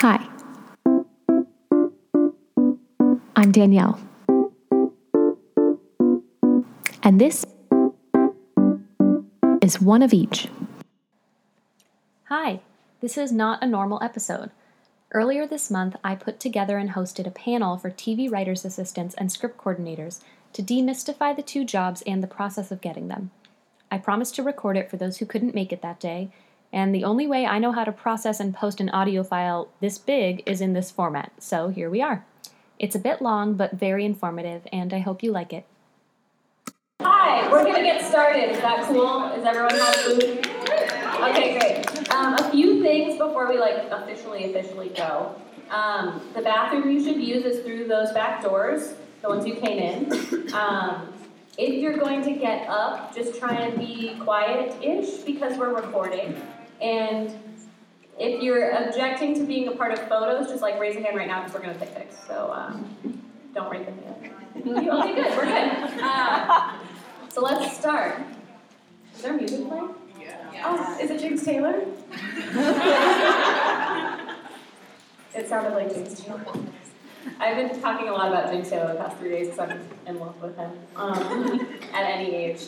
Hi. I'm Danielle. And this is one of each. Hi, this is not a normal episode. Earlier this month, I put together and hosted a panel for TV writers' assistants and script coordinators to demystify the two jobs and the process of getting them. I promised to record it for those who couldn't make it that day, and the only way I know how to process and post an audio file this big is in this format, so here we are. It's a bit long, but very informative, and I hope you like it. Hi, we're gonna get started. Is that cool? Is everyone food? Okay, great. Um, a few things before we like officially, officially go. Um, the bathroom you should use is through those back doors, the ones you came in. Um, if you're going to get up, just try and be quiet-ish because we're recording. And if you're objecting to being a part of photos, just like raise a hand right now because we're gonna take pics. So um, don't raise a hand. Okay, good. We're good. Uh, so let's start. Is there music playing? Yeah. Oh, is it James Taylor? it sounded like James Taylor. I've been talking a lot about James Taylor the past three days because I'm in love with him um, at any age.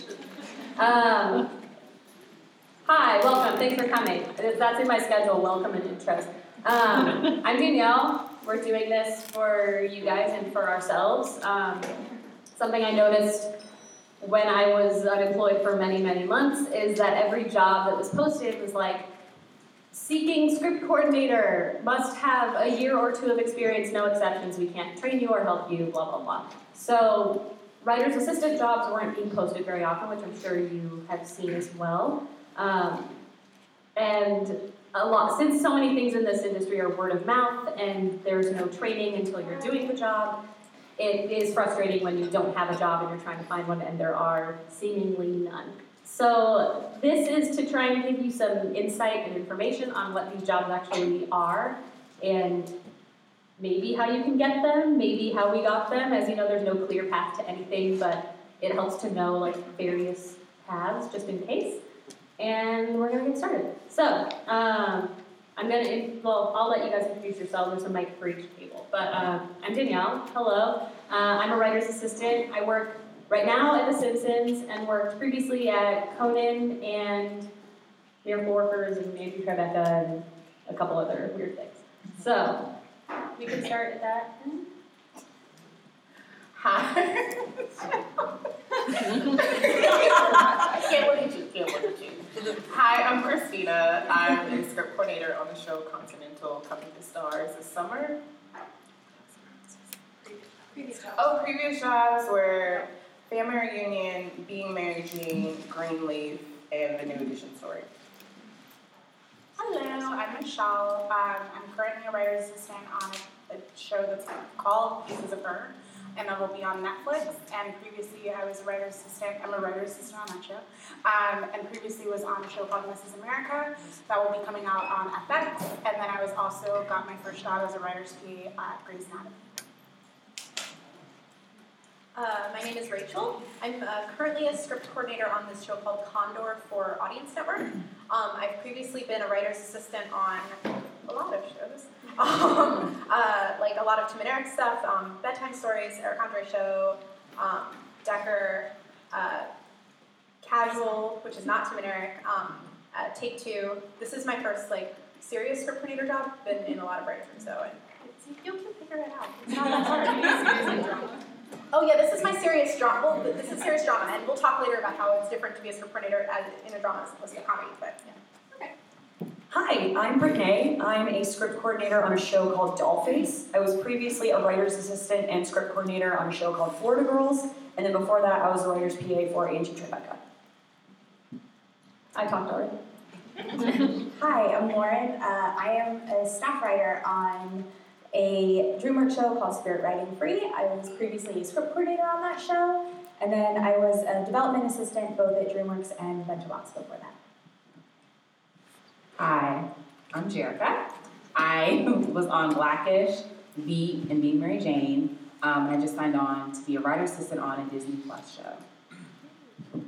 Um, hi, welcome. Thanks for coming. That's in my schedule. Welcome and interest. Um, I'm Danielle. We're doing this for you guys and for ourselves. Um, something I noticed when I was unemployed for many, many months is that every job that was posted was like, seeking script coordinator, must have a year or two of experience, no exceptions, we can't train you or help you, blah, blah, blah. So writer's assistant jobs weren't being posted very often, which I'm sure you have seen as well. Um, and a lot, since so many things in this industry are word of mouth and there's no training until you're doing the job, it is frustrating when you don't have a job and you're trying to find one and there are seemingly none. So this is to try and give you some insight and information on what these jobs actually are and maybe how you can get them, maybe how we got them. As you know, there's no clear path to anything, but it helps to know like various paths just in case. And we're gonna get started. So um, I'm gonna, well, I'll let you guys introduce yourselves. There's a mic for each table. But um, I'm Danielle. Hello. Uh, I'm a writer's assistant. I work right now at The Simpsons and worked previously at Conan and Miracle Workers and Angie Tribeca and a couple other weird things. So we can start at that. Hi. can't look at you. Can't look at you. Hi, I'm Christina. I'm a script coordinator on the show Continental coming to Starz this summer. Oh, previous jobs were Family Reunion, Being Mary Jane, Greenleaf, and The New Edition Story. Hello, I'm Michelle. Um, I'm currently a writer's assistant on a show that's called Pieces of Her, and that will be on Netflix. And previously, I was a writer's assistant. I'm a writer's assistant on that show. Um, and previously was on a show called Mrs. America that will be coming out on FX. And then I was also got my first job as a writer's PA at Grey's Anatomy. Uh, my name is Rachel. I'm uh, currently a script coordinator on this show called Condor for Audience Network. Um, I've previously been a writer's assistant on a lot of shows, um, uh, like a lot of Tim and Eric stuff, um, bedtime stories, Eric Andre show, um, Decker, uh, Casual, which is not Tim and Eric, um, uh, Take Two. This is my first like serious script coordinator job. Been in a lot of writers' rooms though, and you can figure it out. It's not that hard. Oh yeah, this is my serious drama. Well, this is serious drama, and we'll talk later about how it's different to be a script coordinator as in a drama as opposed to a comedy. But yeah. Hi, I'm Brittany. I'm a script coordinator on a show called Dollface. I was previously a writer's assistant and script coordinator on a show called Florida Girls, and then before that, I was a writer's PA for Angie Tribeca. I talked already. Hi, I'm Lauren. Uh, I am a staff writer on a DreamWorks show called Spirit Riding Free. I was previously a script coordinator on that show, and then I was a development assistant both at DreamWorks and Venturebox before that. Hi, I'm Jerica. I was on Blackish, Beat, and Being Mary Jane. Um, I just signed on to be a writer assistant on a Disney Plus show.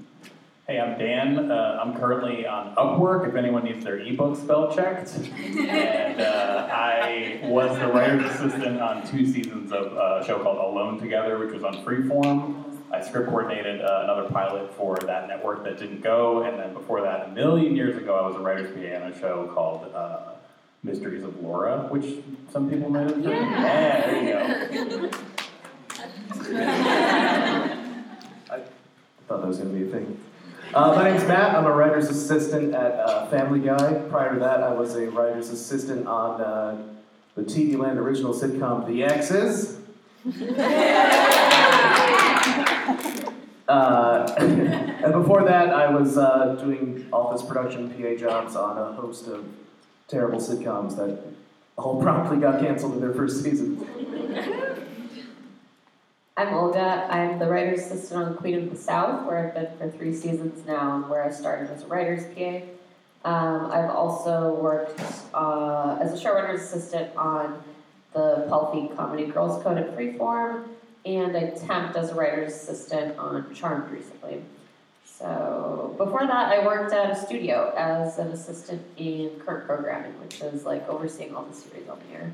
Hey, I'm Dan. Uh, I'm currently on Upwork if anyone needs their ebook spell checked. and uh, I was the writer's assistant on two seasons of a show called Alone Together, which was on Freeform. I script coordinated uh, another pilot for that network that didn't go. And then before that, a million years ago, I was a writer's PA on a show called uh, Mysteries of Laura, which some people might have heard. Yeah, there you go. I thought that was going to be a thing. Uh, my name's Matt. I'm a writer's assistant at uh, Family Guy. Prior to that, I was a writer's assistant on uh, the TV Land original sitcom The Exes. Uh, and before that, I was uh, doing office production PA jobs on a host of terrible sitcoms that all promptly got canceled in their first season. I'm Olga. I'm the writer's assistant on Queen of the South, where I've been for three seasons now, and where I started as a writer's PA. Um, I've also worked uh, as a showrunner's assistant on the Feig comedy Girls Code at Freeform, and I temped as a writer's assistant on Charmed recently. So before that, I worked at a studio as an assistant in current programming, which is like overseeing all the series on the air.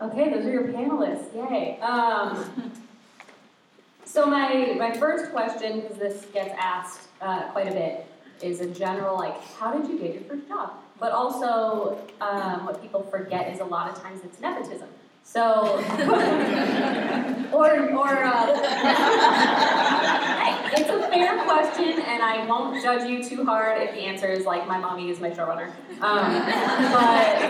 Okay, those are your panelists. Yay. Um, so my my first question, because this gets asked uh, quite a bit, is in general like, how did you get your first job? But also, um, what people forget is a lot of times it's nepotism. So, or or uh, it's a fair question, and I won't judge you too hard if the answer is like my mommy is my showrunner. Um, but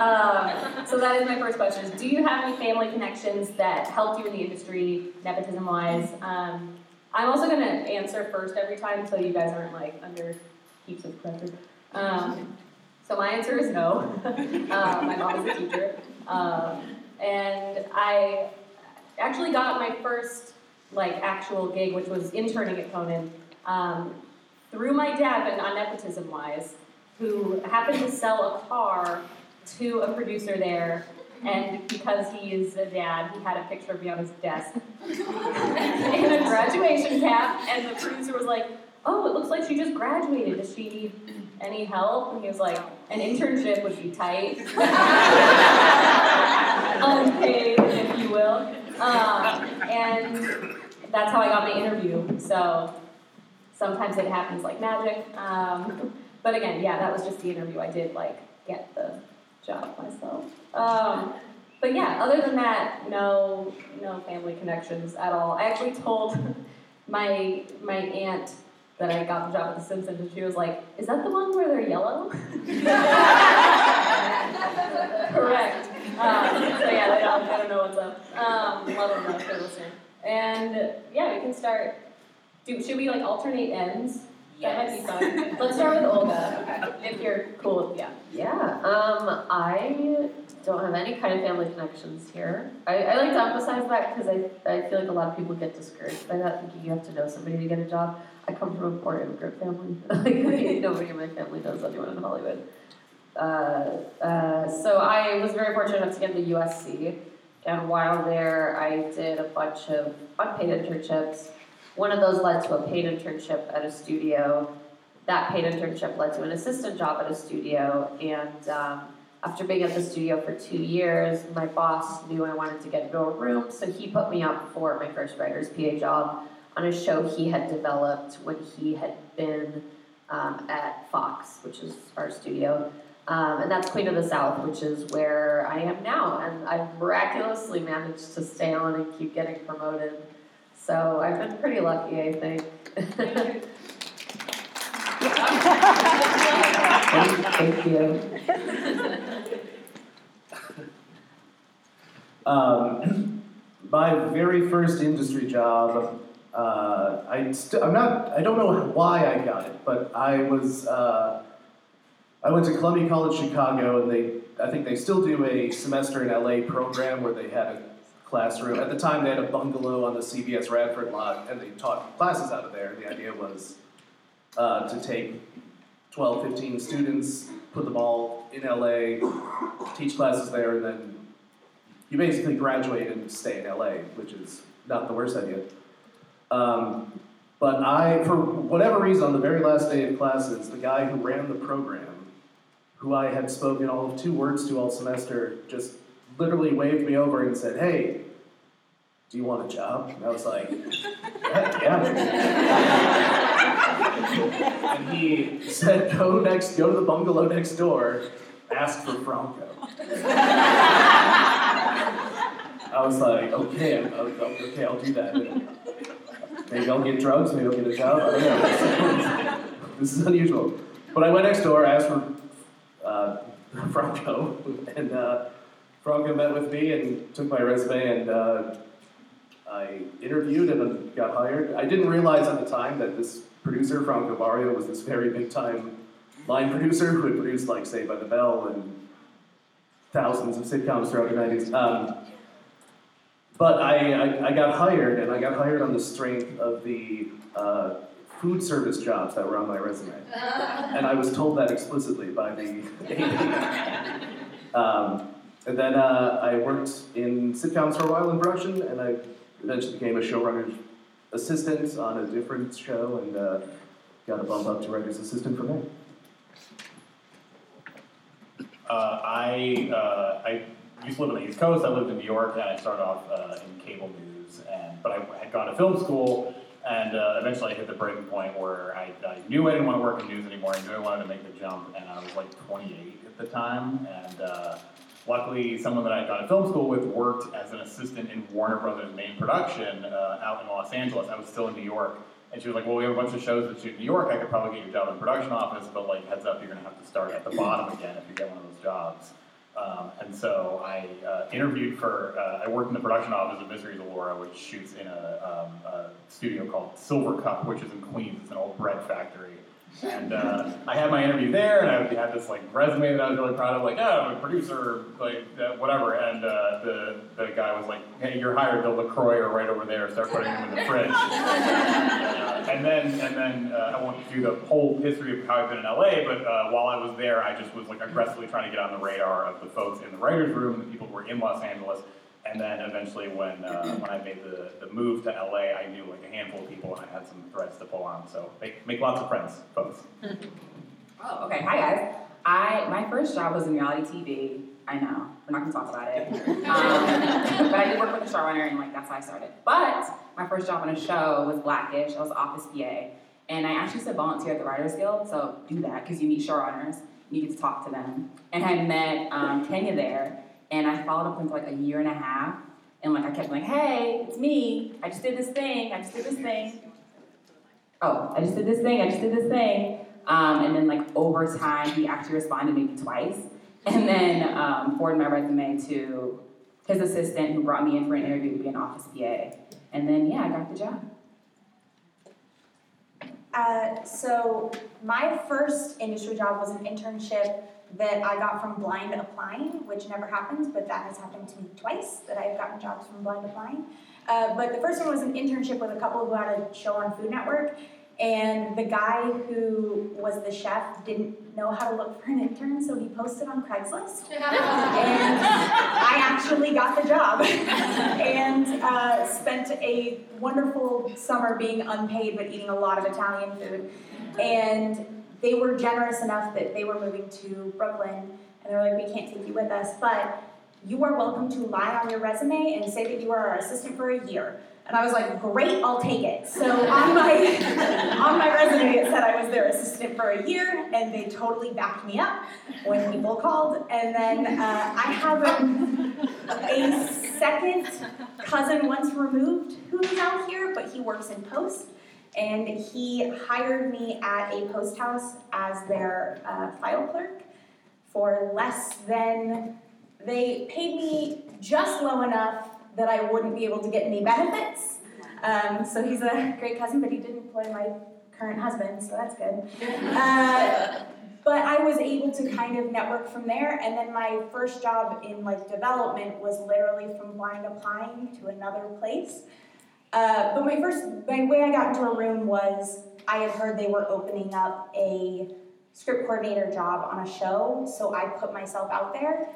um, so that is my first question: is Do you have any family connections that helped you in the industry, nepotism-wise? Um, I'm also going to answer first every time, so you guys aren't like under heaps of pressure. Um, so my answer is no. uh, my mom is a teacher, um, and I actually got my first like actual gig, which was interning at Conan, um, through my dad, but not nepotism-wise, who happened to sell a car to a producer there. And because he is a dad, he had a picture of me on his desk in a graduation cap, and the producer was like, "Oh, it looks like she just graduated. Does she need any help?" And he was like, "An internship would be tight, unpaid, if you will." Um, and that's how I got my interview. So sometimes it happens like magic. Um, but again, yeah, that was just the interview. I did like get the job myself. Um, but yeah, other than that, no, no family connections at all. I actually told my my aunt that I got the job at The Simpsons, and she was like, "Is that the one where they're yellow?" Correct. Um, so yeah, they don't, they don't know what's up. Um, love them though if they're listening. And yeah, we can start. Do, should we like alternate ends? That might be fun. Let's start with Olga, if you're cool with yeah. Yeah, um, I don't have any kind of family connections here. I, I like to emphasize that because I, I feel like a lot of people get discouraged by that, thinking you have to know somebody to get a job. I come from a poor immigrant family. like, nobody in my family knows anyone in Hollywood. Uh, uh, so I was very fortunate enough to get into USC, and while there, I did a bunch of unpaid internships. One of those led to a paid internship at a studio. That paid internship led to an assistant job at a studio, and um, after being at the studio for two years, my boss knew I wanted to get into a room, so he put me up for my first writer's PA job on a show he had developed when he had been um, at Fox, which is our studio. Um, and that's Queen of the South, which is where I am now. And I've miraculously managed to stay on and keep getting promoted. So I've been pretty lucky, I think. Thank you. Um, my very first industry job, uh, I st- I'm not, I don't know why I got it, but I was, uh, I went to Columbia College Chicago, and they, I think they still do a semester in LA program where they had a classroom. At the time, they had a bungalow on the CBS Radford lot, and they taught classes out of there. The idea was uh, to take 12, 15 students, put them all in LA, teach classes there, and then you basically graduate and stay in LA, which is not the worst idea. Um, but I, for whatever reason, on the very last day of classes, the guy who ran the program, who I had spoken all of two words to all semester, just literally waved me over and said, "Hey, do you want a job?" And I was like, "Yeah." and he said, "Go next, go to the bungalow next door, ask for Franco." I was like, "Okay, okay, I'll do that." Maybe I'll get drugs, maybe I'll get a job. I don't know. this is unusual. But I went next door, I asked for uh, Franco, and uh, Franco met with me and took my resume, and uh, I interviewed and got hired. I didn't realize at the time that this producer, Franco Bario, was this very big time line producer who had produced, like, Saved by the Bell and thousands of sitcoms throughout the 90s. Um, but I, I, I got hired, and I got hired on the strength of the uh, food service jobs that were on my resume. And I was told that explicitly by the AD. Um, and then uh, I worked in sitcoms for a while in production, and I eventually became a showrunner's assistant on a different show, and uh, got a bump up to writer's assistant from there. Uh, I, uh, I used to live on the East Coast. I lived in New York, and I started off uh, in cable news. And but I had gone to film school, and uh, eventually I hit the breaking point where I, I knew I didn't want to work in news anymore. I knew I wanted to make the jump, and I was like 28 at the time. And uh, luckily, someone that I had gone to film school with worked as an assistant in Warner Brothers' main production uh, out in Los Angeles. I was still in New York. And she was like, well, we have a bunch of shows that shoot in New York. I could probably get you a job in the production office, but like, heads up, you're to have to start at the bottom again if you get one of those jobs. Um, and so I uh, interviewed for, uh, I worked in the production office of Misery Laura, which shoots in a, um, a studio called Silvercup, which is in Queens. It's an old bread factory. And uh, I had my interview there, and I had this like resume that I was really proud of, like, oh, I'm a producer, like uh, whatever. And uh, the the guy was like, hey, you're hired. The Lacroix are right over there. Start putting them in the fridge. And then and then uh, I won't do the whole history of how I've been in LA, but uh, while I was there, I just was like aggressively trying to get on the radar of the folks in the writers' room, the people who were in Los Angeles. And then eventually, when uh, when I made the, the move to LA, I knew like a handful of people, and I had some threads to pull on. So make make lots of friends, folks. Oh, okay. Hi guys. I my first job was in reality TV. I know we're not gonna talk about it, um, but I did work with a showrunner, and like that's how I started. But my first job on a show was Blackish. I was office PA, and I actually said volunteer at the Writers Guild. So do that because you meet showrunners, and you get to talk to them. And I met um, Kenya there, and I followed up with him for like a year and a half, and like I kept like, hey, it's me. I just did this thing. I just did this thing. Oh, I just did this thing. I just did this thing. Um, and then like over time, he actually responded maybe twice, and then um, forwarded my resume to his assistant, who brought me in for an interview to be an office PA. And then yeah, I got the job. Uh, so my first industry job was an internship that I got from blind applying, which never happens, but that has happened to me twice that I've gotten jobs from blind applying. Uh, but the first one was an internship with a couple who had a show on Food Network, and the guy who was the chef didn't know how to look for an intern, so he posted on Craigslist. and I actually got the job and uh, spent a wonderful summer being unpaid but eating a lot of Italian food. And they were generous enough that they were moving to Brooklyn, and they were like, "We can't take you with us, but you are welcome to lie on your resume and say that you are our assistant for a year." And I was like, "Great, I'll take it." So on my on my resume, it said I was their assistant for a year, and they totally backed me up when people called. And then uh, I have a, a second cousin once removed who's out here, but he works in post and he hired me at a post house as their uh, file clerk for less than they paid me just low enough that I wouldn't be able to get any benefits. Um, so he's a great cousin, but he didn't employ my current husband, so that's good. Uh, but I was able to kind of network from there, and then my first job in like development was literally from blind applying to another place. Uh, but my first, my way I got into a room was I had heard they were opening up a script coordinator job on a show, so I put myself out there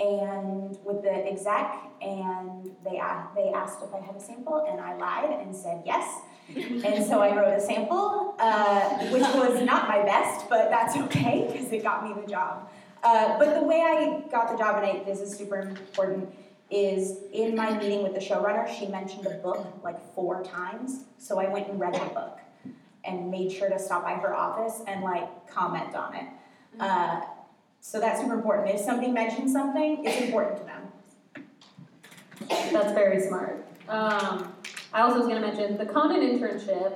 and with the exec, and they asked, they asked if I had a sample, and I lied and said yes. And so I wrote a sample, uh, which was not my best, but that's okay because it got me the job. Uh, but the way I got the job, and I, this is super important, is in my meeting with the showrunner, she mentioned a book like four times. So I went and read the book and made sure to stop by her office and like comment on it. Uh, so that's super important. If somebody mentions something, it's important to them. That's very smart. Um, I also was going to mention the Conan internship,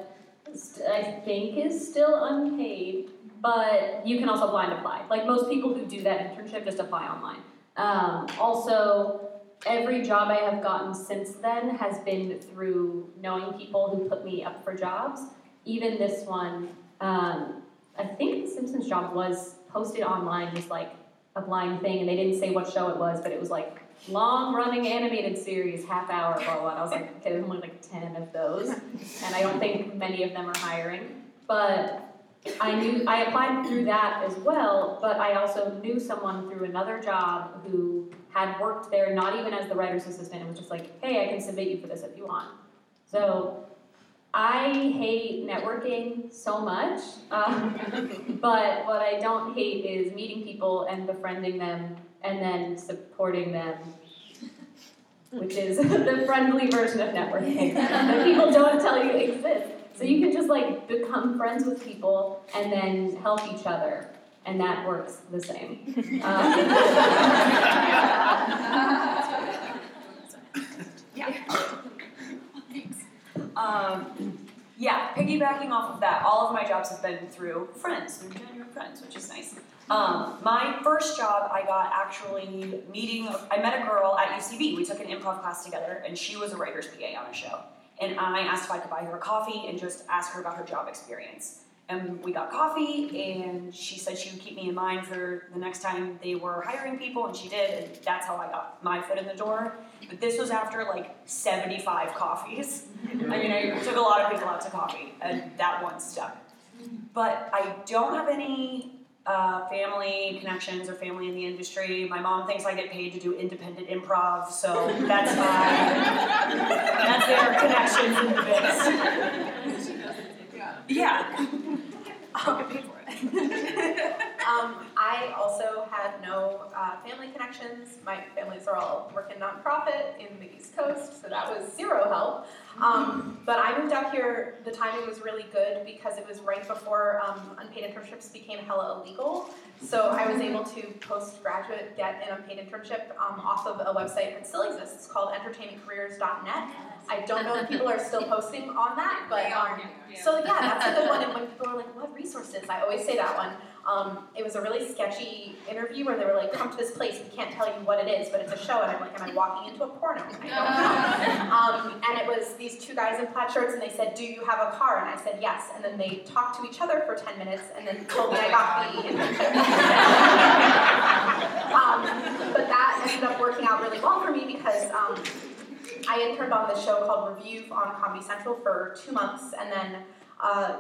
I think, is still unpaid, but you can also blind apply. Like most people who do that internship just apply online. Um, also, every job I have gotten since then has been through knowing people who put me up for jobs. Even this one, um, I think the Simpsons job was posted online, just like a blind thing, and they didn't say what show it was, but it was like long running animated series, half hour, blah, blah, blah. I was like, okay, there's only like 10 of those. And I don't think many of them are hiring. But I knew, I applied through that as well, but I also knew someone through another job who had worked there, not even as the writer's assistant, It was just like, hey, I can submit you for this if you want. So I hate networking so much, um, but what I don't hate is meeting people and befriending them and then supporting them, which is the friendly version of networking that people don't tell you exists. So you can just like become friends with people and then help each other, and that works the same. Um, yeah, piggybacking off of that, all of my jobs have been through friends, through genuine friends, which is nice. Um, my first job, I got actually meeting, I met a girl at UCB. We took an improv class together, and she was a writer's PA on a show. And I asked if I could buy her a coffee and just ask her about her job experience. And we got coffee, and she said she would keep me in mind for the next time they were hiring people, and she did, and that's how I got my foot in the door. But this was after like 75 coffees. I mean, I took a lot of people out to coffee, and that one stuck. But I don't have any uh, family connections or family in the industry. My mom thinks I get paid to do independent improv, so that's my that's their connections in the biz. Yeah. I'll get paid for it. Um, I also had no uh, family connections. My families are all working nonprofit in the East Coast, so that was zero help. Um, but I moved out here. The timing was really good because it was right before um, unpaid internships became hella illegal. So I was able to postgraduate get an unpaid internship um, off of a website that still exists. It's called entertainmentcareers.net. I don't know if people are still posting on that, but um, so yeah, that's a good one. And when people are like, "What resources?" I always say that one. Um, it was a really sketchy interview where they were like, "Come to this place. We can't tell you what it is, but it's a show." And I'm like, "Am I walking into a porno?" I don't know. um, and it was these two guys in plaid shirts, and they said, "Do you have a car?" And I said, "Yes." And then they talked to each other for ten minutes, and then told me I got the internship. um, but that ended up working out really well for me because. Um, I interned on this show called Review on Comedy Central for two months, and then uh,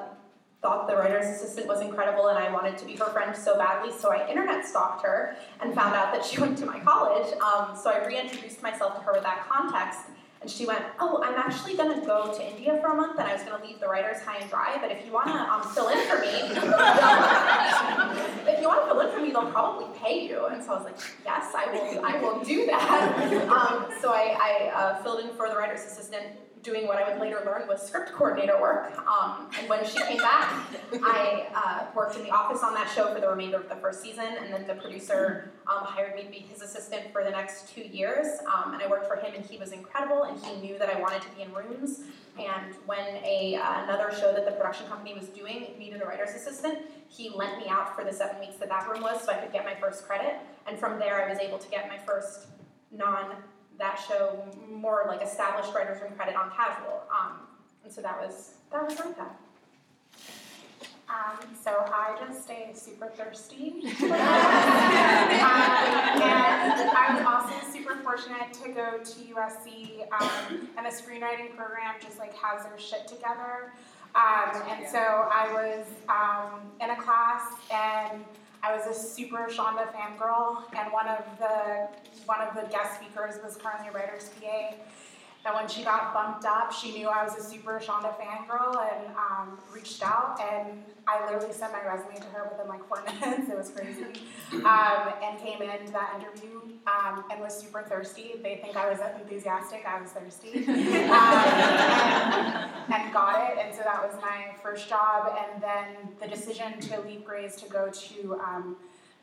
thought the writer's assistant was incredible, and I wanted to be her friend so badly. So I internet stalked her and found out that she went to my college. Um, so I reintroduced myself to her with that context, and she went, "Oh, I'm actually going to go to India for a month, and I was going to leave the writers high and dry. But if you want to um, fill in for me, if you want to fill in for me, they'll probably pay you." And so I was like, "Yes, I will. I will do that." Um, so I, I uh, filled in for the writer's assistant doing what I would later learn was script coordinator work. Um, and when she came back, I uh, worked in the office on that show for the remainder of the first season, and then the producer um, hired me to be his assistant for the next two years. Um, and I worked for him, and he was incredible, and he knew that I wanted to be in rooms. And when a uh, another show that the production company was doing needed a writer's assistant, he lent me out for the seven weeks that that room was, so I could get my first credit. And from there, I was able to get my first non that show more like established writers room credit on casual. Um, and so that was that was like that. Um, so I just stay super thirsty. um, and I was also super fortunate to go to USC, um, and the screenwriting program just like has their shit together. Um, and so I was um, in a class and I was a super Shonda fangirl, and one of the one of the guest speakers was currently a writer's PA. And when she got bumped up, she knew I was a super Shonda fangirl and um, reached out. And I literally sent my resume to her within like four minutes. It was crazy. Um, and came into that interview um, and was super thirsty. They think I was enthusiastic. I was thirsty. Um, and, and got it. And so that was my first job. And then the decision to leave Grey's to go to um,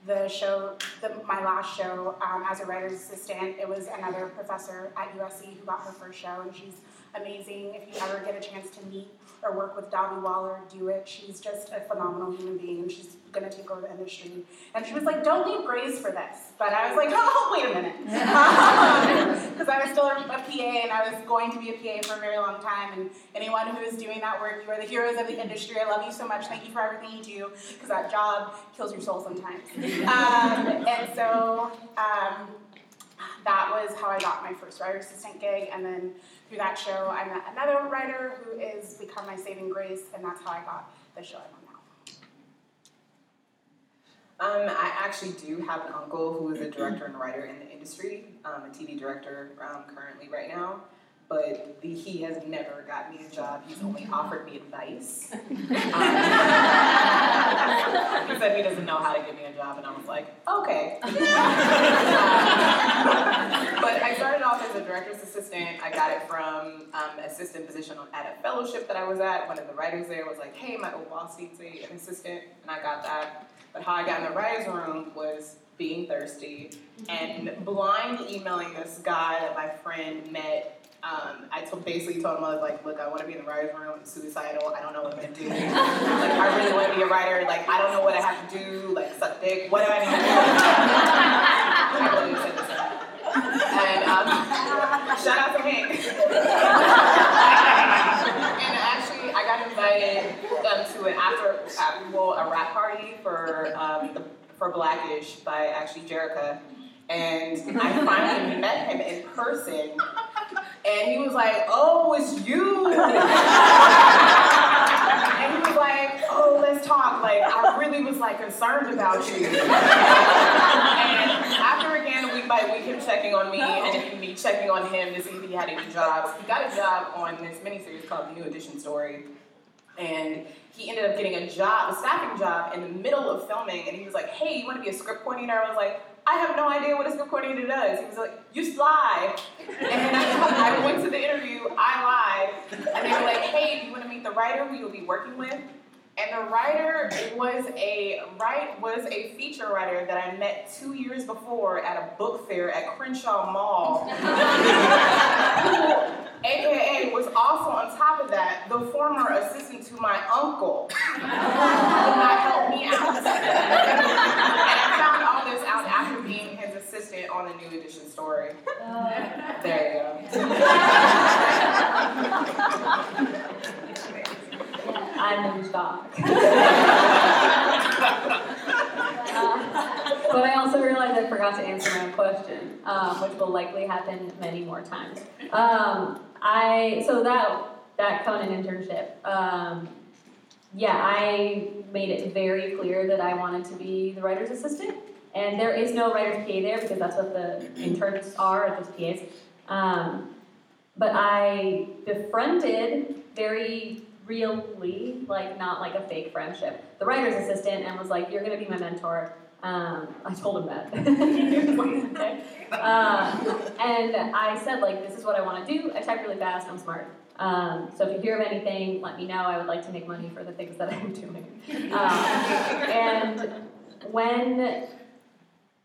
the show, the, my last show um, as a writer's assistant, it was another professor at USC who got her first show, and she's amazing. If you ever get a chance to meet or work with Dahvi Waller, do it. She's just a phenomenal human being, and she's gonna take over the industry. And she was like, "Don't leave Grey's for this," but I was like, "Oh, wait a minute," because I was still a PA, and I was going to be a PA for a very long time. And anyone who is doing that work, you are the heroes of the industry. I love you so much. Thank you for everything you do, because that job kills your soul sometimes. Um, and so. Um, that was how I got my first writer assistant gig, and then through that show, I met another writer who is become my saving grace, and that's how I got the show I'm on now. Um, I actually do have an uncle who is a director and writer in the industry, um, a TV director um, currently right now but the, he has never got me a job. He's only offered me advice. Um, he said he doesn't know how to give me a job, and I was like, okay. Um, but I started off as a director's assistant. I got it from um, assistant position at a fellowship that I was at. One of the writers there was like, hey, my old boss needs an assistant, and I got that. But how I got in the writer's room was being thirsty and blind emailing this guy that my friend met um, I basically told him, I was like, look, I want to be in the writer's room, I'm suicidal, I don't know what I'm going to do. like, I really want to be a writer, like, I don't know what I have to do, like, suck dick, what do I need to do? And um, shout out to Hank. and actually, I got invited um, to an after, after well, a rap party for, um, the, for Blackish by actually Jerica. And I finally met him in person and he was like, oh, it's you. and he was like, oh, let's talk. Like, I really was like concerned about you. and after again a week by week, him checking on me and me checking on him to see if he had any jobs, he got a job on this miniseries called The New Edition Story. And he ended up getting a job, a staffing job in the middle of filming. And he was like, hey, you want to be a script coordinator? I was like, I have no idea what a script coordinator does. He was like, you lie. And then I, I went to the interview, I lied. And they were like, hey, do you want to meet the writer who you'll be working with? And the writer was a write was a feature writer that I met two years before at a book fair at Crenshaw Mall. who, AKA, was also on top of that the former assistant to my uncle, who would not help me out. and I found all this out after being his assistant on the New Edition story. There you go. I'm in shock. uh, but I also realized I forgot to answer my own question, um, which will likely happen many more times. Um, I so that that Conan internship. Um, yeah, I made it very clear that I wanted to be the writer's assistant, and there is no writer's PA there because that's what the interns are, or just PAs. Um, but I befriended very really, like not like a fake friendship, the writer's assistant, and was like, "You're gonna be my mentor." Um, I told him that. uh, and I said, like, this is what I want to do. I type really fast. I'm smart. Um, so if you hear of anything, let me know. I would like to make money for the things that I'm doing. Um, and when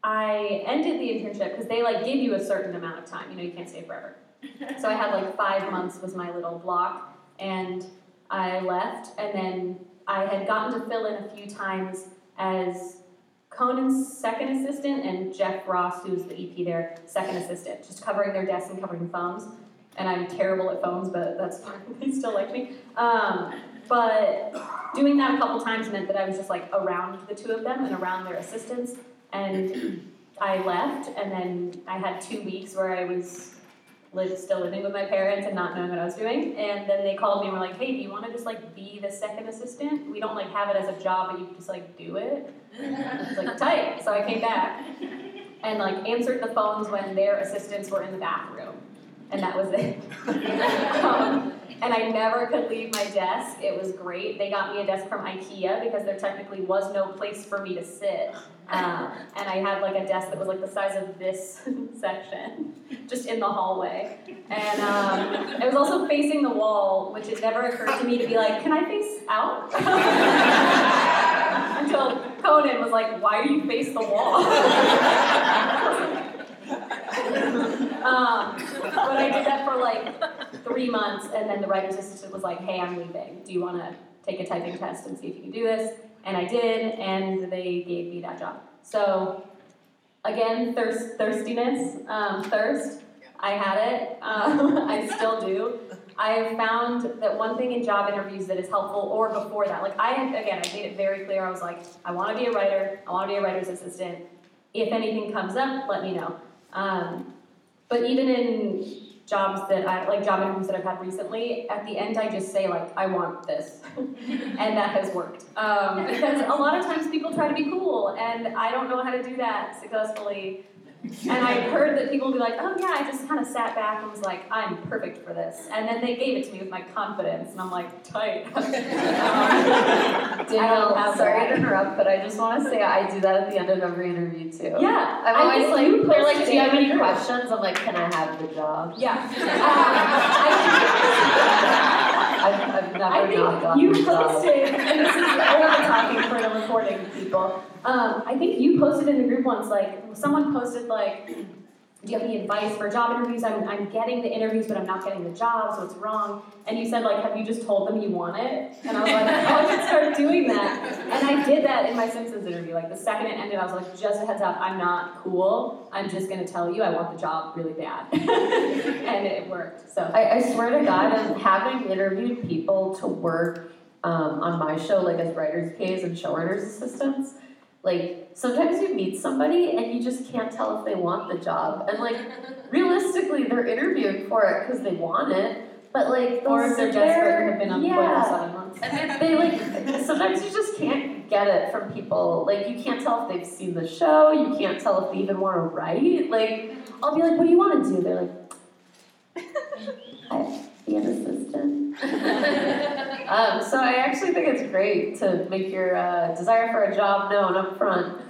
I ended the internship, because they like give you a certain amount of time. You know, you can't stay forever. So I had like five months was my little block, and I left, and then I had gotten to fill in a few times as Conan's second assistant and Jeff Ross, who's the EP there, second assistant, just covering their desks and covering phones. And I'm terrible at phones, but that's fine. they still like me. Um, but doing that a couple times meant that I was just like around the two of them and around their assistants. And I left, and then I had two weeks where I was still living with my parents and not knowing what I was doing. And then they called me and were like, hey, do you want to just like be the second assistant? We don't like have it as a job, but you can just like do it. It's like, tight. So I came back and like answered the phones when their assistants were in the bathroom. And that was it. um, and I never could leave my desk. It was great. They got me a desk from IKEA because there technically was no place for me to sit. Um, and I had like a desk that was like the size of this section, just in the hallway. And um, it was also facing the wall, which it never occurred to me to be like, can I face out? Until Conan was like, why do you face the wall? Um, but I did that for like three months, and then the writer's assistant was like, hey, I'm leaving. Do you want to take a typing test and see if you can do this? And I did, and they gave me that job. So, again, thirst, thirstiness, um, thirst. I had it. Um, I still do. I have found that one thing in job interviews that is helpful, or before that, like I again, I made it very clear. I was like, I want to be a writer. I want to be a writer's assistant. If anything comes up, let me know. Um, but even in jobs that I like job interviews that I've had recently, at the end I just say like I want this, and that has worked. Um, because a lot of times people try to be cool, and I don't know how to do that successfully. And I heard that people would be like, oh yeah, I just kind of sat back and was like, I'm perfect for this. And then they gave it to me with my confidence, and I'm like, tight. um, Danielle, sorry to interrupt, but I just want to say I do that at the end of every interview too. Yeah, I'm always like, they're like, do you have any questions? I'm like, can I have the job? Yeah. I've, I've never I not think gotten you posted, and this is over talking for the recording people. Um, I think you posted in the group once, like someone posted like, "Do you have any advice for job interviews? I'm, I'm getting the interviews, but I'm not getting the job, so it's wrong." And you said like, "Have you just told them you want it?" And I was like, "Oh, I should start doing that." And I did that in my Simpsons interview. Like the second it ended, I was like, "Just a heads up, I'm not cool. I'm just gonna tell you I want the job really bad," and it worked. So I, I swear to God, and having interviewed people to work um, on my show, like as writers' PAs and showrunners' assistants, like sometimes you meet somebody and you just can't tell if they want the job. And like realistically, they're interviewing for it because they want it. But like, Or if they're desperate and have been unemployed yeah. for seven months. And they like sometimes you just can't get it from people. Like you can't tell if they've seen the show. You can't tell if they even want to write. Like I'll be like, "What do you want to do?" They're like, "I be an assistant." um, so I actually think it's great to make your uh, desire for a job known up front.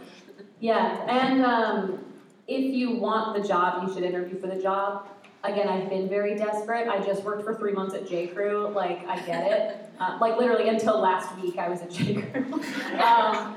Yeah, and um, if you want the job, you should interview for the job. Again, I've been very desperate. I just worked for three months at J. Crew. Like, I get it. Uh, like, literally until last week, I was at J. Crew. um,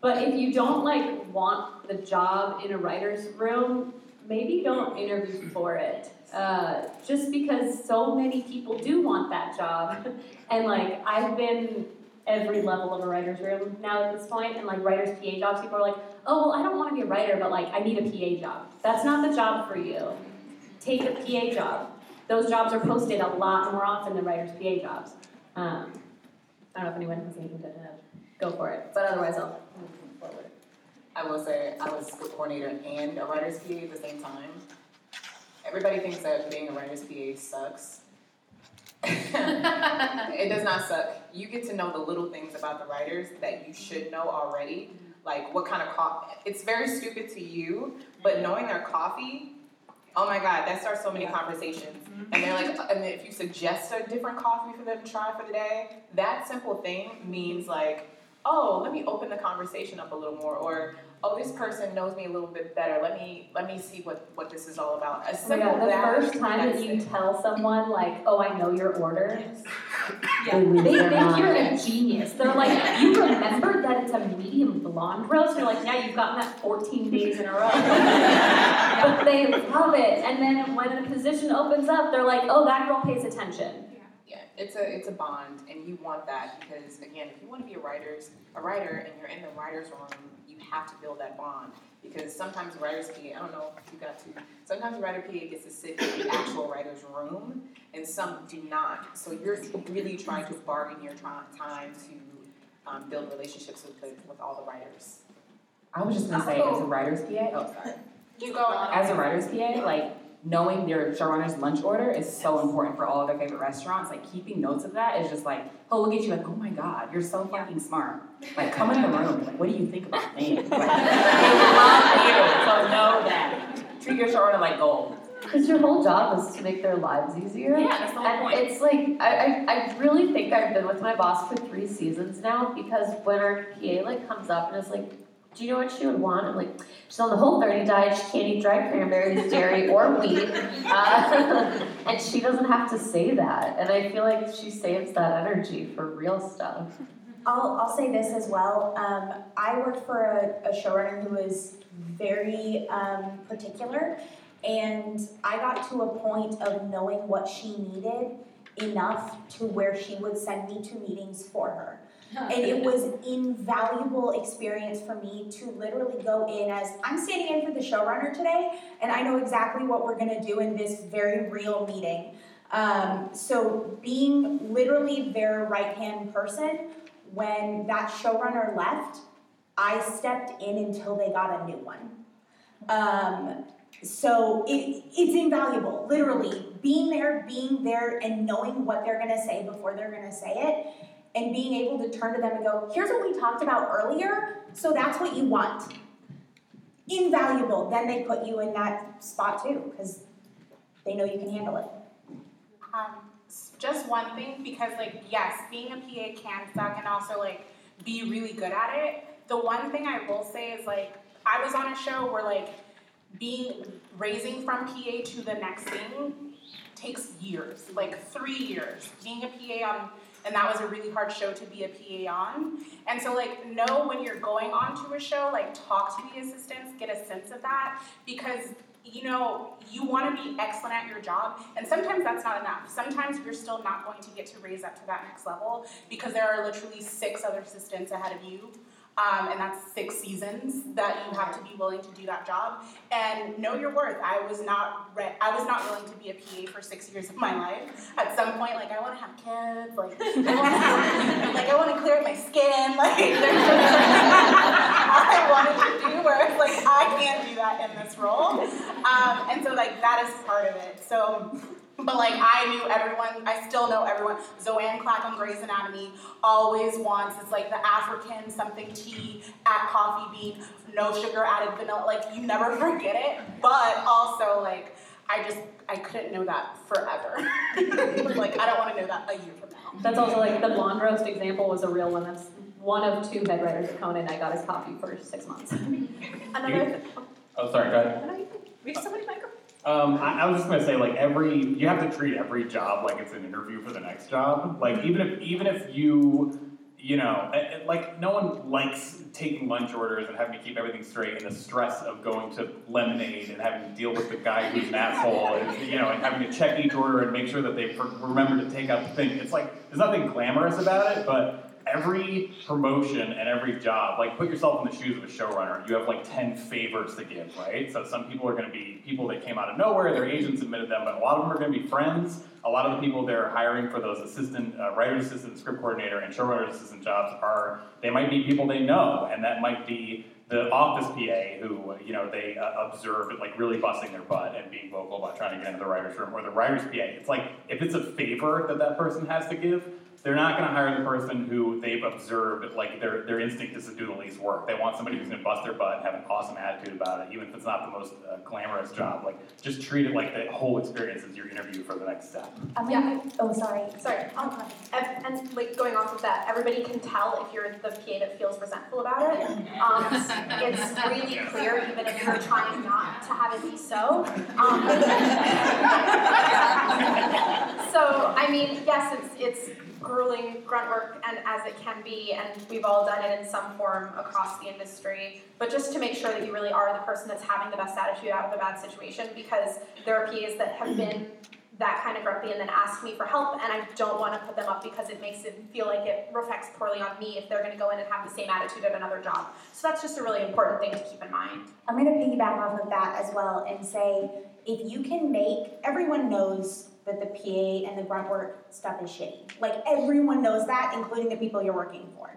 but if you don't like want the job in a writer's room, maybe don't interview for it. Uh, just because so many people do want that job, and like I've been every level of a writer's room now at this point, and like writers' PA jobs, people are like, oh, well, I don't want to be a writer, but like I need a PA job. That's not the job for you. Take a PA job. Those jobs are posted a lot more often than writers' PA jobs. Um, I don't know if anyone has anything to add. Go for it. But otherwise, I'll. I will say I was a coordinator and a writer's PA at the same time. Everybody thinks that being a writer's PA sucks. it does not suck. You get to know the little things about the writers that you should know already. Like what kind of coffee. It's very stupid to you, but mm-hmm. knowing their coffee, oh my god, that starts so many conversations. Mm-hmm. And they're like, and if you suggest a different coffee for them to try for the day, that simple thing means like, oh, let me open the conversation up a little more, or oh, this person knows me a little bit better. Let me let me see what what this is all about. A Oh simple God, the first time that you it. tell someone like, "Oh, I know your order," They lose they their think you're a genius. They're like, "You remembered that it's a medium blonde roast?" You're like, "Yeah, you've gotten that 14 days in a row." but they love it, and then when a position opens up, they're like, "Oh, that girl pays attention." It's a it's a bond, and you want that because again, if you want to be a writer's a writer and you're in the writer's room, you have to build that bond because sometimes the writer's PA, I don't know if you got to, sometimes the writer PA gets to sit in the actual writer's room, and some do not. So you're really trying to bargain your time to um, build relationships with the, with all the writers. I was just gonna say, as a writer's PA, oh sorry. Go. As a writer's PA, like knowing your showrunner's lunch order is so important for all of their favorite restaurants. Like keeping notes of that is just like, oh look at you, like, oh my god, you're so fucking smart. Like come in the room, like what do you think about things? Like, they love you, so know that. Treat your showrunner like gold. Because your whole job is to make their lives easier. Yeah, that's the whole and point. it's like I, I, I really think I've been with my boss for three seasons now because when our PA like comes up and is like, Do you know what she would want? I'm like, she's on the whole 30 diet, she can't eat dried cranberries, dairy, or wheat. Uh, and she doesn't have to say that. And I feel like she saves that energy for real stuff. I'll, I'll say this as well. Um, I worked for a, a showrunner who was very um, particular, and I got to a point of knowing what she needed enough to where she would send me to meetings for her. And it was invaluable experience for me to literally go in as I'm standing in for the showrunner today, and I know exactly what we're gonna do in this very real meeting. Um, so being literally their right hand person, when that showrunner left, I stepped in until they got a new one. Um, so it, it's invaluable, literally being there, being there, and knowing what they're gonna say before they're gonna say it, and being able to turn to them and go, "Here's what we talked about earlier, so that's what you want." Invaluable. Then they put you in that spot too, because they know you can handle it. Um, just one thing, because like, yes, being a PA can suck and also like be really good at it. The one thing I will say is like, I was on a show where like being raising from PA to the next thing takes years, like three years. Being a PA on, and that was a really hard show to be a PA on. And so like, know when you're going on to a show, like talk to the assistants, get a sense of that, because you know, you want to be excellent at your job, and sometimes that's not enough. Sometimes you're still not going to get to raise up to that next level because there are literally six other assistants ahead of you. Um, and that's six seasons that you have to be willing to do that job and know your worth. I was not re- I was not willing to be a PA for six years of my life. At some point, like I want to have kids, like I have, like I want to clear up my skin, like I wanted to do it's like I can't do that in this role, um, and so like that is part of it. So. But like I knew everyone, I still know everyone. Zoanne Clack on Grey's Anatomy always wants it's like the African something tea at coffee bean, no sugar added vanilla. Like you never forget it. But also like I just I couldn't know that forever. like I don't want to know that a year from now. That's also like the blonde roast example was a real one. That's one of two head writers of Conan. I got his coffee for six months. Another, Oh, sorry, go ahead. we have so many microphone. Um, I, I was just gonna say, like every, you have to treat every job like it's an interview for the next job. Like even if, even if you, you know, eh, eh, like no one likes taking lunch orders and having to keep everything straight and the stress of going to Lemonade and having to deal with the guy who's an asshole, and, you know, and having to check each order and make sure that they remember to take out the thing. It's like there's nothing glamorous about it, but every promotion and every job, like put yourself in the shoes of a showrunner. You have like 10 favors to give, right? So some people are going to be people that came out of nowhere, their agents admitted them, but a lot of them are going to be friends. A lot of the people they're hiring for those assistant, uh, writer assistant, script coordinator, and showrunner assistant jobs are, they might be people they know, and that might be the office PA who, you know, they uh, observed like really busting their butt and being vocal about trying to get into the writer's room, or the writer's PA. It's like, if it's a favor that that person has to give, they're not going to hire the person who they've observed, like their, their instinct is to do the least work. They want somebody who's going to bust their butt and have an awesome attitude about it, even if it's not the most uh, glamorous job. Like, just treat it like the whole experience is your interview for the next step. I'm Yeah. oh, sorry. Sorry. Um, and, and like going off of that, everybody can tell if you're the PA that feels resentful about it. Um, it's really clear, even if you're trying not to have it be so. Um, so I mean, yes, it's it's grueling grunt work, and as it can be, and we've all done it in some form across the industry. But just to make sure that you really are the person that's having the best attitude out of a bad situation, because there are PAs that have been that kind of grumpy and then ask me for help and I don't want to put them up because it makes it feel like it reflects poorly on me if they're going to go in and have the same attitude at another job. So that's just a really important thing to keep in mind. I'm going to piggyback off of that as well and say if you can make, everyone knows that the PA and the grunt work stuff is shitty. Like everyone knows that, including the people you're working for.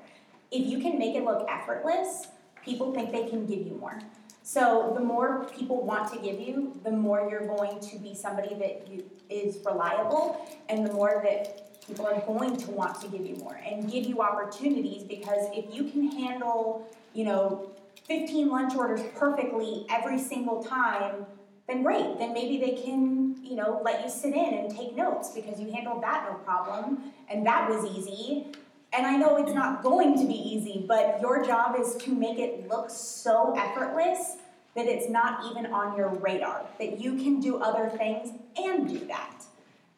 If you can make it look effortless, people think they can give you more. So the more people want to give you, the more you're going to be somebody that you, is reliable, and the more that people are going to want to give you more and give you opportunities. Because if you can handle, you know, 15 lunch orders perfectly every single time, then great. Then maybe they can, you know, let you sit in and take notes because you handled that no problem and that was easy. And I know it's not going to be easy, but your job is to make it look so effortless that it's not even on your radar, that you can do other things and do that.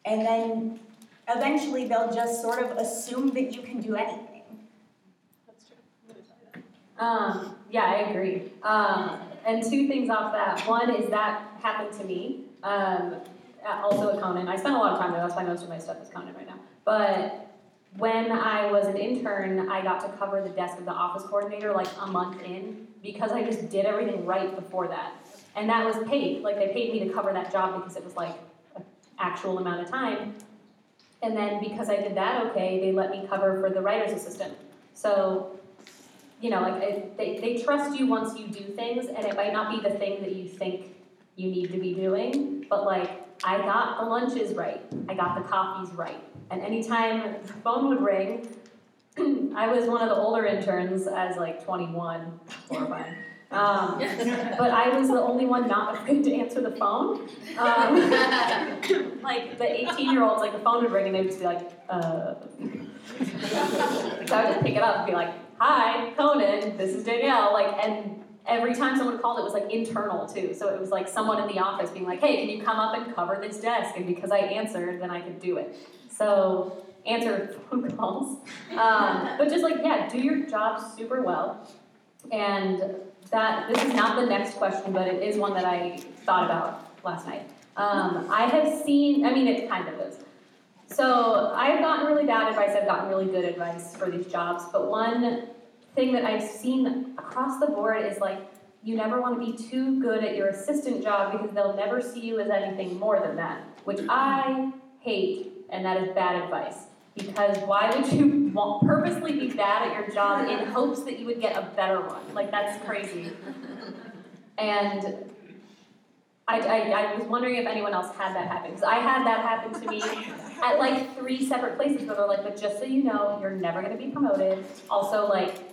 And then eventually they'll just sort of assume that you can do anything. That's true. Um, yeah, I agree. Um, and two things off that. One is that happened to me. Um, also at Conan. I spent a lot of time there. That's why most of my stuff is Conan right now. But when I was an intern, I got to cover the desk of the office coordinator like a month in because I just did everything right before that. And that was paid. Like they paid me to cover that job because it was like an actual amount of time. And then because I did that okay, they let me cover for the writer's assistant. So you know, like they, they trust you once you do things, and it might not be the thing that you think you need to be doing, but like I got the lunches right, I got the coffees right, and anytime the phone would ring, I was one of the older interns as like 21, horrifying. Um, but I was the only one not afraid to answer the phone. Um, like the 18 year olds, like the phone would ring and they'd just be like, uh. so I would just pick it up and be like, hi, Conan, this is Danielle. Like, and every time someone called, it was like internal too. So it was like someone in the office being like, hey, can you come up and cover this desk? And because I answered, then I could do it. So answer phone calls. Um, but just like, yeah, do your job super well. And that, this is not the next question, but it is one that I thought about last night. Um, I have seen, I mean, it kind of is. So I've gotten really bad advice, I've gotten really good advice for these jobs, but one thing that I've seen across the board is like you never want to be too good at your assistant job because they'll never see you as anything more than that, which mm-hmm. I hate, and that is bad advice. Because why would you want, purposely be bad at your job in hopes that you would get a better one? Like, that's crazy. And I, I, I was wondering if anyone else had that happen. Because I had that happen to me at like three separate places where they're like, but just so you know, you're never going to be promoted. Also, like,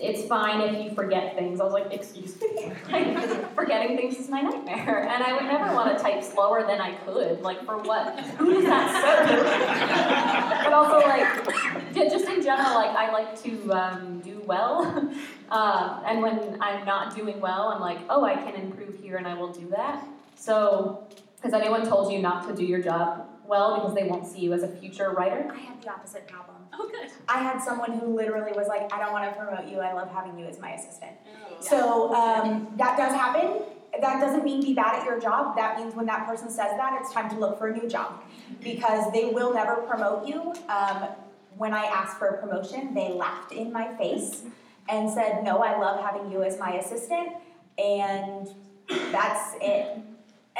it's fine if you forget things. I was like, excuse me? like, forgetting things is my nightmare. And I would never want to type slower than I could. Like, for what? Who does that serve? but also, like, just in general, like, I like to um, do well. Uh, and when I'm not doing well, I'm like, oh, I can improve here and I will do that. So, has anyone told you not to do your job well because they won't see you as a future writer? I had the opposite problem. Oh, good. I had someone who literally was like, I don't want to promote you. I love having you as my assistant. So um, that does happen. That doesn't mean be bad at your job. That means when that person says that, it's time to look for a new job because they will never promote you. Um, when I asked for a promotion, they laughed in my face and said, No, I love having you as my assistant, and that's it.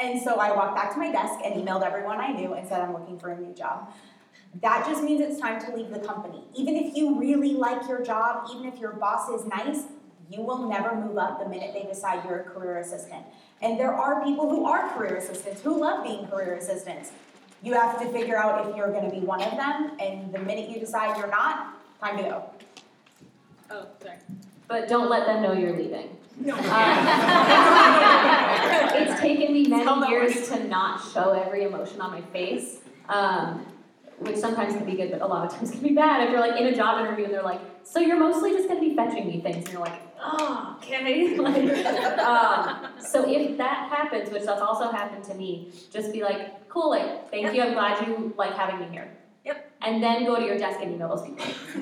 And so I walked back to my desk and emailed everyone I knew and said, I'm looking for a new job. That just means it's time to leave the company. Even if you really like your job, even if your boss is nice, you will never move up the minute they decide you're a career assistant. And there are people who are career assistants who love being career assistants. You have to figure out if you're going to be one of them, and the minute you decide you're not, time to go. Oh, sorry. But don't let them know you're leaving. No. Um, it's taken me many years to not show every emotion on my face, um, which sometimes can be good, but a lot of times can be bad. If you're like in a job interview and they're like, "So you're mostly just going to be fetching me things," and you're like, "Oh, okay." like, um, so if that happens, which that's also happened to me, just be like, "Cool, like, thank you. I'm glad you like having me here." Yep. And then go to your desk and email those people.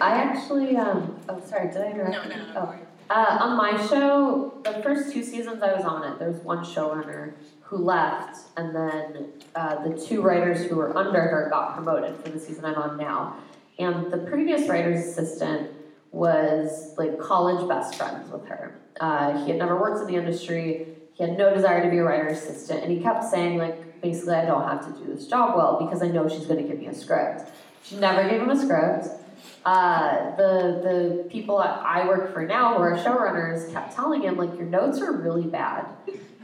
I actually, um, oh, sorry, did I interrupt? No, no, no. Oh. Uh, on my show, the first two seasons I was on it, there was one showrunner who left, and then uh, the two writers who were under her got promoted for the season I'm on now. And the previous writer's assistant was like college best friends with her. Uh, he had never worked in the industry. He had no desire to be a writer's assistant, and he kept saying like, basically, I don't have to do this job well because I know she's going to give me a script. She never gave him a script. Uh, the the people I work for now, who are showrunners, kept telling him like your notes are really bad.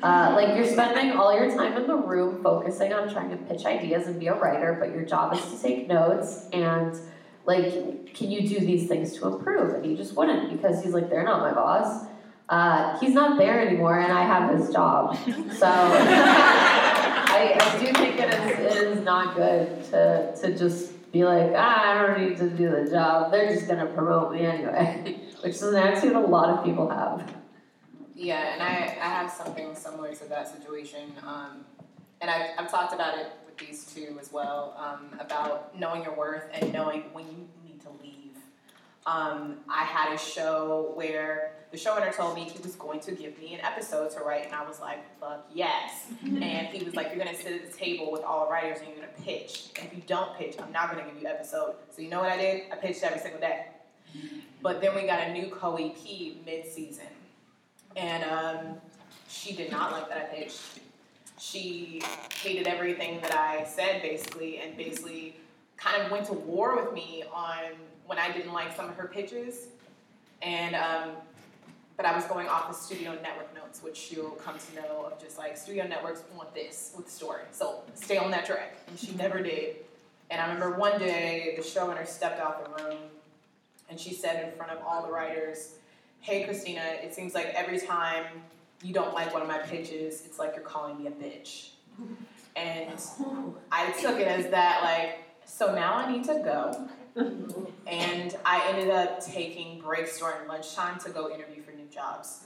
Uh, like you're spending all your time in the room focusing on trying to pitch ideas and be a writer, but your job is to take notes and like can you do these things to improve? And he just wouldn't because he's like they're not my boss. uh, he's not there anymore, and I have his job. So I, I do think it is, it is not good to, to just be like, ah, I don't need to do the job. They're just going to promote me anyway, which is an attitude a lot of people have. Yeah, and I, I have something similar to that situation. Um, and I've, I've talked about it with these two as well um, about knowing your worth and knowing when you need to leave. Um, I had a show where the showrunner told me he was going to give me an episode to write, and I was like, fuck yes. and he was like, You're gonna sit at the table with all the writers and you're gonna pitch. And if you don't pitch, I'm not gonna give you an episode. So you know what I did? I pitched every single day. But then we got a new co EP mid season. And um, she did not like that I pitched. She hated everything that I said, basically, and basically kind of went to war with me on when I didn't like some of her pitches. And, um, but I was going off the studio network notes, which you'll come to know of just like studio networks want this with the story. So stay on that track. And she never did. And I remember one day the showrunner stepped out the room and she said in front of all the writers, Hey Christina, it seems like every time you don't like one of my pitches, it's like you're calling me a bitch. And I took it as that, like, so now I need to go. And I ended up taking breaks during lunchtime to go interview for new jobs.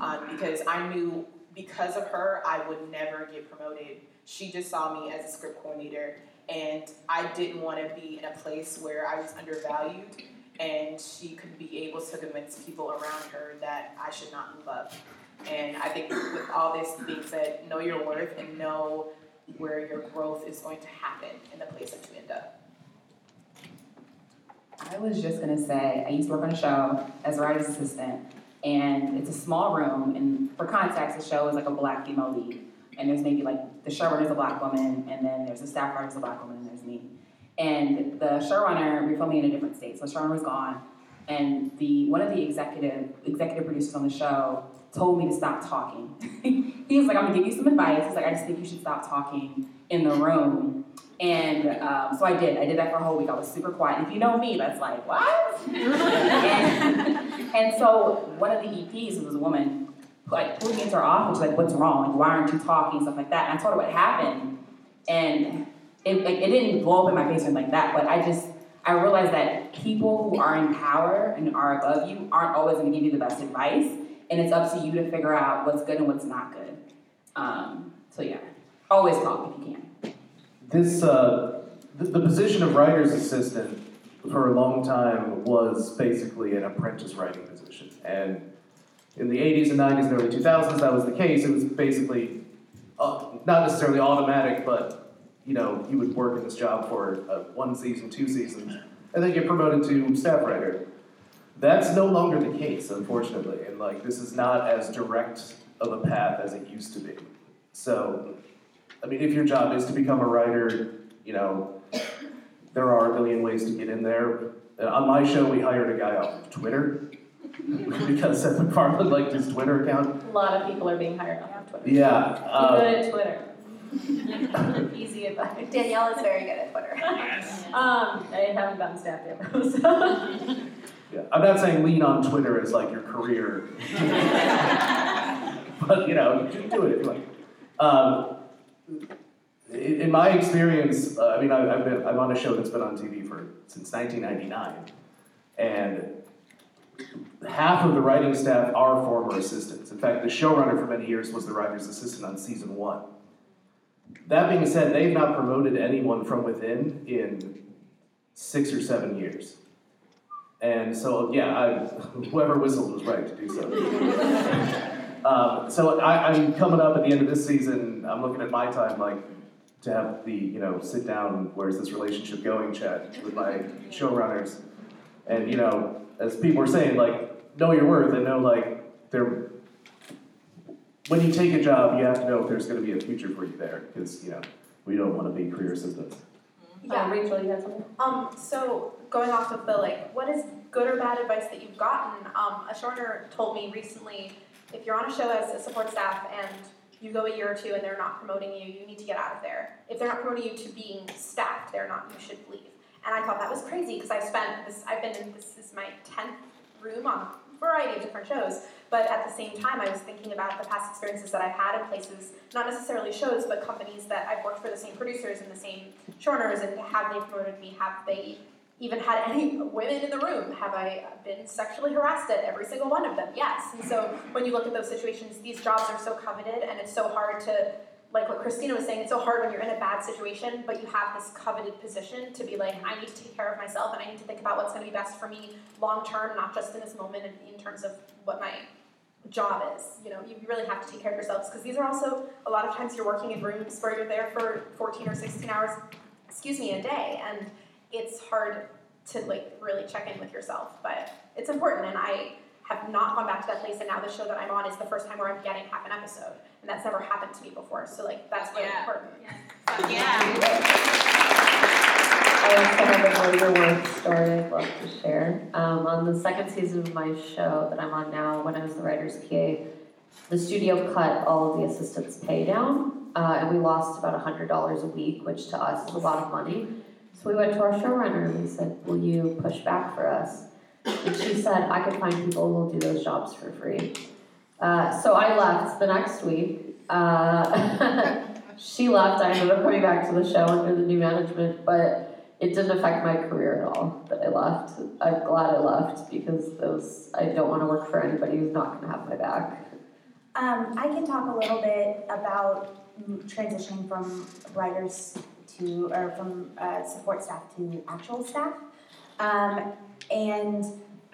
Um, because I knew because of her, I would never get promoted. She just saw me as a script coordinator, and I didn't want to be in a place where I was undervalued and she could be able to convince people around her that I should not move up. And I think with all this being said, know your worth and know where your growth is going to happen in the place that you end up. I was just gonna say, I used to work on a show as a writer's assistant, and it's a small room. And for context, the show is like a black female lead, and there's maybe like the showrunner's a black woman, and then there's the staff writer's a black woman, and there's me. And the showrunner, we are filming in a different state, so the showrunner was gone, and the one of the executive executive producers on the show told me to stop talking. he was like, "I'm gonna give you some advice." He's like, "I just think you should stop talking in the room." And um, so I did. I did that for a whole week. I was super quiet. And if you know me, that's like, what? and, and, so one of the EPs was a woman who like pulled me into her office, like, what's wrong? Like, why aren't you talking? Stuff like that. And I told her what happened. And it, like, it didn't blow up in my face or like that, but I just, I realized that people who are in power and are above you aren't always going to give you the best advice. And it's up to you to figure out what's good and what's not good. Um, so yeah, always talk if you can this uh, the, the position of writer's assistant for a long time was basically an apprentice writing position. And in the 80s and 90s and early 2000s, that was the case. It was basically uh, not necessarily automatic, but you know, you would work in this job for uh, one season, two seasons, and then get promoted to staff writer. That's no longer the case, unfortunately, and like this is not as direct of a path as it used to be. So I mean, if your job is to become a writer, you know, there are a million ways to get in there. Uh, on my show, we hired a guy off of Twitter because Seth MacFarlane liked his Twitter account. A lot of people are being hired off of Twitter. Yeah. Um, good at Twitter. Easy advice. Danielle is very good at Twitter. um, I haven't gotten staffed yet, so. Yeah, I'm not saying lean on Twitter as like your career, but you know, you can do it if you like. Um, in my experience, uh, I mean, I've been, I'm on a show that's been on TV for since 1999, and half of the writing staff are former assistants. In fact, the showrunner for many years was the writer's assistant on season one. That being said, they've not promoted anyone from within in six or seven years. And so, yeah, I, whoever whistled was right to do so. Um, so I, am coming up at the end of this season. I'm looking at my time, like to have the you know sit down. Where's this relationship going? Chat with my showrunners, and you know, as people are saying, like know your worth and know like there. When you take a job, you have to know if there's going to be a future for you there, because you know we don't want to be career assistants. Yeah, um, Rachel, you had something. Um, so going off of the like, what is good or bad advice that you've gotten? Um, a showrunner told me recently if you're on a show as a support staff and you go a year or two and they're not promoting you, you need to get out of there. If they're not promoting you to being staffed, they're not, you should leave. And I thought that was crazy because I spent this, I've been in, this is my 10th room on a variety of different shows. But at the same time, I was thinking about the past experiences that I've had in places, not necessarily shows, but companies that I've worked for the same producers and the same showrunners, and have they promoted me? Have they even had any women in the room? Have I been sexually harassed at every single one of them? Yes. And so when you look at those situations, these jobs are so coveted, and it's so hard to like what Christina was saying, it's so hard when you're in a bad situation, but you have this coveted position to be like, I need to take care of myself and I need to think about what's going to be best for me long term, not just in this moment and in terms of what my job is. You know, you really have to take care of yourselves because these are also a lot of times you're working in rooms where you're there for 14 or 16 hours, excuse me, a day, and it's hard to like really check in with yourself, but it's important and I have not gone back to that place and now the show that I'm on is the first time where I'm getting half an episode and that's never happened to me before. So like that's really Yeah. important. I also have a labor work story I'd love to share. Um, on the second season of my show that I'm on now, when I was the writer's PA, the studio cut all of the assistants' pay down, uh, and we lost about hundred dollars a week, which to us is a lot of money. So we went to our showrunner and we said, "Will you push back for us?" And she said, "I could find people who will do those jobs for free." Uh, so I left the next week. Uh, she left. I ended up coming back to the show under the new management, but it didn't affect my career at all that I left. I'm glad I left because those I don't want to work for anybody who's not going to have my back. Um, I can talk a little bit about transitioning from writers to, or from uh, support staff to actual staff. Um, and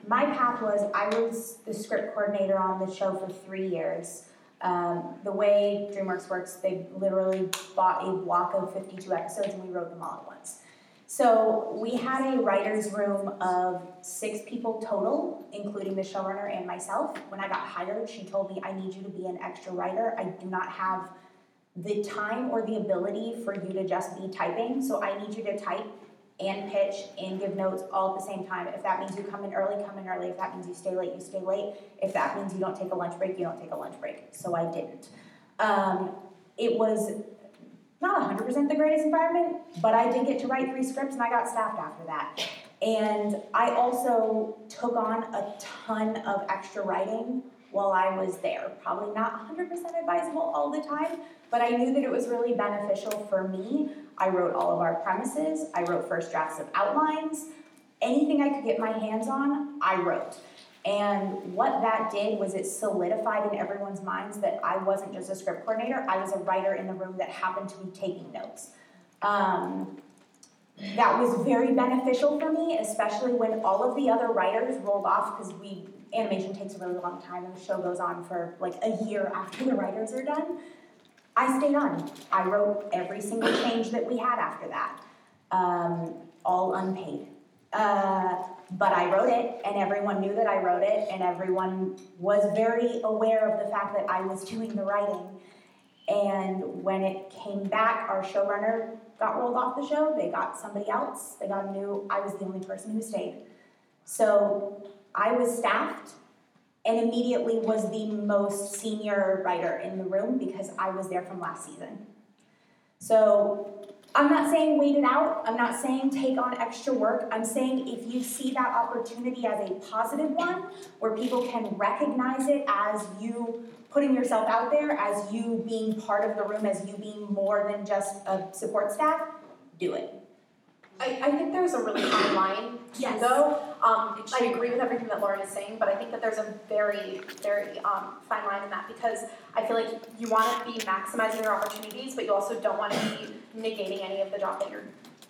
my path was I was the script coordinator on the show for three years. Um, the way DreamWorks works, they literally bought a block of 52 episodes and we wrote them all at once. So we had a writer's room of six people total, including the showrunner and myself. When I got hired, she told me, I need you to be an extra writer. I do not have the time or the ability for you to just be typing, so I need you to type and pitch and give notes all at the same time. If that means you come in early, come in early. If that means you stay late, you stay late. If that means you don't take a lunch break, you don't take a lunch break. So I didn't. Um, it was not 100% the greatest environment, but I did get to write three scripts and I got staffed after that. And I also took on a ton of extra writing while I was there. Probably not 100% advisable all the time, but I knew that it was really beneficial for me. I wrote all of our premises, I wrote first drafts of outlines. Anything I could get my hands on, I wrote. And what that did was it solidified in everyone's minds that I wasn't just a script coordinator, I was a writer in the room that happened to be taking notes. Um, that was very beneficial for me, especially when all of the other writers rolled off because we animation takes a really long time and the show goes on for like a year after the writers are done. I stayed on. I wrote every single change that we had after that, um, all unpaid. Uh, but I wrote it, and everyone knew that I wrote it, and everyone was very aware of the fact that I was doing the writing. And when it came back, our showrunner got rolled off the show. They got somebody else. They got a new. I was the only person who stayed. So I was staffed and immediately was the most senior writer in the room because I was there from last season. So I'm not saying wait it out. I'm not saying take on extra work. I'm saying if you see that opportunity as a positive one, where people can recognize it as you putting yourself out there, as you being part of the room, as you being more than just a support staff, do it. I, I think there's a really fine line Yes. though. Um, I agree with everything that Lauren is saying, but I think that there's a very, very um, fine line in that because I feel like you want to be maximizing your opportunities, but you also don't want to be negating any of the job that you're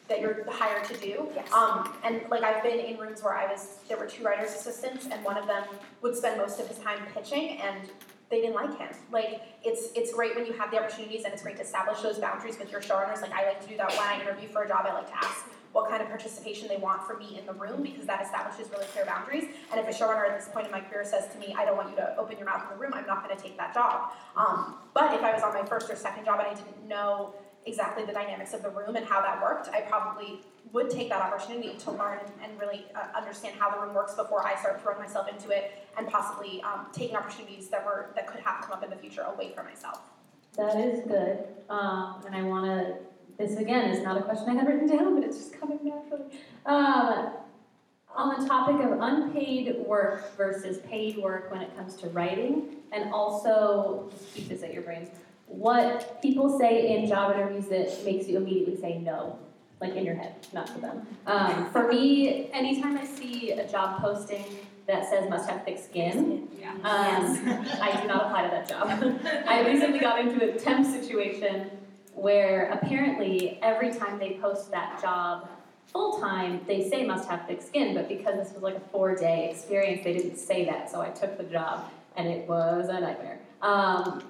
that you're hired to do. Yes. Um, and like I've been in rooms where I was, there were two writers assistants, and one of them would spend most of his time pitching, and they didn't like him. Like it's it's great when you have the opportunities, and it's great to establish those boundaries with your showrunners. Like I like to do that when I interview for a job. I like to ask what kind of participation they want from me in the room because that establishes really clear boundaries. And if a showrunner at this point in my career says to me, I don't want you to open your mouth in the room, I'm not going to take that job. Um, but if I was on my first or second job and I didn't know exactly the dynamics of the room and how that worked, I probably would take that opportunity to learn and, really uh, understand how the room works before I start throwing myself into it and possibly um, taking opportunities that were that could have come up in the future away from myself. That is good. Um, and I want to, this again is not a question I had written down, but it's just coming naturally. Um, on the topic of unpaid work versus paid work when it comes to writing, and also just keep this at your brains. What people say in job interviews that makes you immediately say no, like in your head, not to them. Um, for me, anytime I see a job posting that says must have thick skin, um, I do not apply to that job. I recently got into a temp situation where apparently every time they post that job full time, they say must have thick skin, but because this was like a four day experience, they didn't say that, so I took the job and it was a nightmare. Um,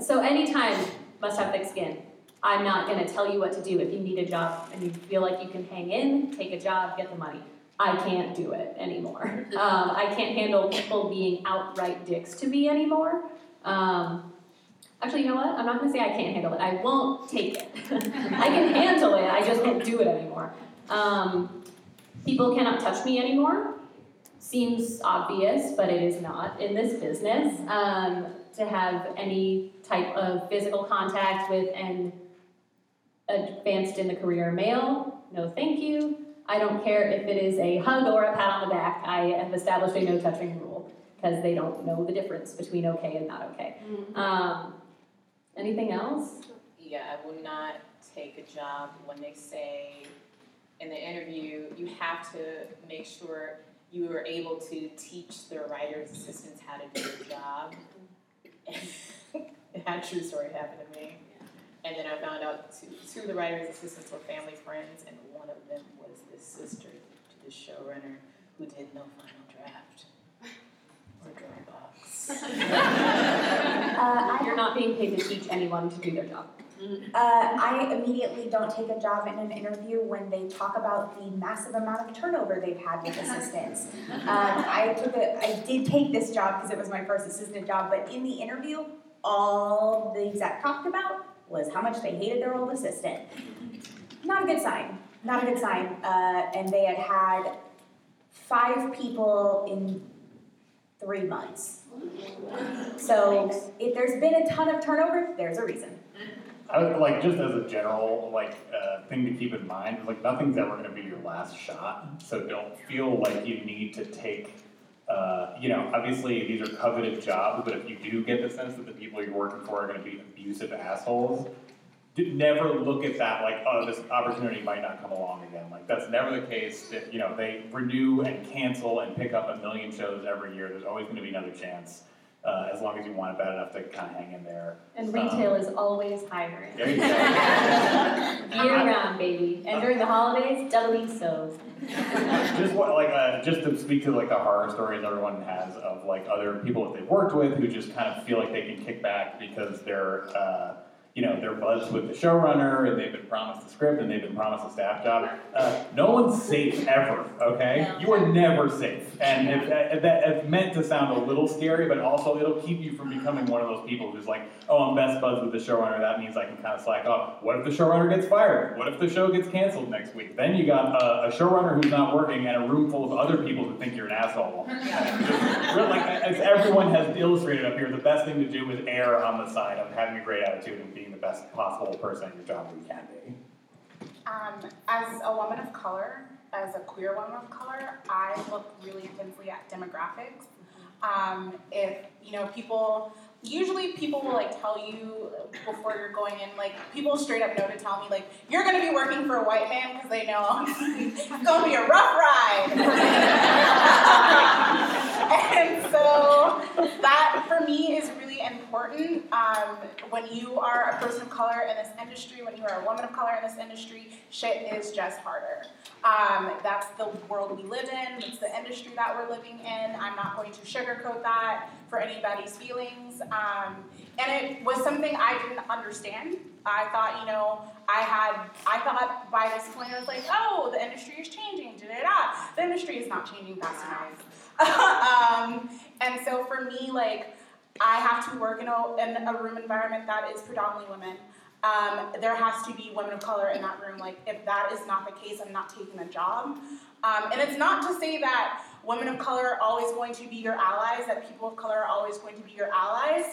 so anytime must have thick skin. I'm not going to tell you what to do. If you need a job and you feel like you can hang in, take a job, get the money. I can't do it anymore. Um, I can't handle people being outright dicks to me anymore. Um, actually, you know what? I'm not going to say I can't handle it. I won't take it. I can handle it. I just won't do it anymore. Um, people cannot touch me anymore. Seems obvious, but it is not in this business. Um, to have any type of physical contact with an advanced in the career male, no thank you. I don't care if it is a hug or a pat on the back. I have established a no touching rule because they don't know the difference between okay and not okay. Um, anything else? Yeah, I will not take a job when they say in the interview, you have to make sure you are able to teach the writer's assistants how to do their job. that true story happened to me. And then I found out two, two of the writer's assistants were family friends, and one of them was the sister to the showrunner who did no final draft. Uh, You're not being paid to teach anyone to do their job. Uh, I immediately don't take a job in an interview when they talk about the massive amount of turnover they've had with assistants. Um, I took a, I did take this job because it was my first assistant job, but in the interview, all the exec talked about was how much they hated their old assistant. Not a good sign. Not a good sign. Uh, and they had had five people in three months. So if there's been a ton of turnover, there's a reason. I like just as a general like uh, thing to keep in mind, like nothing's ever going to be your last shot. So don't feel like you need to take. Uh, you know, obviously these are coveted jobs, but if you do get the sense that the people you're working for are going to be abusive assholes, never look at that like, oh, this opportunity might not come along again. Like that's never the case. That you know they renew and cancel and pick up a million shows every year. There's always going to be another chance. Uh, as long as you want it bad enough to kind of hang in there. And retail is always hiring. There you go. Year round, baby. And during the holidays, doubly so. just what, like uh, just to speak to like the horror stories everyone has of like other people that they've worked with who just kind of feel like they can kick back because they're uh, you know they're buzzed with the showrunner and they've been promised a script and they've been promised a staff job. Uh, no one's safe ever. Okay, you are never safe, and if, uh, that it's meant to sound a little scary, but also it'll keep you from becoming one of those people who's like, oh, I'm best buds with the showrunner. That means I can kind of slack off. What if the showrunner gets fired? What if the show gets canceled next week? Then you got a, a showrunner who's not working and a room full of other people who think you're an asshole. Really, like, as everyone has illustrated up here, the best thing to do is err on the side of having a great attitude and being the best possible person your job that you can be. Um, as a woman of color, as a queer woman of color, I look really intensely at demographics. Um, if you know people, usually people will like tell you before you're going in, like people straight up know to tell me like you're going to be working for a white man because they know it's going to be a rough ride. and so that for me is really important. Um, when you are a person of color in this industry, when you are a woman of color in this industry, shit is just harder. Um, that's the world we live in. It's the industry that we're living in. I'm not going to sugarcoat that for anybody's feelings. Um, and it was something I didn't understand. I thought, you know, I had, I thought by this point I was like, oh, the industry is changing, da da da. The industry is not changing fast enough. um, and so for me, like, I have to work in a, in a room environment that is predominantly women. Um, there has to be women of color in that room. Like, if that is not the case, I'm not taking the job. Um, and it's not to say that women of color are always going to be your allies, that people of color are always going to be your allies.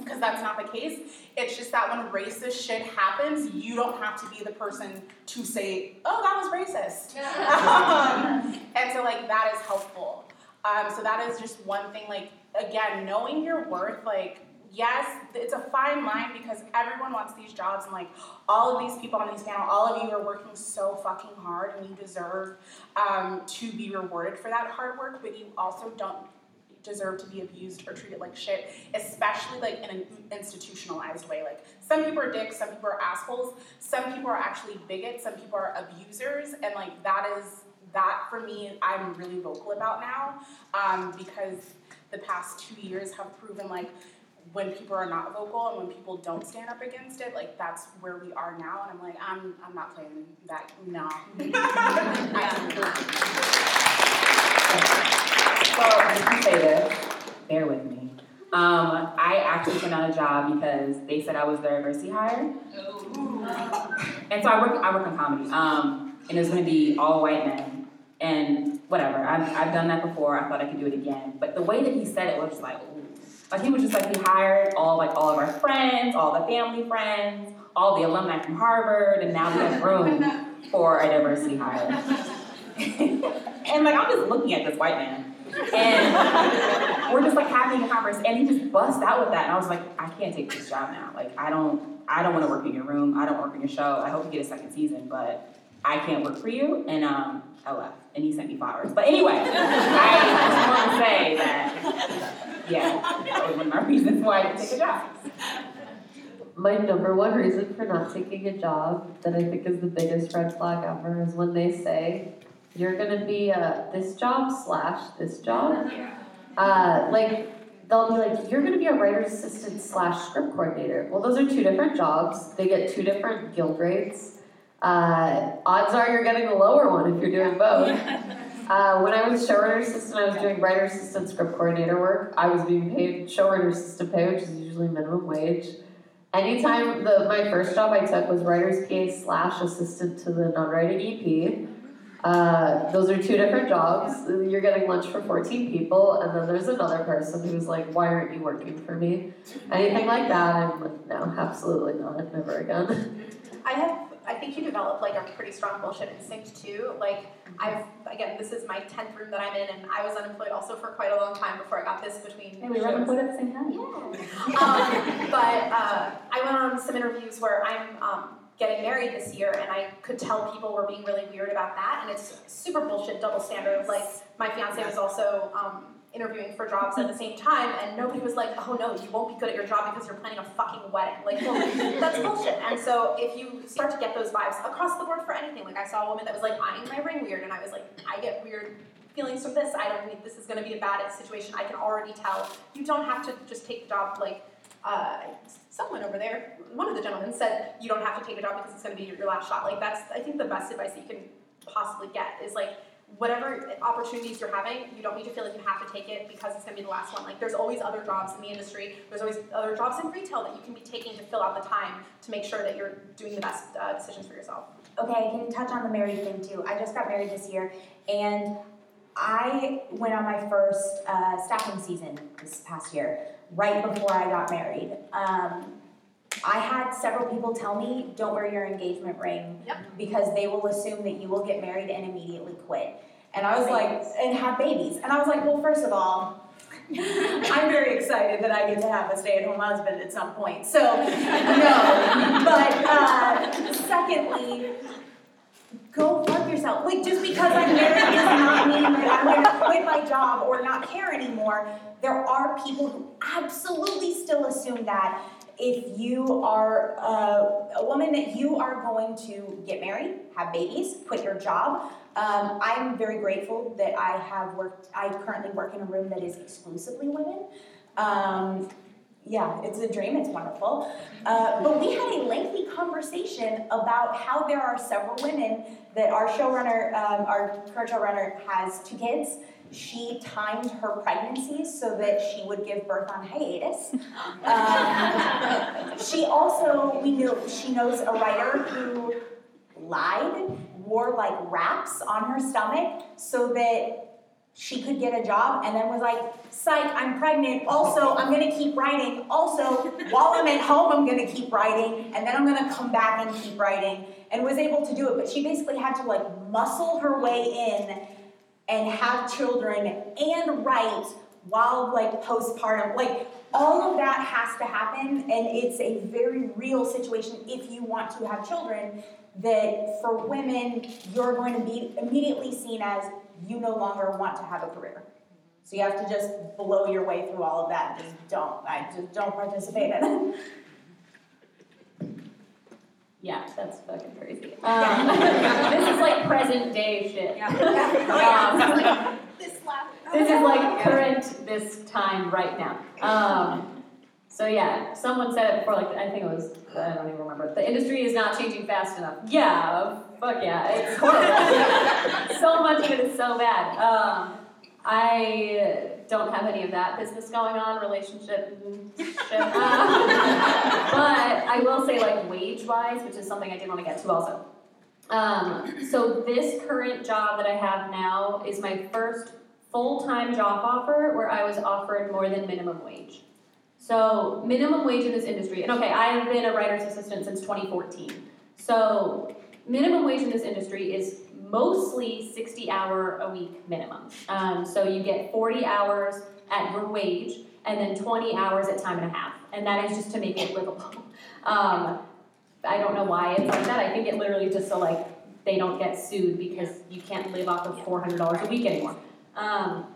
because that's not the case. It's just that when racist shit happens, you don't have to be the person to say, "Oh, that was racist," um, and so like that is helpful. Um, so that is just one thing. Like again, knowing your worth, like yes, it's a fine line because everyone wants these jobs, and like all of these people on these panel, all of you are working so fucking hard, and you deserve um, to be rewarded for that hard work. But you also don't deserve to be abused or treated like shit, especially like in an institutionalized way. Like some people are dicks, some people are assholes, some people are actually bigots, some people are abusers, and like that is that for me I'm really vocal about now um, because the past two years have proven like when people are not vocal and when people don't stand up against it, like that's where we are now. And I'm like, I'm I'm not playing that. No. Well, I can say this. Bear with me. Um, I actually turned down a job because they said I was the diversity hire. And so I work I work in comedy. Um, and it was gonna be all white men. And whatever. I've, I've done that before. I thought I could do it again. But the way that he said it was like, ooh. Like he was just like he hired all like all of our friends, all the family friends, all the alumni from Harvard, and now we have room for a diversity hire. and like I'm just looking at this white man. And we're just like having a conversation, and he just busts out with that, and I was like, I can't take this job now. Like I don't, I don't want to work in your room. I don't work in your show. I hope you get a second season, but I can't work for you. And um, I left, and he sent me flowers. But anyway, I just want to say that, yeah, that was one of my reasons why I didn't take a job. My number one reason for not taking a job that I think is the biggest red flag ever is when they say, you're gonna be uh, this job slash this job. Uh, like, they'll be like, you're gonna be a writer's assistant slash script coordinator. Well, those are two different jobs. They get two different guild rates. Uh, odds are you're getting the lower one if you're doing both. Uh, when I was showrunner assistant, I was doing writer assistant script coordinator work. I was being paid showrunner assistant pay, which is usually minimum wage. Anytime the my first job I took was writer's PA slash assistant to the non-writing EP. Uh, those are two different jobs. You're getting lunch for 14 people, and then there's another person who's like, Why aren't you working for me? Anything like that, I'm like, No, absolutely not, never again. I have, I think you develop like a pretty strong bullshit instinct too. Like, I've, again, this is my 10th room that I'm in, and I was unemployed also for quite a long time before I got this between. Hey, we were unemployed at the same time. um, but uh, I went on some interviews where I'm um, getting married this year, and I could tell people were being really weird about that, and it's super bullshit double standard. Like my fiance was also um, interviewing for jobs at the same time, and nobody was like, "Oh no, you won't be good at your job because you're planning a fucking wedding." Like, well, that's bullshit. And so if you start to get those vibes across the board for anything, like I saw a woman that was like eyeing my ring weird, and I was like, I get weird feelings from this. I don't need this is going to be a bad situation. I can already tell. You don't have to just take the job like. Uh, someone over there, one of the gentlemen said, you don't have to take a job because it's going to be your last shot. Like that's, I think the best advice that you can possibly get is like, whatever opportunities you're having, you don't need to feel like you have to take it because it's going to be the last one. Like there's always other jobs in the industry. There's always other jobs in retail that you can be taking to fill out the time to make sure that you're doing the best uh, decisions for yourself. Okay, I can touch on the married thing too. I just got married this year, and I went on my first uh, staffing season this past year, right before I got married. Um, I had several people tell me, don't wear your engagement ring Yep. because they will assume that you will get married and immediately quit. And I was like, and have babies. And I was like, well, first of all, I'm very excited that I get to have a stay at home husband at some point. So, no. But uh, secondly, go fuck yourself. Like, just because I'm married does not mean that I'm going to quit my job or not care anymore. There are people who absolutely still assume that if you are uh, a woman that you are going to get married, have babies, quit your job. Um, I'm very grateful that I have worked. I currently work in a room that is exclusively women. Um, yeah, it's a dream. It's wonderful. Uh, but we had a lengthy conversation about how there are several women that our showrunner, um, our current showrunner, has two kids. She timed her pregnancies so that she would give birth on hiatus. Um, she also, we knew, she knows a writer who lied, wore like wraps on her stomach so that she could get a job and then was like, psych, I'm pregnant. Also, I'm gonna keep writing. Also, while I'm at home, I'm gonna keep writing. And then I'm gonna come back and keep writing. And was able to do it. But she basically had to like muscle her way in and have children and write while like postpartum. Like all of that has to happen. And it's a very real situation if you want to have children that for women, you're going to be immediately seen as you no longer want to have a career. So you have to just blow your way through all of that. Just don't. I just don't participate in it. Yeah, that's fucking crazy. Um, this is like present day shit. Um, this last. this is like current this time right now. Um, so yeah, someone said it before, like I think it was I don't even remember. The industry is not changing fast enough. Yeah, fuck yeah, it's horrible. so much of it is so bad. Um, I don't have any of that business going on, relationship shit. Uh, but I will say, like wage wise, which is something I did want to get to also. Um, so this current job that I have now is my first full-time job offer where I was offered more than minimum wage. So minimum wage in this industry, and okay, I have been a writer's assistant since 2014. So minimum wage in this industry is mostly 60 hour a week minimum. Um, so you get 40 hours at your wage and then 20 hours at time and a half. And that is just to make it livable. Um, I don't know why it's like that. I think it literally just so like they don't get sued because you can't live off of $400 a week anymore. Um,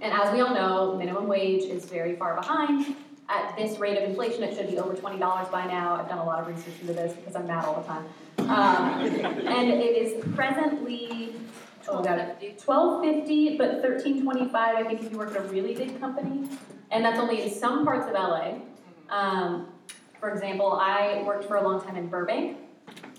and as we all know, minimum wage is very far behind. At this rate of inflation, it should be over $20 by now. I've done a lot of research into this because I'm mad all the time. Um, and it is presently oh got it, twelve fifty, but thirteen twenty five. I think if you work at a really big company, and that's only in some parts of LA. Um, for example, I worked for a long time in Burbank.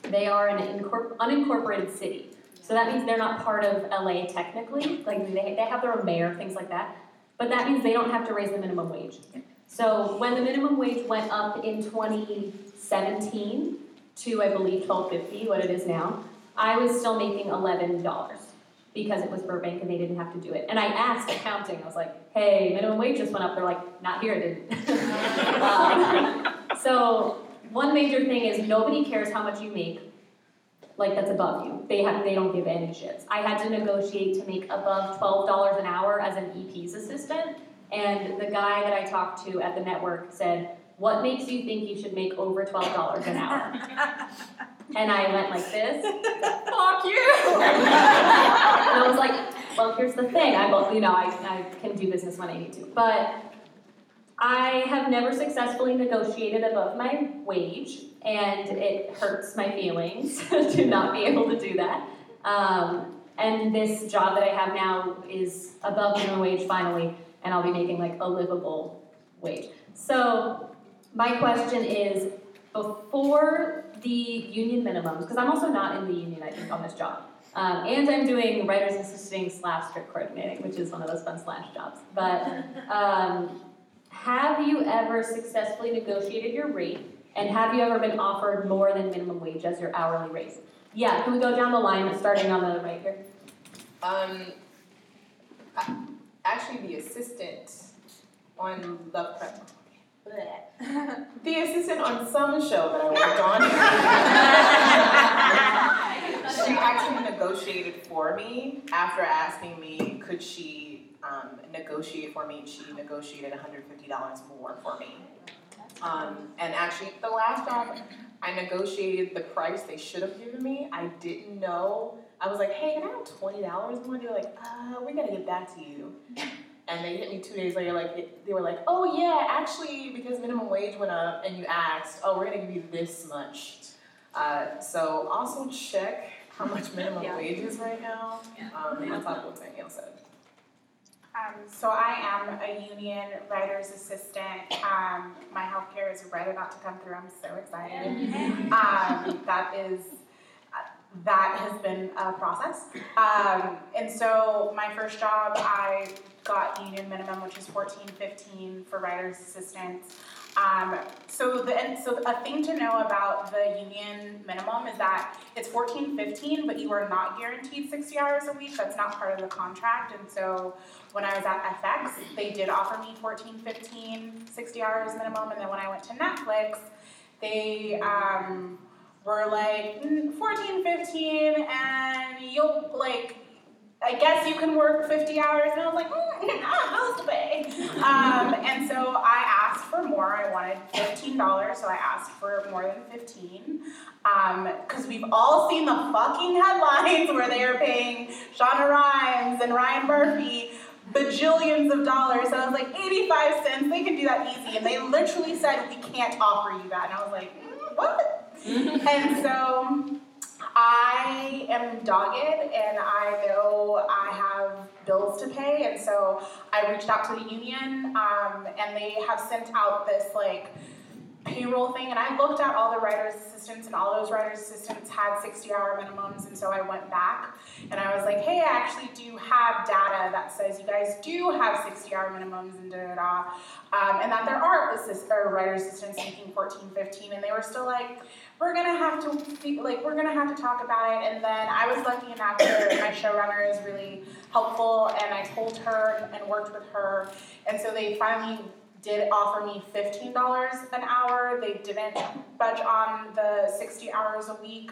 They are an incorpor- unincorporated city, so that means they're not part of LA technically. Like they they have their own mayor, things like that. But that means they don't have to raise the minimum wage. So when the minimum wage went up in 2017 to I believe 12.50, what it is now, I was still making eleven dollars because it was Burbank and they didn't have to do it. And I asked accounting, I was like, "Hey, minimum wage just went up." They're like, "Not here, it didn't." um, so one major thing is nobody cares how much you make. Like that's above you. They have they don't give any shits. I had to negotiate to make above twelve dollars an hour as an EP's assistant, and the guy that I talked to at the network said, "What makes you think you should make over twelve dollars an hour?" And I went like this, fuck you! and I was like, well, here's the thing. I, will, you know, I, I can do business when I need to. But I have never successfully negotiated above my wage, and it hurts my feelings to not be able to do that. Um, and this job that I have now is above minimum wage finally, and I'll be making like a livable wage. So my question is, before the union minimums, because I'm also not in the union, I think, on this job. Um, and I'm doing writer's assisting slash script coordinating, which is one of those fun slash jobs. But um, have you ever successfully negotiated your rate? And have you ever been offered more than minimum wage as your hourly rate? Yeah, can we go down the line, starting on the right here? Um, actually, the assistant on Lovecraft. The assistant on some show that I worked on. she actually negotiated for me after asking me, could she um, negotiate for me? She negotiated $150 more for me. Um, and actually, the last job, I negotiated the price they should have given me. I didn't know. I was like, hey, can I have twenty dollars more? They were like, uh, we gotta get back to you. And they hit me two days later. Like they were like, oh yeah, actually, because minimum wage went up, and you asked, oh, we're gonna give you this much. Uh, so also check how much minimum Yeah. wage is right now. Um, on top of what Danielle said. Um, so I am a union writer's assistant. Um, my healthcare is right about to come through. I'm so excited. Um, that is, that has been a process. Um, and so my first job, I got union minimum, which is fourteen fifteen for writer's assistants. Um, so the and so a thing to know about the union minimum is that it's fourteen fifteen, but you are not guaranteed sixty hours a week. That's not part of the contract. And so when I was at FX, they did offer me 14, 15, 60 hours minimum. And then when I went to Netflix, they um, were like "Mm, 14, 15, and you'll like I guess you can work 50 hours. And I was like, mm, how's the pay? Um, and so I asked for more. I wanted $15, so I asked for more than 15 Because we've all seen the fucking headlines where they are paying Shonda Rhimes and Ryan Murphy bajillions of dollars. And I was like, 85 cents, they can do that easy. And they literally said, we can't offer you that. And I was like, mm, what? and so I am dogged and I know I have bills to pay, and so I reached out to the union, um, and they have sent out this like payroll thing, and I looked at all the writers' assistants, and all those writers' assistants had 60 hour minimums, and so I went back and I was like, hey, I actually do have data that says you guys do have 60 hour minimums and da da da, um, and that there are assist- or writers' assistants making 14, 15, and they were still like, we're gonna have to like we're gonna have to talk about it. And then i was lucky enough that my showrunner is really helpful and i told her and worked with her and so they finally did offer me $15 an hour. They didn't budge on the 60 hours a week.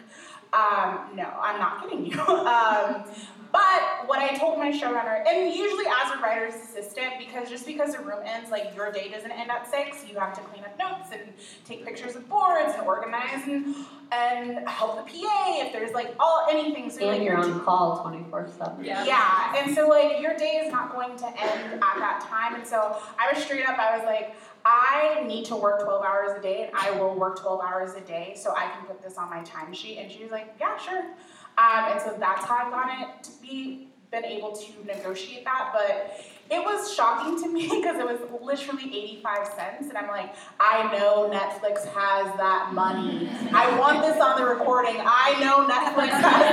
Um, no i'm not kidding you. Um, but what I told my showrunner, and usually as a writer's assistant, because just because the room ends, like your day doesn't end at six, you have to clean up notes and take pictures of boards and organize and and help the PA if there's like all anything. So And like you're on call twenty-four seven. yeah. and so like your day is not going to end at that time. And so I was straight up, I was like, I need to work 12 hours a day and I will work 12 hours a day so I can put this on my timesheet. And she was like, yeah, sure. Um, and so that's how I got it to be been able to negotiate that. But it was shocking to me because it was literally 85 cents. And I'm like, I know Netflix has that money. I want this on the recording. I know Netflix has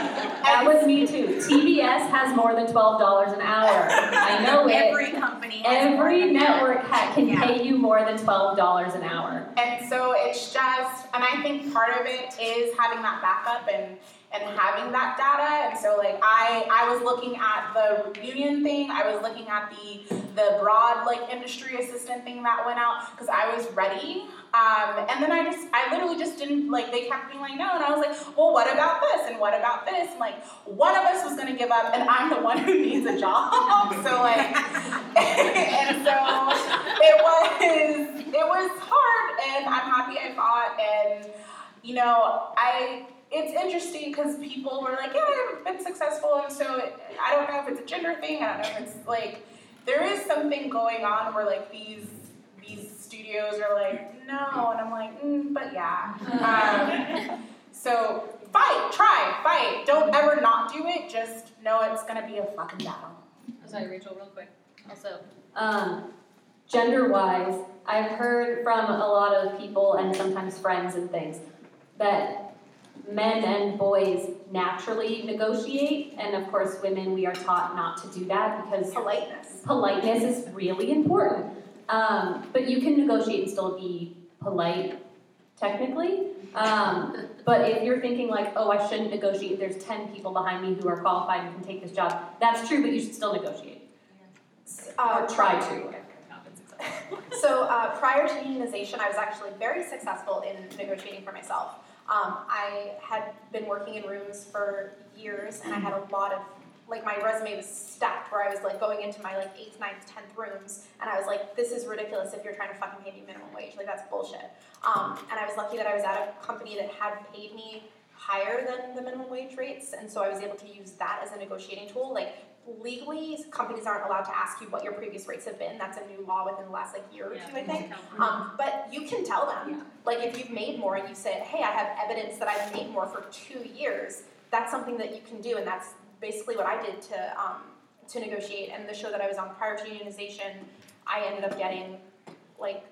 That was me too. TBS has more than twelve dollars an hour. I know it. Every company Every network ha- can pay you more than twelve dollars an hour. And so it's just, and I think part of it is having that backup and and having that data. And so like I I was looking at the union thing. I was looking at the the broad like industry assistant thing that went out because I was ready. Um, and then I just I literally just didn't like they kept being like no, and I was like well what about this and what about this and like one of us was gonna give up and I'm the one who needs a job. so like and so it was it was hard and I'm happy I fought and you know I it's interesting because people were like yeah I've been successful and so it, I don't know if it's a gender thing I don't know if it's like there is something going on where like these these studios are like no and I'm like mm, but yeah. Um, so fight try fight. Don't ever not do it. Just know it's gonna be a fucking battle. Sorry, Rachel, real quick. Also, Um, gender wise, I've heard from a lot of people and sometimes friends and things that men and boys naturally negotiate, and of course, women, we are taught not to do that because politeness politeness is really important. Um, but you can negotiate and still be polite, technically. Um, but if you're thinking like, oh, I shouldn't negotiate, there's 10 people behind me who are qualified and can take this job, that's true, but you should still negotiate. Uh, Or try to. So uh, prior to unionization, I was actually very successful in negotiating for myself. Um, I had been working in rooms for years, and I had a lot of like my resume was stacked where I was like going into my like eighth, ninth, tenth rooms, and I was like, this is ridiculous if you're trying to fucking pay me minimum wage, like that's bullshit. Um, and I was lucky that I was at a company that had paid me higher than the minimum wage rates, and so I was able to use that as a negotiating tool. Like legally, companies aren't allowed to ask you what your previous rates have been. That's a new law within the last like year or two, I think. Um, but you can tell them, like if you've made more and you said, hey, I have evidence that I've made more for two years. That's something that you can do, and that's basically what I did to um, to negotiate. And the show that I was on prior to unionization, I ended up getting like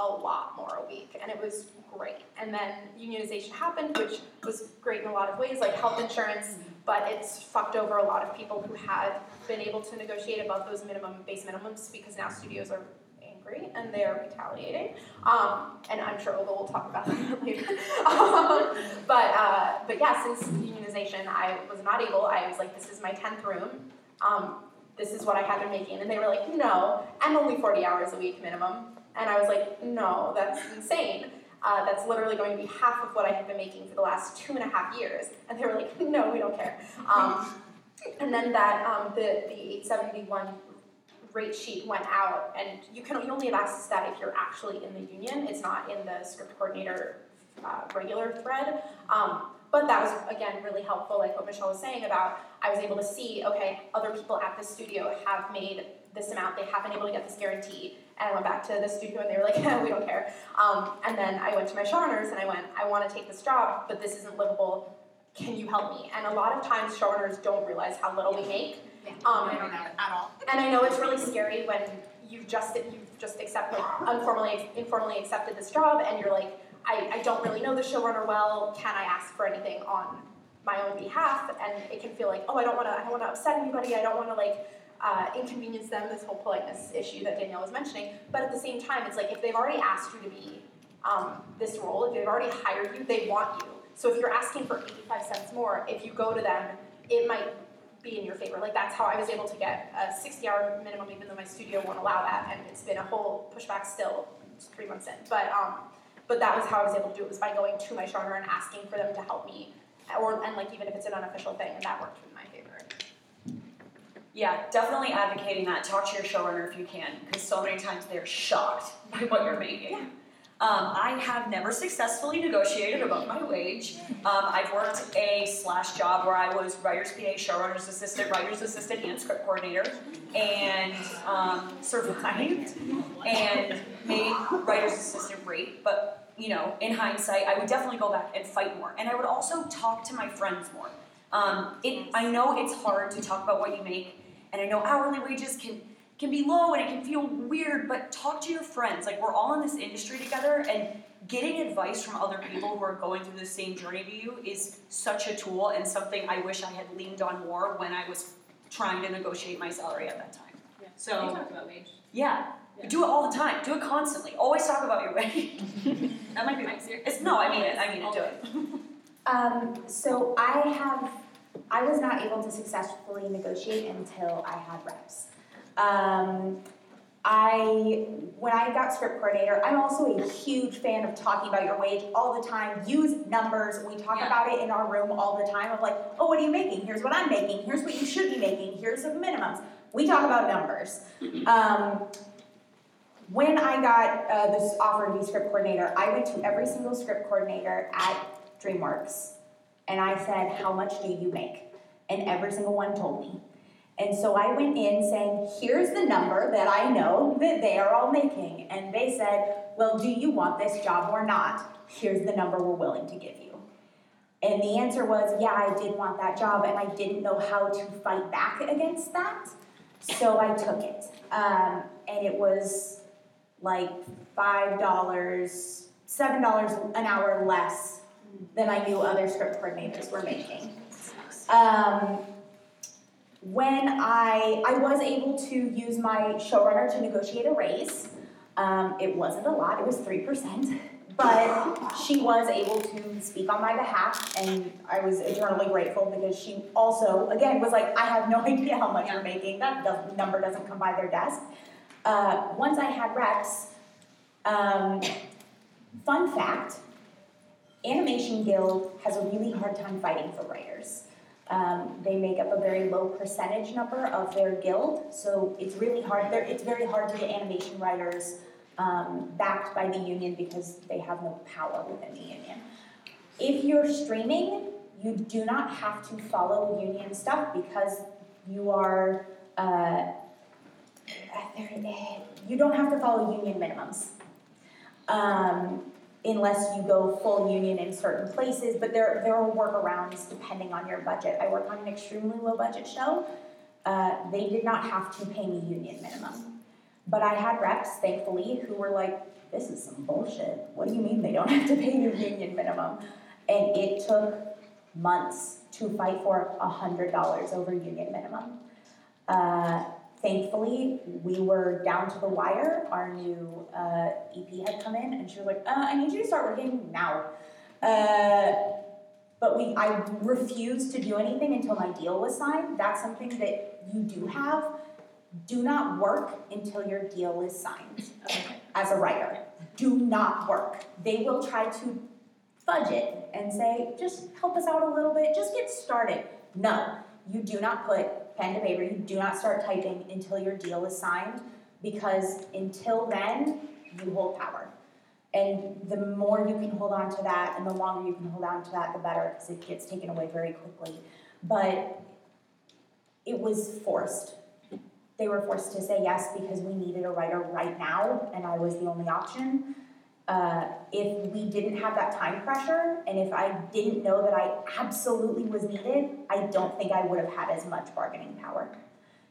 a lot more a week, and it was great. And then unionization happened, which was great in a lot of ways, like health insurance, but it's fucked over a lot of people who had been able to negotiate above those minimum base minimums because now studios are angry and they are retaliating. Um, and I'm sure Olga will talk about that later. um, but uh, but yeah, since unionization, I was not able. I was like, this is my tenth room. Um, this is what I had been making, and they were like, no, I'm only 40 hours a week minimum. And I was like, no, that's insane. Uh, that's literally going to be half of what I had been making for the last two and a half years. And they were like, no, we don't care. Um, and then that um, the the 871 rate sheet went out, and you can you only have access to that if you're actually in the union. It's not in the script coordinator uh, regular thread. Um, but that was again really helpful, like what Michelle was saying about. I was able to see, okay, other people at the studio have made this amount. They have been able to get this guarantee. And I went back to the studio, and they were like, we don't care. Um, and then I went to my showrunners, and I went, I want to take this job, but this isn't livable. Can you help me? And a lot of times, showrunners don't realize how little we make. Um, I don't know at all. and I know it's really scary when you've just you've just accepted informally informally accepted this job and you're like, I, I don't really know the showrunner well. Can I ask for anything on my own behalf? And it can feel like, oh, I don't want to I don't want to upset anybody. I don't want to like uh, inconvenience them. This whole politeness issue that Danielle was mentioning. But at the same time, it's like if they've already asked you to be um, this role, if they've already hired you, they want you. So if you're asking for 85 cents more, if you go to them, it might be in your favor. Like that's how I was able to get a 60 hour minimum, even though my studio won't allow that, and it's been a whole pushback still, three months in. But um, but that was how I was able to do it was by going to my showrunner and asking for them to help me, or and like even if it's an unofficial thing, and that worked. Yeah, definitely advocating that. Talk to your showrunner if you can, because so many times they're shocked by what you're making. Um, I have never successfully negotiated above my wage. Um, I've worked a slash job where I was writer's PA, showrunner's assistant, writer's assistant, and script coordinator, and um, survived and made writer's assistant rate. But you know, in hindsight, I would definitely go back and fight more, and I would also talk to my friends more. Um, it, I know it's hard to talk about what you make, and I know hourly wages can can be low and it can feel weird, but talk to your friends. Like we're all in this industry together, and getting advice from other people who are going through the same journey to you is such a tool and something I wish I had leaned on more when I was trying to negotiate my salary at that time. Yeah. So you talked about wage. Yeah. Yeah. Do it all the time. Do it constantly. Always talk about your wage. That might be nicer. It's no, I mean it. I mean it. Do it. Um, so I have, I was not able to successfully negotiate until I had reps. Um, I, when I got script coordinator, I'm also a huge fan of talking about your wage all the time. Use numbers. We talk Yeah. about it in our room all the time of like, oh, what are you making? Here's what I'm making. Here's what you should be making. Here's the minimums. We talk about numbers. Um, when I got uh, this offer to be script coordinator, I went to every single script coordinator at DreamWorks and I said, How much do you make? And every single one told me. And so I went in saying, Here's the number that I know that they are all making. And they said, Well, do you want this job or not? Here's the number we're willing to give you. And the answer was, Yeah, I did want that job, and I didn't know how to fight back against that. So I took it. Um, and it was like $5, $7 an hour less than I knew other script coordinators were making. Um, when I I was able to use my showrunner to negotiate a raise. Um, it wasn't a lot; it was three percent, but she was able to speak on my behalf, and I was eternally grateful because she also, again, was like, "I have no idea how much you're making. That does, number doesn't come by their desk." Uh, once I had reps, um, fun fact: Animation Guild has a really hard time fighting for writers. Um, they make up a very low percentage number of their guild, so it's really hard. they're- It's very hard to get animation writers um, backed by the union because they have no power within the union. If you're streaming, you do not have to follow union stuff because you are. Uh, you don't have to follow union minimums. Um, unless you go full union in certain places, but there, there are workarounds depending on your budget. I work on an extremely low budget show. Uh, they did not have to pay me union minimum. But I had reps, thankfully, who were like, this is some bullshit. What do you mean they don't have to pay your union minimum? And it took months to fight for $100 over union minimum. Uh, thankfully, we were down to the wire. Our new uh, EP had come in, and she was like, uh, I need you to start working now. Uh, but we, I refused to do anything until my deal was signed. That's something that you do have. Do not work until your deal is signed as a writer. Do not work. They will try to fudge it and say, just help us out a little bit, just get started. No, you do not put pen to paper, you do not start typing until your deal is signed because until then, you hold power. And the more you can hold on to that and the longer you can hold on to that, the better because it gets taken away very quickly. But it was forced. They were forced to say yes because we needed a writer right now, and I was the only option. Uh, if we didn't have that time pressure, and if I didn't know that I absolutely was needed, I don't think I would have had as much bargaining power.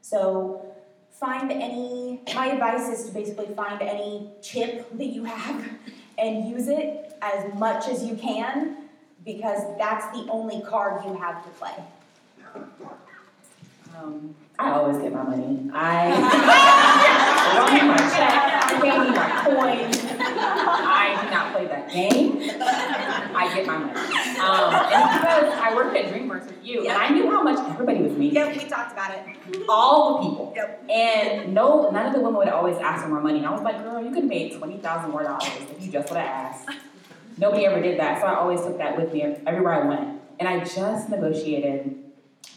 So find any, my advice is to basically find any chip that you have and use it as much as you can because that's the only card you have to play. Um, I always get my money. I run me my check, I pay me my coins. I do not play that game. I get my money. Um, and because I worked at DreamWorks with you, and I knew how much everybody was making. Yep, we talked about it. All the people. Yep. And no, none of the women would always ask for more money. And I was like, girl, you could have made twenty thousand more dollars if you just would have asked. Nobody ever did that, so I always took that with me everywhere I went. And I just negotiated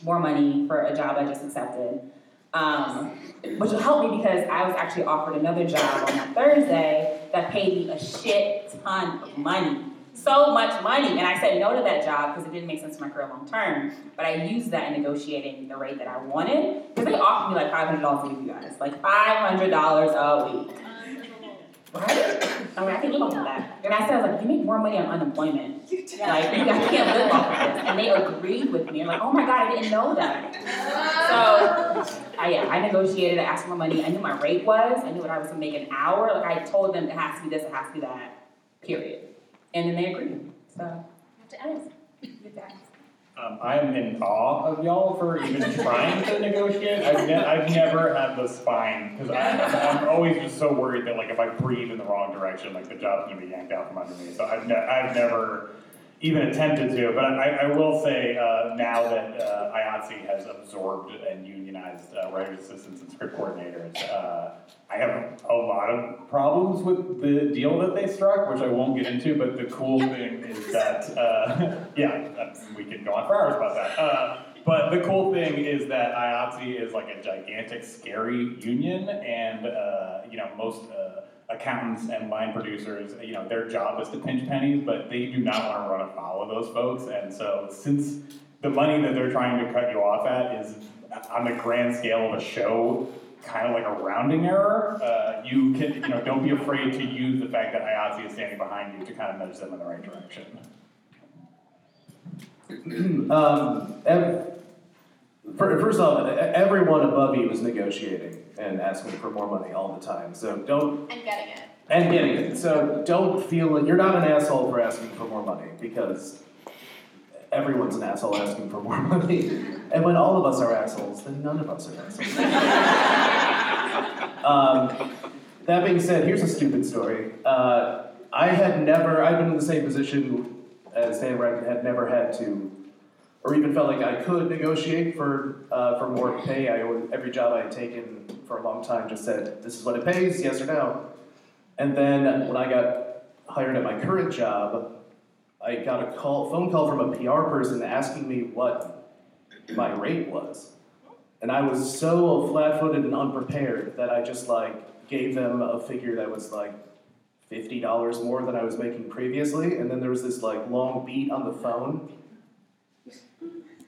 more money for a job I just accepted, um, which will help me because I was actually offered another job on that Thursday that paid me a shit ton of money. So much money. And I said no to that job because it didn't make sense for my career long term. But I used that in negotiating the rate that I wanted. Because they offered me like $500 a week, you guys. Like $500 a week. Right? I mean, I can live off of that. And I said, I was like, you make more money on unemployment. Like, you guys can't live off of this. And they agreed with me. I'm like, oh my God, I didn't know that. So, I, yeah, I negotiated, I asked for more money. I knew my rate was, I knew what I was going to make an hour. Like, I told them it has to be this, it has to be that, period. And then they agreed. So, I have to ask. Guys. Um, I am in awe of y'all for even trying to negotiate. I've, ne- I've never had the spine because I'm, I'm always just so worried that like if I breathe in the wrong direction, like the job's gonna be yanked out from under me. So I've, ne- I've never even attempted to. But I, I will say uh, now that uh, IATSE has absorbed and unionized uh, writers assistants and script coordinators, uh, I have a lot of problems with the deal that they struck, which I won't get into. But the cool thing is that, uh, yeah, we could go on for hours about that. Uh, but the cool thing is that IATSE is like a gigantic, scary union, and uh, you know most uh, accountants and line producers, you know, their job is to pinch pennies, but they do not want to run afoul of those folks. And so, since the money that they're trying to cut you off at is on the grand scale of a show kind of like a rounding error, uh, you can, you know, don't be afraid to use the fact that IATSE is standing behind you to kind of nudge them in the right direction. um, first off, everyone above you is negotiating and asking for more money all the time. So don't And getting it. and getting it. So don't feel like you're not an asshole for asking for more money because everyone's an asshole asking for more money. And when all of us are assholes, then none of us are assholes. um, that being said, here's a stupid story. Uh, I had never, I've been in the same position as Dan Reck, had never had to, or even felt like I could negotiate for uh, for more pay. I every job I had taken for a long time just said, "This is what it pays, yes or no." And then when I got hired at my current job, I got a call, phone call from a PR person asking me what my rate was. And I was so flat-footed and unprepared that I just like gave them a figure that was like fifty dollars more than I was making previously. And then there was this like long beat on the phone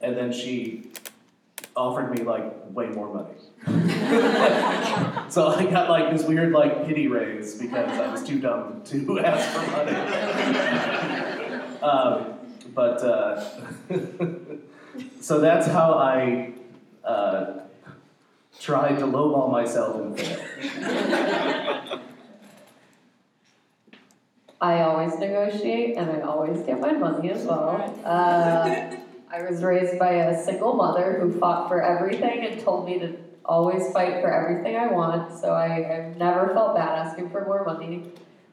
and then she offered me like way more money. so I got like this weird like pity raise because I was too dumb to ask for money. um, but uh, so that's how I uh, tried to lowball myself. I always negotiate and I always get my money as well. Uh, I was raised by a single mother who fought for everything and told me to always fight for everything I want, so I, I've never felt bad asking for more money.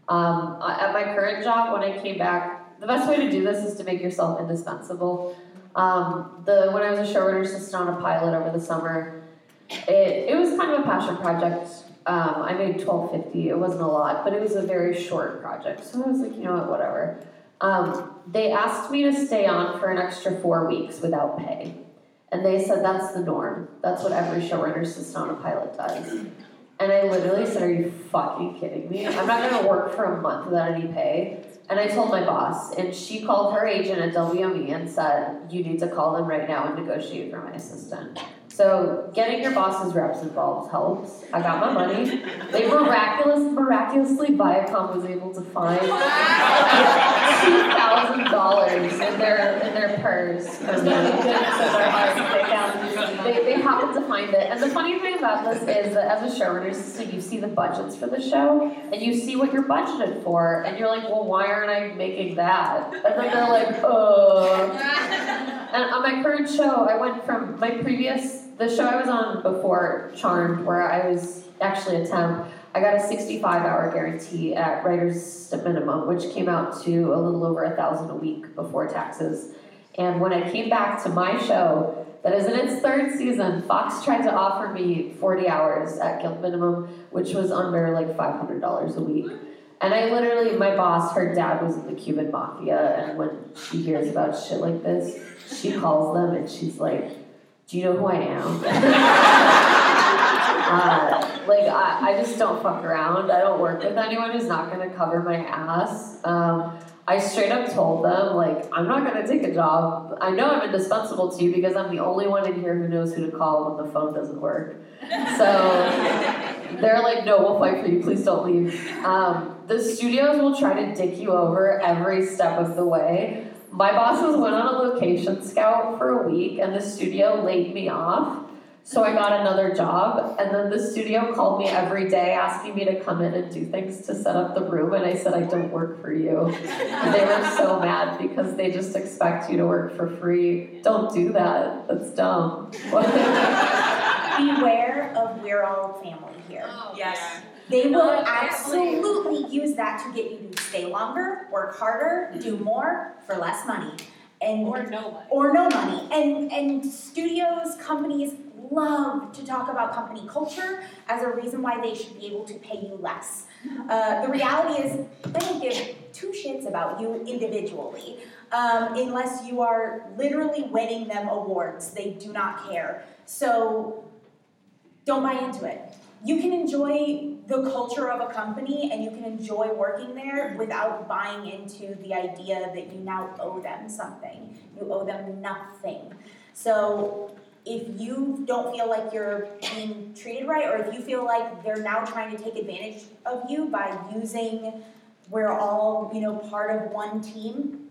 Um, at my current job, when I came back, the best way to do this is to make yourself indispensable. Um, the when I was a showrunner assistant on a pilot over the summer, it, it was kind of a passion project. Um, I made twelve fifty. It wasn't a lot, but it was a very short project. So I was like, you know what, whatever. Um, they asked me to stay on for an extra four weeks without pay, and they said that's the norm. That's what every showrunner assistant on a pilot does. And I literally said, "Are you fucking kidding me? I'm not gonna work for a month without any pay." And I told my boss, and she called her agent at WME and said, "You need to call them right now and negotiate for my assistant." So getting your boss's reps involved helps. I got my money. They miraculous, miraculously, Viacom was able to find two thousand dollars in their in their purse. They, they happened to find it. And the funny thing about this is that as a showrunner assistant, you see the budgets for the show and you see what you're budgeted for, and you're like, well, why aren't I making that? And then they're like, oh. And on my current show, I went from my previous, the show I was on before Charmed, where I was actually a temp, I got a 65 hour guarantee at writer's minimum, which came out to a little over a thousand a week before taxes. And when I came back to my show, that is in its third season, Fox tried to offer me 40 hours at guild minimum, which was under like $500 a week. And I literally, my boss, her dad was in the Cuban mafia, and when she hears about shit like this, she calls them and she's like, Do you know who I am? uh, like, I, I just don't fuck around. I don't work with anyone who's not gonna cover my ass. Um, I straight up told them, like, I'm not gonna take a job. I know I'm indispensable to you because I'm the only one in here who knows who to call when the phone doesn't work. So they're like, no, we'll fight for you. Please don't leave. Um, the studios will try to dick you over every step of the way. My bosses went on a location scout for a week, and the studio laid me off. So I got another job, and then the studio called me every day asking me to come in and do things to set up the room, and I said, I don't work for you. And they were so mad because they just expect you to work for free. Don't do that. That's dumb. Beware of we're all family here. Oh, yes. They will absolutely use that to get you to stay longer, work harder, do more for less money. And Or no money. or no money. And and studios, companies love to talk about company culture as a reason why they should be able to pay you less. Uh, the reality is they don't give two shits about you individually. Um, unless you are literally winning them awards, they do not care. So don't buy into it. You can enjoy the culture of a company and you can enjoy working there without buying into the idea that you now owe them something. You owe them nothing. So if you don't feel like you're being treated right, or if you feel like they're now trying to take advantage of you by using we're all, you know, part of one team,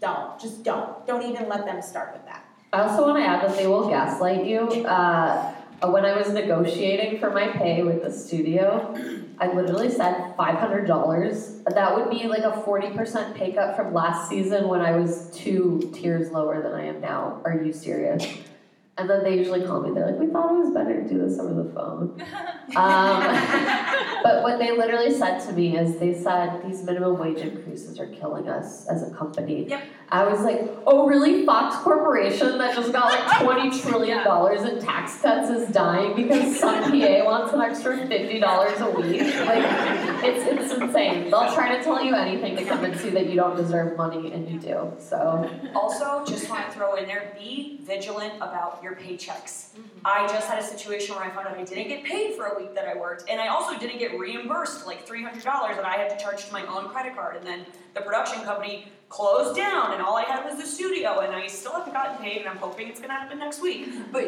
don't. Just don't. Don't even let them start with that. I also want to add that they will gaslight you. Uh, when I was negotiating for my pay with the studio, I literally said $500. That would be like a 40% pay cut from last season when I was two tiers lower than I am now. Are you serious? And then they usually call me, they're like, we thought it was better to do this over the phone. Um, but what they literally said to me is they said these minimum wage increases are killing us as a company. Yep. I was like, oh really? Fox Corporation that just got like twenty trillion dollars in tax cuts is dying because some PA wants an extra fifty dollars a week. Like it's it's insane. They'll try to tell you anything to convince you that you don't deserve money and you do. So Also, just want to throw in there, be vigilant about your paychecks. Mm-hmm. I just had a situation where I found out I didn't get paid for a week that I worked, and I also didn't get reimbursed like three hundred dollars that I had to charge to my own credit card, and then the production company closed down, and all I had was the studio, and I still haven't gotten paid, and I'm hoping it's gonna happen next week. But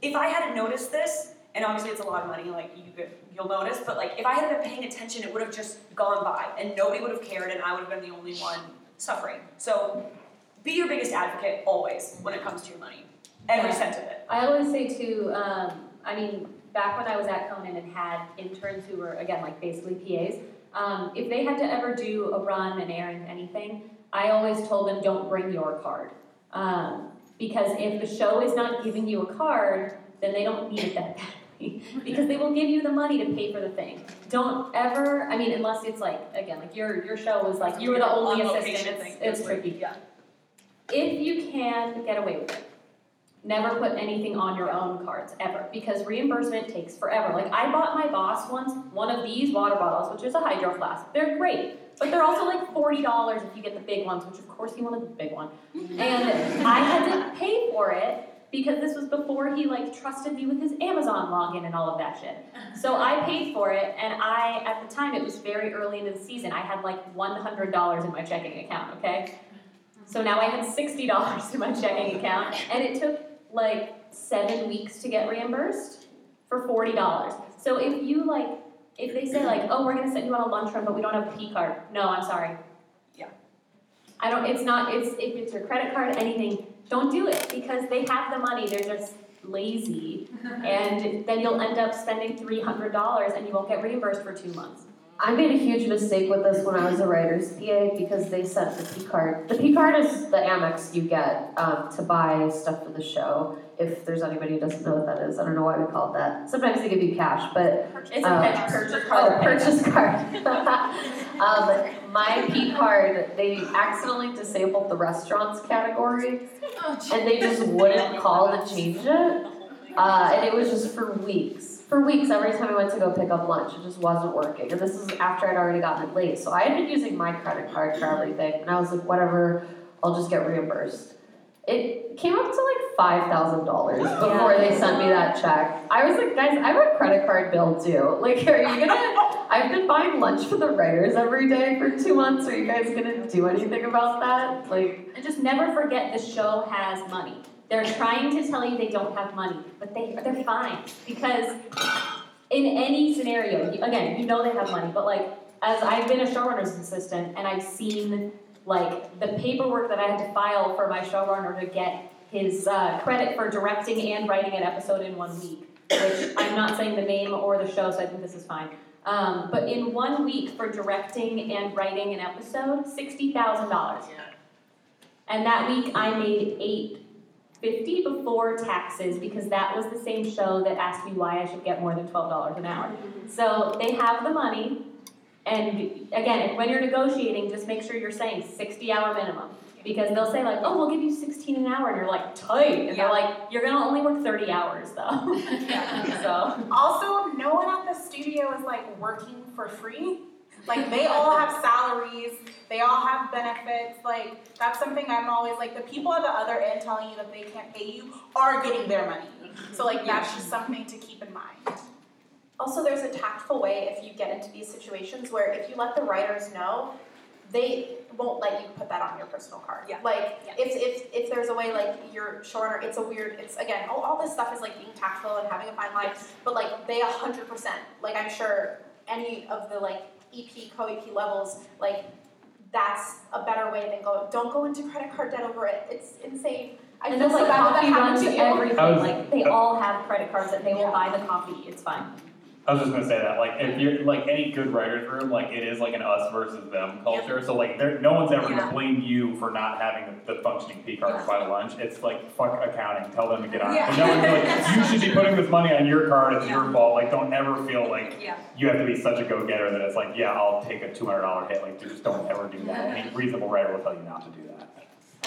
if I hadn't noticed this, and obviously it's a lot of money, like you could, you'll notice, but like if I had been paying attention, it would have just gone by, and nobody would have cared, and I would have been the only one suffering. So be your biggest advocate always when it comes to your money. Every Yeah. cent of it. I always say too, um, I mean, back when I was at Conan and had interns who were, again, like basically PAs, Um, if they had to ever do a run, an errand, anything, I always told them don't bring your card. Um, because if the show is not giving you a card, then they don't need it that badly. because they will give you the money to pay for the thing. Don't ever, I mean, unless it's like, again, like your, your show was like, you were the only assistant, it's, it's tricky. yeah. If you can, get away with it. Never put anything on your own cards, ever, because reimbursement takes forever. Like, I bought my boss once one of these water bottles, which is a hydro flask. They're great, but they're also like forty dollars if you get the big ones, which of course he wanted the big one. And I had to pay for it because this was before he like trusted me with his Amazon login and all of that shit. So I paid for it, and I at the time it was very early into the season. I had like one hundred dollars in my checking account. Okay, so now I had sixty dollars in my checking account, and it took like seven weeks to get reimbursed for forty dollars. So if you like, if they say like, oh, we're gonna send you on a lunch run, but we don't have a P card. No, I'm sorry. Yeah. I don't. It's not. It's if it's your credit card, anything. Don't do it because they have the money. They're just lazy, and then you'll end up spending three hundred dollars, and you won't get reimbursed for two months. I made a huge mistake with this when I was a writer's PA because they sent the P card. The P card is the Amex you get um, to buy stuff for the show. If there's anybody who doesn't know what that is, I don't know why we call it that. Sometimes they give you cash, but It's a Um, purchase, purchase oh, card. purchase card. um, my P card, they accidentally disabled the restaurants category, and they just wouldn't call to change it. Uh, and it was just for weeks. For weeks, every time I went to go pick up lunch, it just wasn't working. And this is after I'd already gotten it late. So I had been using my credit card for everything. And I was like, whatever, I'll just get reimbursed. It came up to like five thousand dollars before they sent me that check. I was like, guys, I have a credit card bill too. Like, are you gonna? I've been buying lunch for the writers every day for two months. Are you guys gonna do anything about that? Like, And just never forget the show has money. They're trying to tell you they don't have money, but they they're fine because in any scenario, you- again, you know they have money, but like as I've been a showrunner's assistant and I've seen like the paperwork that I had to file for my showrunner to get his uh, credit for directing and writing an episode in one week, which I'm not saying the name or the show, so I think this is fine. Um, but in one week for directing and writing an episode, sixty thousand dollars. And that week I made eight fifty before taxes because that was the same show that asked me why I should get more than twelve dollars an hour. So they have the money, and again, when you're negotiating, just make sure you're saying sixty hour minimum. Because they'll say like, oh, we'll give you sixteen an hour, and you're like, tight, and they're like, you're gonna only work thirty hours though. so Also, no one at the studio is like working for free. Like they all have salaries, they all have benefits. Like that's something I'm always like the people at the other end telling you that they can't pay you are getting their money. So like that's just something to keep in mind. Also, there's a tactful way if you get into these situations where if you let the writers know, they won't let you put that on your personal card. Yeah. Like Yeah. if, if if there's a way like you're shorter, it's a weird. It's again all, all this stuff is like being tactful and having a fine line. But like they a hundred percent. Like I'm sure any of the like EP co-EP levels like that's a better way than go. Don't go into credit card debt over it. It's insane. I and feel then so like bad that coffee that happened runs to you. everything. Was- like they all have credit cards that they will buy the coffee. It's fine. I was just gonna say that, like, if you're, like, any good writer's room, like, it is like an us versus them culture, so like, there, no one's ever Yeah. gonna blame you for not having the, the functioning P card to buy lunch, it's like, fuck accounting, tell them to get on. Yeah. No one's like, you should be putting this money on your card, it's your fault, like, don't ever feel like Yeah. you have to be such a go-getter that it's like, yeah, I'll take a two hundred dollar hit, like, just don't ever do that, any reasonable writer will tell you not to do that.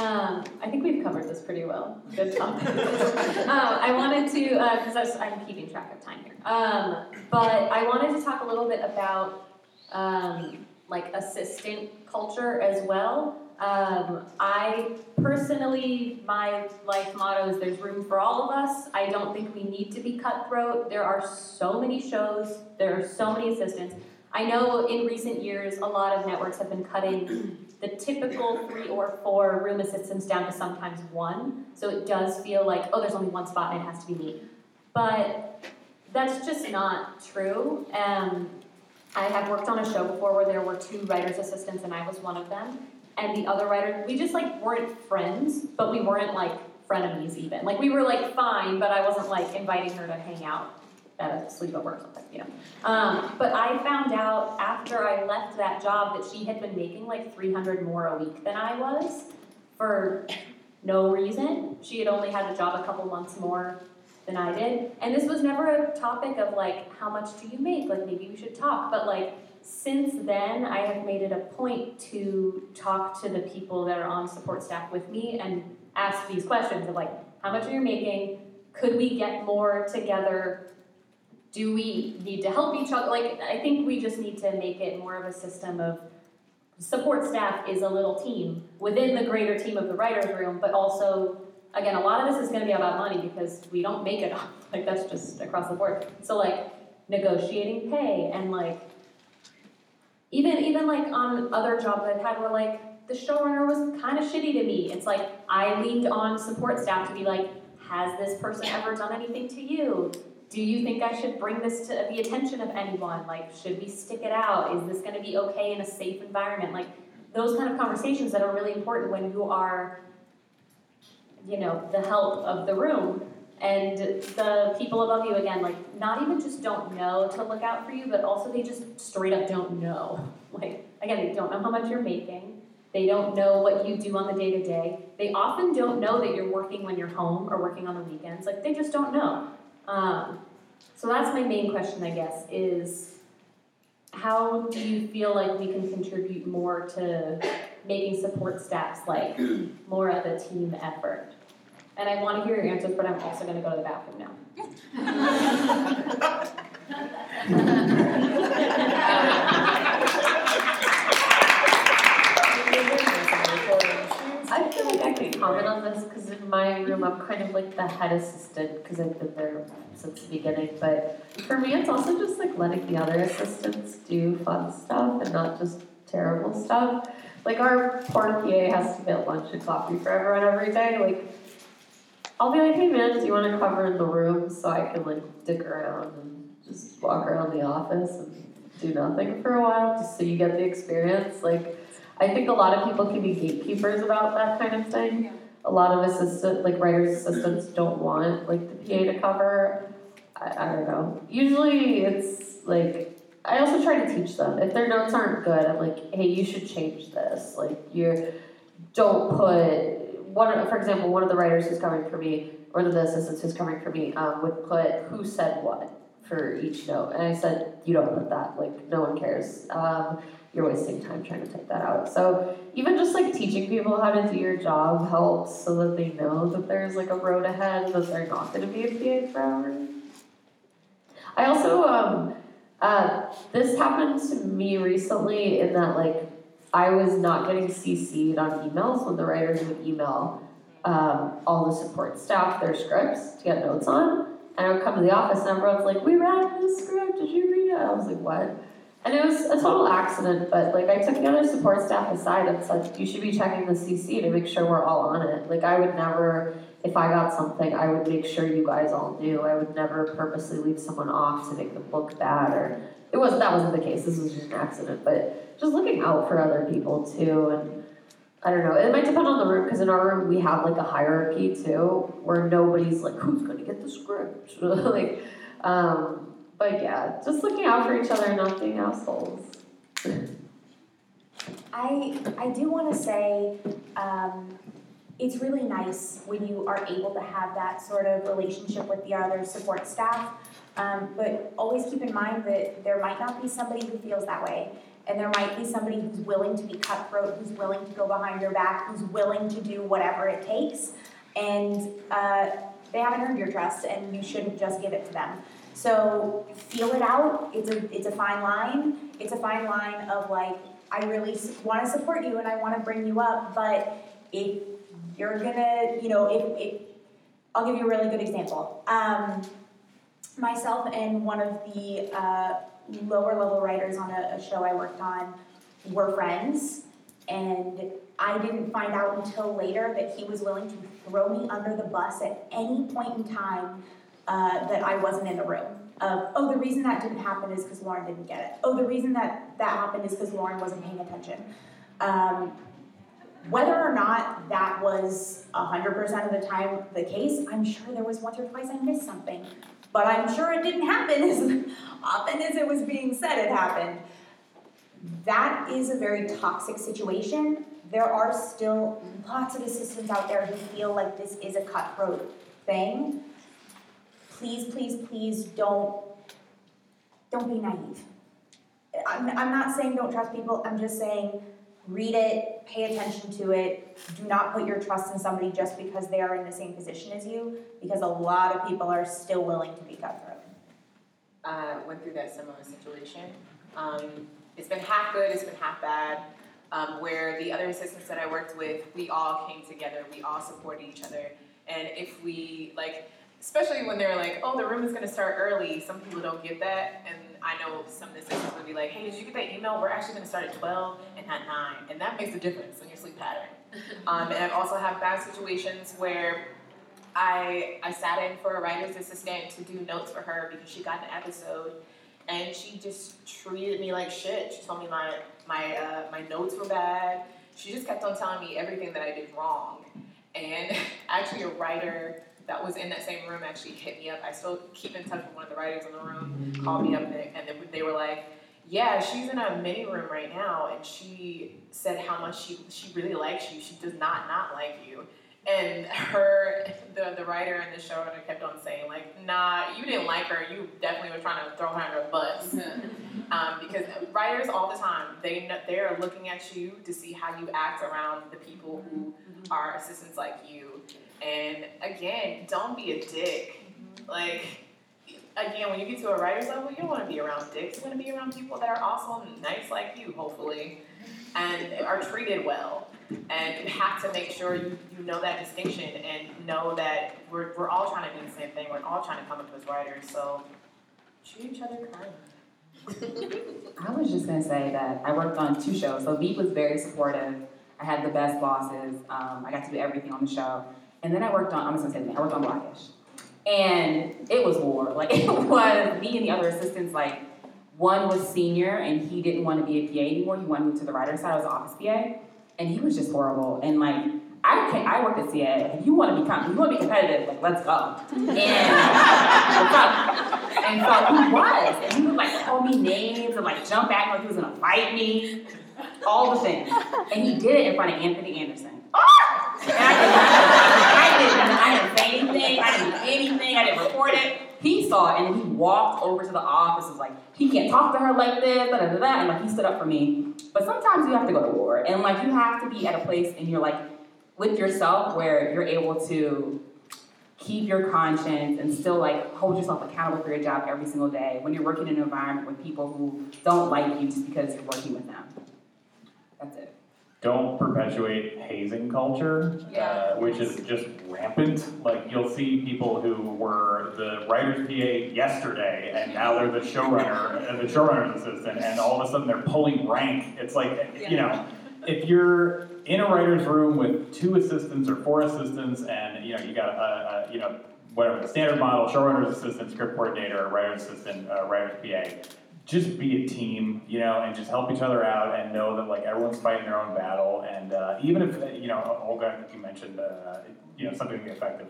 Um, I think we've covered this pretty well. Good talk. um, I wanted to, because I'm keeping track of time here. Um, but I wanted to talk a little bit about um, like assistant culture as well. Um, I personally, my life motto is there's room for all of us. I don't think we need to be cutthroat. There are so many shows, there are so many assistants. I know in recent years, a lot of networks have been cutting the typical three or four room assistants down to sometimes one. So it does feel like, oh, there's only one spot and it has to be me. But that's just not true. Um, I have worked on a show before where there were two writer's assistants and I was one of them. And the other writer, we just like weren't friends, but we weren't like frenemies even. Like we were like fine, but I wasn't like inviting her to hang out at a sleepover or something, you know. Um, but I found out after I left that job that she had been making like 300 more a week than I was for no reason. She had only had a job a couple months more than I did. And this was never a topic of like, how much do you make? Like, maybe we should talk. But like, since then, I have made it a point to talk to the people that are on support staff with me and ask these questions of like, how much are you making? Could we get more together? Do we need to help each other? Like, I think we just need to make it more of a system of support staff is a little team within the greater team of the writer's room, but also, again, a lot of this is going to be about money because we don't make it up. Like, that's just across the board. So, like, negotiating pay and like, even even like on other jobs I've had where like the showrunner was kind of shitty to me. It's like I leaned on support staff to be like, has this person ever done anything to you? Do you think I should bring this to the attention of anyone? Like, should we stick it out? Is this going to be okay in a safe environment? Like, those kind of conversations that are really important when you are, you know, the help of the room. And the people above you, again, like, not even just don't know to look out for you, but also they just straight up don't know. Like, again, they don't know how much you're making. They don't know what you do on the day to day. They often don't know that you're working when you're home or working on the weekends. Like, they just don't know. Um, so that's my main question, I guess, is how do you feel like we can contribute more to making support staffs like more of a team effort? And I want to hear your answers, but I'm also going to go to the bathroom now. I feel like I can comment on this because in my room I'm kind of like the head assistant because I've been there since the beginning. But for me, it's also just like letting the other assistants do fun stuff and not just terrible stuff. Like our poor PA has to get lunch and coffee for everyone every day. Like I'll be like, hey man, do you want to cover in the room so I can like dick around and just walk around the office and do nothing for a while just so you get the experience? Like I think a lot of people can be gatekeepers about that kind of thing. A lot of assistant, like writers' assistants, don't want like the PA to cover. I, I don't know. Usually, it's like I also try to teach them if their notes aren't good. I'm like, hey, you should change this. Like you don't put one. For example, one of the writers who's covering for me, or the assistants who's covering for me, um, would put who said what for each note, and I said, you don't put that. Like no one cares. Um, you're wasting time trying to type that out. So even just like teaching people how to do your job helps so that they know that there's like a road ahead that they're not going to be a PA forever. I also um, uh, this happened to me recently in that like I was not getting CC'd on emails when the writers would email um, all the support staff their scripts to get notes on, and I would come to the office and everyone's like, "We read this script. Did you read it?" I was like, "What?" And it was a total accident, but like I took the other support staff aside and said, you should be checking the CC to make sure we're all on it. Like I would never, if I got something, I would make sure you guys all knew. I would never purposely leave someone off to make them look bad or it wasn't that wasn't the case. This was just an accident, but just looking out for other people too and I don't know. It might depend on the room because in our room we have like a hierarchy too, where nobody's like, who's going to get the script? like, um, but yeah, just looking out for each other and not being assholes. I I do want to say um, it's really nice when you are able to have that sort of relationship with the other support staff. Um, but always keep in mind that there might not be somebody who feels that way. And there might be somebody who's willing to be cutthroat, who's willing to go behind your back, who's willing to do whatever it takes. And uh, they haven't earned your trust, and you shouldn't just give it to them. So feel it out. It's a it's a fine line. It's a fine line of like I really want to support you and I want to bring you up, but if you're gonna, you know, if, if I'll give you a really good example. Um, myself and one of the uh, lower level writers on a, a show I worked on were friends, and I didn't find out until later that he was willing to throw me under the bus at any point in time uh, that I wasn't in the room. Of, oh, the reason that didn't happen is because Lauren didn't get it. Oh, the reason that that happened is because Lauren wasn't paying attention. Um, whether or not that was 100% of the time the case, I'm sure there was once or twice I missed something. but I'm sure it didn't happen as often as it was being said it happened. That is a very toxic situation. There are still lots of assistants out there who feel like this is a cutthroat thing. Please, please, please don't don't be naive. I'm, I'm not saying don't trust people, I'm just saying read it, pay attention to it. Do not put your trust in somebody just because they are in the same position as you, because a lot of people are still willing to be cutthroat. uh, went through that similar situation. Um, it's been half good, it's been half bad. Um, where the other assistants that I worked with, we all came together, we all supported each other. And if we, like, especially when they're like, oh, the room is gonna start early, some people don't get that. And I know some of the assistants would be like, hey, did you get that email? We're actually gonna start at 12 and not 9. And that makes a difference in your sleep pattern. Um, and I've also had bad situations where I I sat in for a writer's assistant to do notes for her because she got an episode, and she just treated me like shit. She told me my my uh, my notes were bad. She just kept on telling me everything that I did wrong. And actually, a writer that was in that same room actually hit me up. I still keep in touch with one of the writers in the room. Called me up and they, and they, they were like, "Yeah, she's in a mini room right now, and she said how much she she really likes you. She does not not like you." And her, the the writer and the showrunner kept on saying like, "Nah, you didn't like her. You definitely were trying to throw her under the bus." um, because writers all the time they they are looking at you to see how you act around the people who are assistants like you. And again, don't be a dick. Like again, when you get to a writer's level, you don't want to be around dicks. You want to be around people that are also nice like you, hopefully, and are treated well. And you have to make sure you, you know that distinction and know that we're, we're all trying to do the same thing. We're all trying to come up as writers. So treat each other kind. I was just gonna say that I worked on two shows. So Veep was very supportive. I had the best bosses. Um, I got to do everything on the show. And then I worked on, I'm just gonna say name, I worked on Blackish. And it was war. Like it was me and the other assistants, like one was senior and he didn't want to be a PA anymore. He wanted to move to the writer's side. I was an office PA. And he was just horrible. And like I can I worked at CA. If you want to be com- you want to be competitive, like let's go. And? And so he was. And he would like call me names and like jump back like he was gonna fight me. All the things. And he did it in front of Anthony Anderson. Ah! I didn't, I didn't say anything, I didn't do anything, I didn't report it. He saw it and he walked over to the office and was like, he can't talk to her like this, da da da da, and like he stood up for me. But sometimes you have to go to war. And like you have to be at a place and you're like with yourself where you're able to keep your conscience and still like hold yourself accountable for your job every single day when you're working in an environment with people who don't like you just because you're working with them. That's it. Don't perpetuate hazing culture, uh, which is just rampant. Like you'll see people who were the writer's PA yesterday, and now they're the showrunner, uh, the showrunner's assistant, and all of a sudden they're pulling rank. It's like you know, if you're in a writer's room with two assistants or four assistants, and you know you got a, a you know whatever the standard model, showrunner's assistant, script coordinator, writer's assistant, uh, writer's PA just be a team, you know, and just help each other out and know that like everyone's fighting their own battle. And uh, even if, you know, Olga, you mentioned, uh, you know, something effective.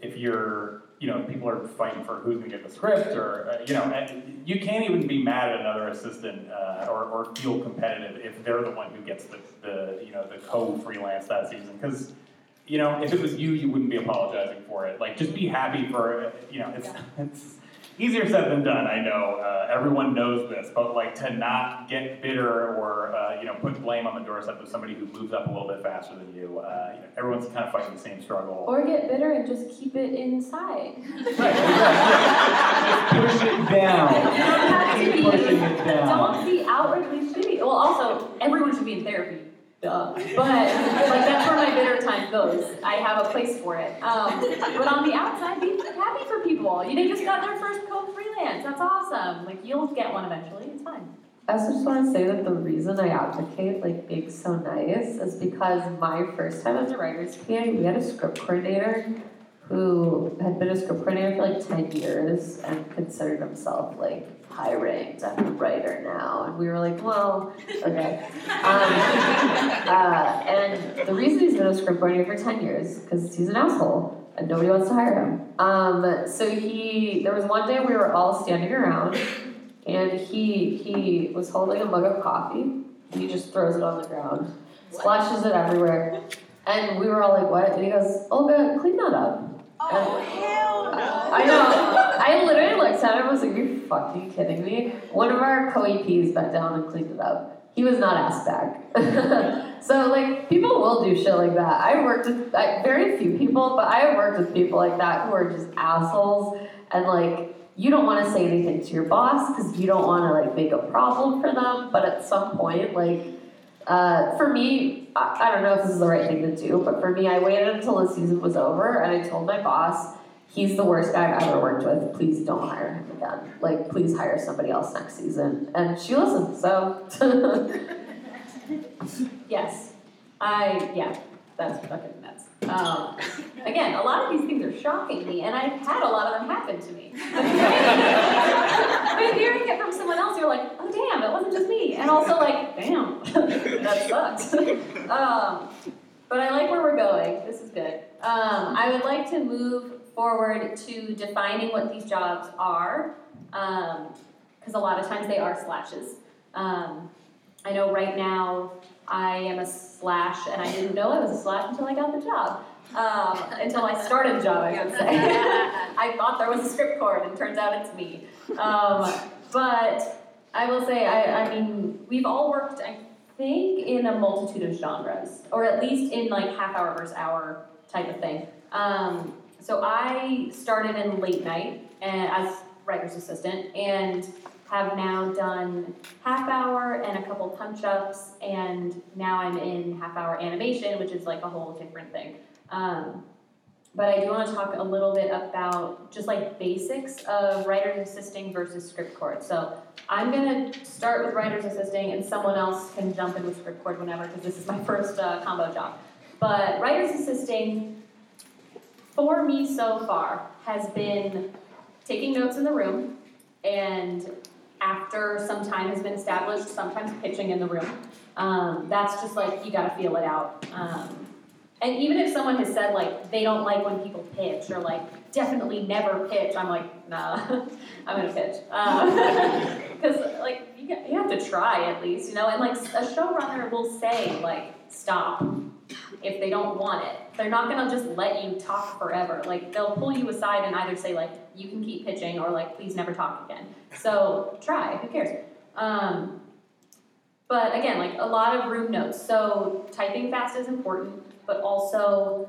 If you're, you know, people are fighting for who's going to get the script or, uh, you know, and you can't even be mad at another assistant uh, or, or feel competitive if they're the one who gets the, the you know, the co-freelance that season. Because, you know, if it was you, you wouldn't be apologizing for it. Like, just be happy for, uh, you know, it's, it's easier said than done. I know uh, everyone knows this, but like to not get bitter or uh, you know put blame on the doorstep of somebody who moves up a little bit faster than you. Uh, you know, everyone's kind of fighting the same struggle. Or get bitter and just keep it inside. Push it down. Keep pushing it down. Don't be outwardly shitty. Well, also, everyone should be in therapy. Duh. But like that's where my bitter time goes. I have a place for it. Um, but on the outside, be happy for people. You they just got their first co-freelance. That's awesome. Like you'll get one eventually. It's fine. I just want to say that the reason I advocate like being so nice is because my first time as a writer's PA, we had a script coordinator who had been a scriptwriter for like 10 years and considered himself like high ranked. I'm a writer now. And we were like, well, okay. Um, uh, and the reason he's been a scriptwriter for 10 years because he's an asshole. and nobody wants to hire him. Um, so he, there was one day we were all standing around, and he he was holding a mug of coffee. He just throws it on the ground, splashes it everywhere, and we were all like, "What?" And he goes, "Olga, clean that up." Oh, oh, hell no. I know. I literally looked at him and was like, Are you fucking kidding me? One of our co EPs bent down and cleaned it up. He was not asked back. so, like, people will do shit like that. I worked with like, very few people, but I have worked with people like that who are just assholes and, like, you don't want to say anything to your boss because you don't want to, like, make a problem for them, but at some point, like, uh, for me, I, I don't know if this is the right thing to do, but for me, I waited until the season was over and I told my boss, he's the worst guy I've ever worked with. Please don't hire him again. Like, please hire somebody else next season. And she listened, so. Yes, I, yeah, that's fucking nuts. Um, again, a lot of these things are shocking me, and I've had a lot of them happen to me. but hearing it from someone else, you're like, oh damn, it wasn't just me. And also like, damn, that sucks. um, but I like where we're going. This is good. Um, I would like to move forward to defining what these jobs are, because a lot of times they are slashes. Um, I know right now I am a slash, and I didn't know I was a slash until I got the job. Um, until I started the job, I should say. I thought there was a script cord, and turns out it's me. Um, but I will say, I, I mean, we've all worked, I think, in a multitude of genres, or at least in like half hour versus hour type of thing. Um, so I started in late night and as writer's assistant, and have now done half hour and a couple punch ups, and now I'm in half hour animation, which is like a whole different thing. Um, but I do want to talk a little bit about just like basics of writer's assisting versus script cord. So I'm going to start with writer's assisting, and someone else can jump in with script cord whenever, because this is my first uh, combo job. But writer's assisting, for me so far, has been taking notes in the room and after some time has been established, sometimes pitching in the room. Um, that's just like you got to feel it out. Um, and even if someone has said like they don't like when people pitch or like definitely never pitch, I'm like nah, I'm gonna pitch because uh, like you, you have to try at least, you know. And like a showrunner will say like stop if they don't want it. They're not gonna just let you talk forever. Like they'll pull you aside and either say like you can keep pitching or like please never talk again. So try. Who cares? Um, but again, like a lot of room notes. So typing fast is important, but also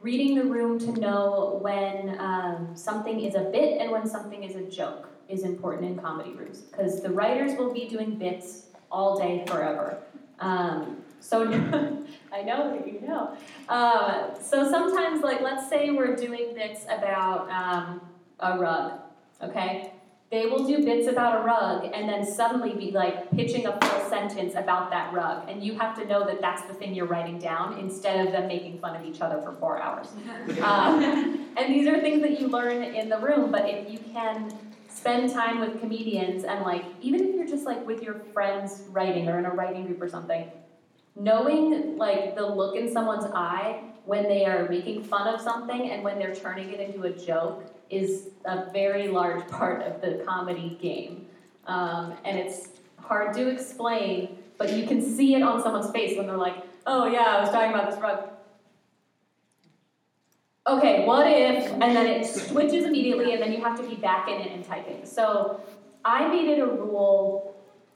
reading the room to know when um, something is a bit and when something is a joke is important in comedy rooms because the writers will be doing bits all day forever. Um, so I know that you know. Um, so sometimes, like, let's say we're doing bits about um, a rug, okay? They will do bits about a rug and then suddenly be like pitching a full sentence about that rug. And you have to know that that's the thing you're writing down instead of them making fun of each other for four hours. Um, and these are things that you learn in the room, but if you can spend time with comedians and like, even if you're just like with your friends writing or in a writing group or something, knowing like the look in someone's eye when they are making fun of something and when they're turning it into a joke is a very large part of the comedy game. Um, and it's hard to explain, but you can see it on someone's face when they're like, oh yeah, I was talking about this rug. Okay, what if, and then it switches immediately, and then you have to be back in it and typing. So I made it a rule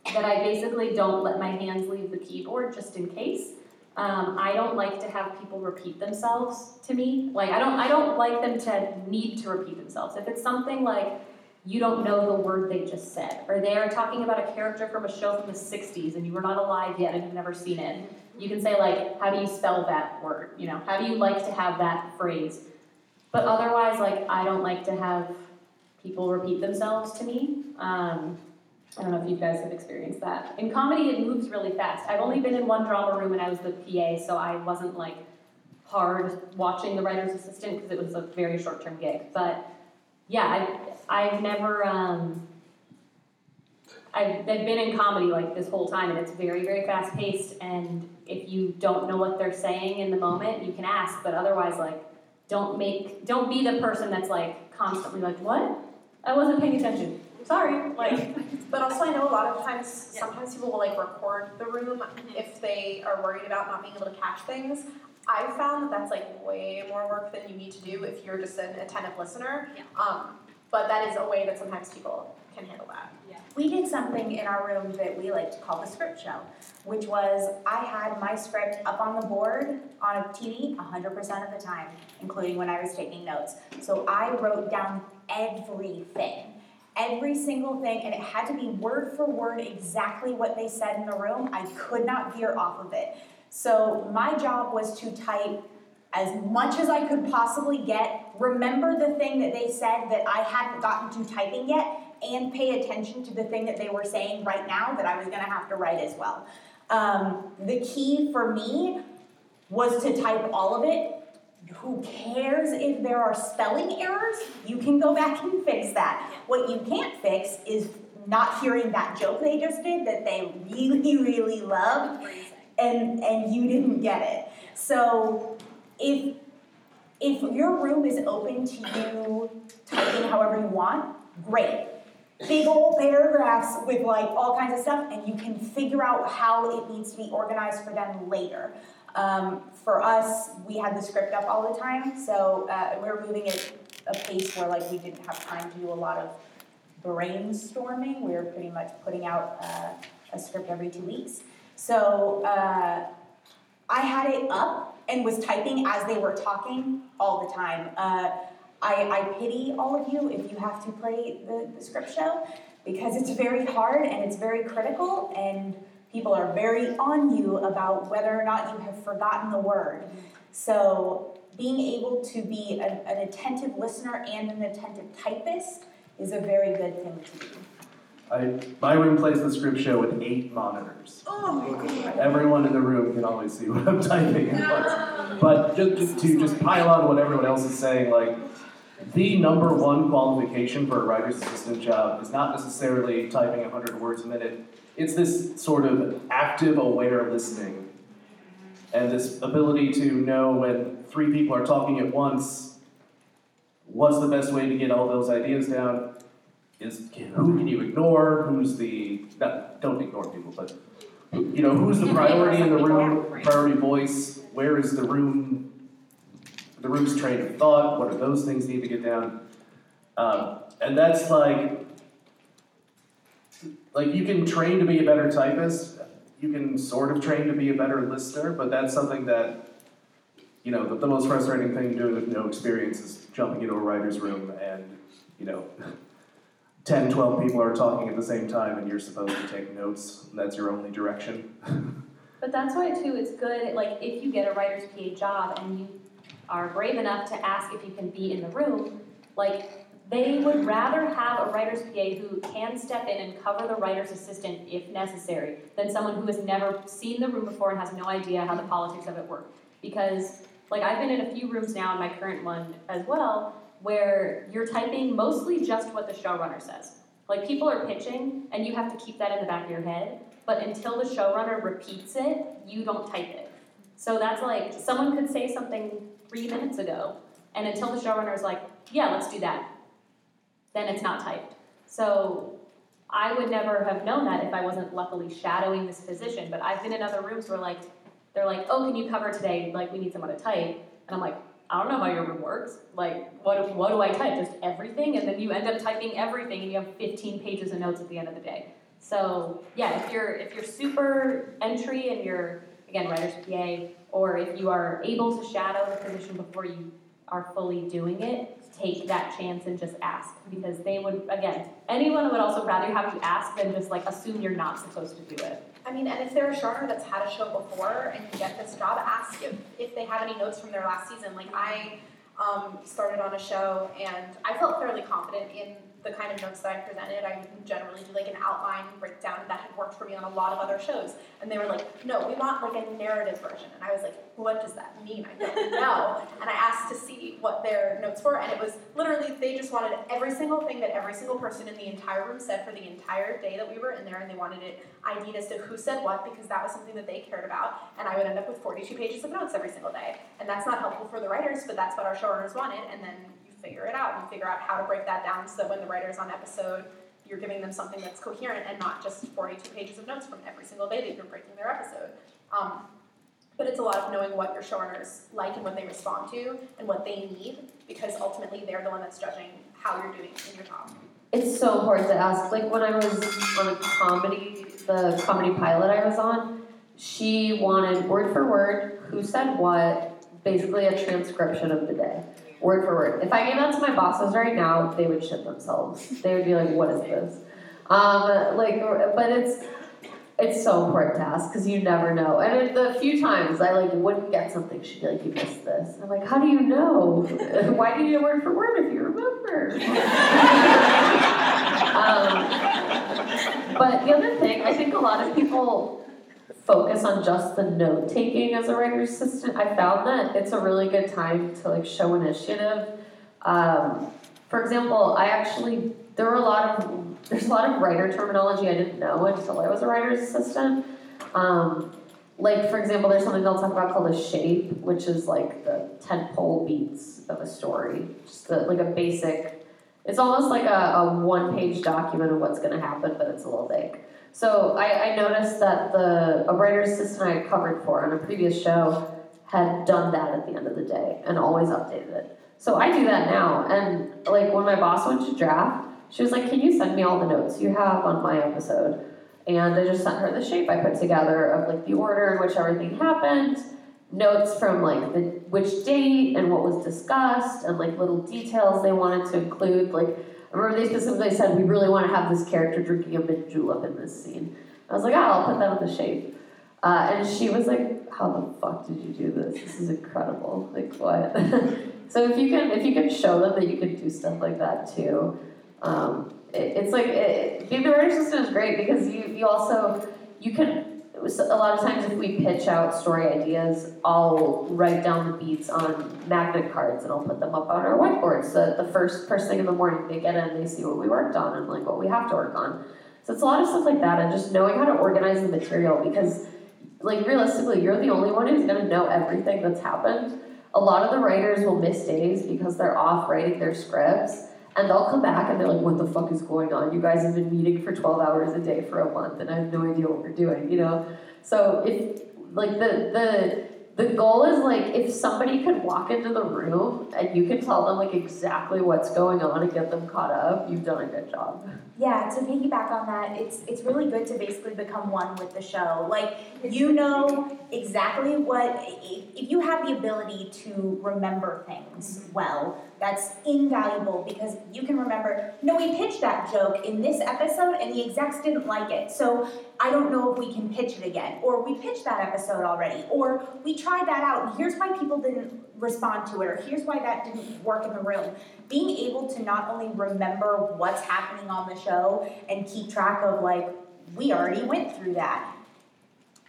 that I basically don't let my hands leave the keyboard just in case. Um, I don't like to have people repeat themselves to me. Like I don't I don't like them to need to repeat themselves. If it's something like you don't know the word they just said, or they are talking about a character from a show from the 60s and you were not alive yet and you've never seen it, you can say like, how do you spell that word? You know, how do you like to have that phrase? But otherwise, like I don't like to have people repeat themselves to me. Um, I don't know if you guys have experienced that. In comedy, it moves really fast. I've only been in one drama room and I was the PA, so I wasn't like hard watching the writer's assistant because it was a very short term gig. But yeah, I've, I've never, um, I've, I've been in comedy like this whole time and it's very, very fast paced. And if you don't know what they're saying in the moment, you can ask, but otherwise, like, don't make, don't be the person that's like constantly like, what? I wasn't paying attention. Sorry, like. But also, I know a lot of times, sometimes people will like record the room if they are worried about not being able to catch things. I found that that's like way more work than you need to do if you're just an attentive listener. Um, but that is a way that sometimes people can handle that. We did something in our room that we like to call the script show, which was I had my script up on the board on a TV 100% of the time, including when I was taking notes. So I wrote down everything, every single thing, and it had to be word for word exactly what they said in the room. I could not veer off of it. So my job was to type as much as I could possibly get, remember the thing that they said that I hadn't gotten to typing yet, and pay attention to the thing that they were saying right now that I was going to have to write as well. Um, the key for me was to type all of it. Who cares if there are spelling errors? You can go back and fix that. What you can't fix is not hearing that joke they just did that they really, really loved, and and you didn't get it. So if if your room is open to you typing however you want, great big old paragraphs with like all kinds of stuff, and you can figure out how it needs to be organized for them later. Um, for us, we had the script up all the time, so uh, we were moving at a pace where like we didn't have time to do a lot of brainstorming. We were pretty much putting out uh, a script every two weeks. So uh, I had it up and was typing as they were talking all the time. Uh, I, I pity all of you if you have to play the, the script show because it's very hard and it's very critical and people are very on you about whether or not you have forgotten the word. So being able to be an, an attentive listener and an attentive typist is a very good thing to do. I, my room plays the script show with eight monitors. Oh Everyone in the room can always see what I'm typing once. But just, just to just pile on what everyone else is saying, like the number one qualification for a writer's assistant job is not necessarily typing 100 words a minute. It's this sort of active, aware listening. And this ability to know when three people are talking at once, what's the best way to get all those ideas down? Is who can you ignore? Who's the, not, don't ignore people, but you know, who's the priority in the room, priority voice? Where is the room the room's train of thought, what are those things need to get down? Um, and that's like, like you can train to be a better typist, you can sort of train to be a better listener, but that's something that, you know, the, the most frustrating thing doing with no experience is jumping into a writer's room and, you know, 10, 12 people are talking at the same time and you're supposed to take notes, that's your only direction. But that's why too, it's good, like, if you get a writer's PA job and you are brave enough to ask if you can be in the room, like they would rather have a writer's PA who can step in and cover the writer's assistant if necessary than someone who has never seen the room before and has no idea how the politics of it work. Because, like, I've been in a few rooms now in my current one as well where you're typing mostly just what the showrunner says. Like, people are pitching, and you have to keep that in the back of your head, but until the showrunner repeats it, you don't type it. So that's like someone could say something three minutes ago, and until the showrunner is like, yeah, let's do that, then it's not typed. So I would never have known that if I wasn't luckily shadowing this position. But I've been in other rooms where like they're like, oh, can you cover today? Like we need someone to type, and I'm like, I don't know how your room works. Like, what, what do I type? Just everything? And then you end up typing everything and you have 15 pages of notes at the end of the day. So yeah, if you're if you're super entry and you're again, writer's PA, or if you are able to shadow the position before you are fully doing it, take that chance and just ask because they would again anyone would also rather have you ask than just like assume you're not supposed to do it I mean, and if they're a showrunner that's had a show before and you get this job, ask if, if they have any notes from their last season. Like I um, started on a show and I felt fairly confident in the kind of notes that I presented. I would generally do like an outline breakdown that had worked for me on a lot of other shows. And they were like, no, we want like a narrative version. And I was like, what does that mean? I don't know. and I asked to see what their notes were, and it was literally they just wanted every single thing that every single person in the entire room said for the entire day that we were in there, and they wanted it ID'd as to who said what because that was something that they cared about. And I would end up with 42 pages of notes every single day. And that's not helpful for the writers, but that's what our showrunners wanted. And then figure it out. You figure out how to break that down so that when the writer's on episode, you're giving them something that's coherent and not just 42 pages of notes from every single day that you're breaking their episode. Um, but it's a lot of knowing what your showrunners like and what they respond to and what they need because ultimately they're the one that's judging how you're doing in your job. It's so hard to ask. Like when I was on a comedy, the comedy pilot I was on, she wanted word for word who said what, basically a transcription of the day word for word. If I gave that to my bosses right now, they would shit themselves. They would be like, "What is this?" Um, like, but it's it's so important to ask because you never know. And it, the few times I like wouldn't get something, she'd be like, "You missed this." I'm like, "How do you know? Why do you word for word if you remember?" um, but the other thing, I think a lot of people focus on just the note taking as a writer's assistant, I found that it's a really good time to like show initiative. Um, for example, I actually there were a lot of there's a lot of writer terminology I didn't know until I was a writer's assistant. Um, like for example, there's something they'll talk about called a shape, which is like the tent pole beats of a story, just the, like a basic. It's almost like a, a one page document of what's going to happen, but it's a little vague. So I, I noticed that the a writer's assistant I had covered for on a previous show had done that at the end of the day and always updated it. So I do that now. And like when my boss went to draft, she was like, Can you send me all the notes you have on my episode? And I just sent her the shape I put together of like the order in which everything happened, notes from like the which date and what was discussed, and like little details they wanted to include, like remember they specifically said, we really want to have this character drinking a mint julep in this scene. I was like, oh, I'll put that on the shape. Uh, and she was like, how the fuck did you do this? This is incredible. Like, what? so if you can if you can show them that you can do stuff like that too, um, it, it's like, it, being the writer assistant is great because you, you also, you can a lot of times if we pitch out story ideas, I'll write down the beats on magnet cards and I'll put them up on our whiteboard so the first first thing in the morning they get in, and they see what we worked on and like what we have to work on. So it's a lot of stuff like that and just knowing how to organize the material because like realistically, you're the only one who's gonna know everything that's happened. A lot of the writers will miss days because they're off writing their scripts and they'll come back and they're like, what the fuck is going on? You guys have been meeting for 12 hours a day for a month and I have no idea what we're doing, you know? So if, like, the, the, the goal is like if somebody could walk into the room and you can tell them like exactly what's going on and get them caught up, you've done a good job. Yeah, to piggyback on that, it's it's really good to basically become one with the show. Like you know exactly what if you have the ability to remember things mm-hmm. well, that's invaluable because you can remember, no, we pitched that joke in this episode and the execs didn't like it. So I don't know if we can pitch it again. Or we pitched that episode already. Or we tried that out and here's why people didn't respond to it. Or here's why that didn't work in the room. Being able to not only remember what's happening on the show and keep track of, like, we already went through that.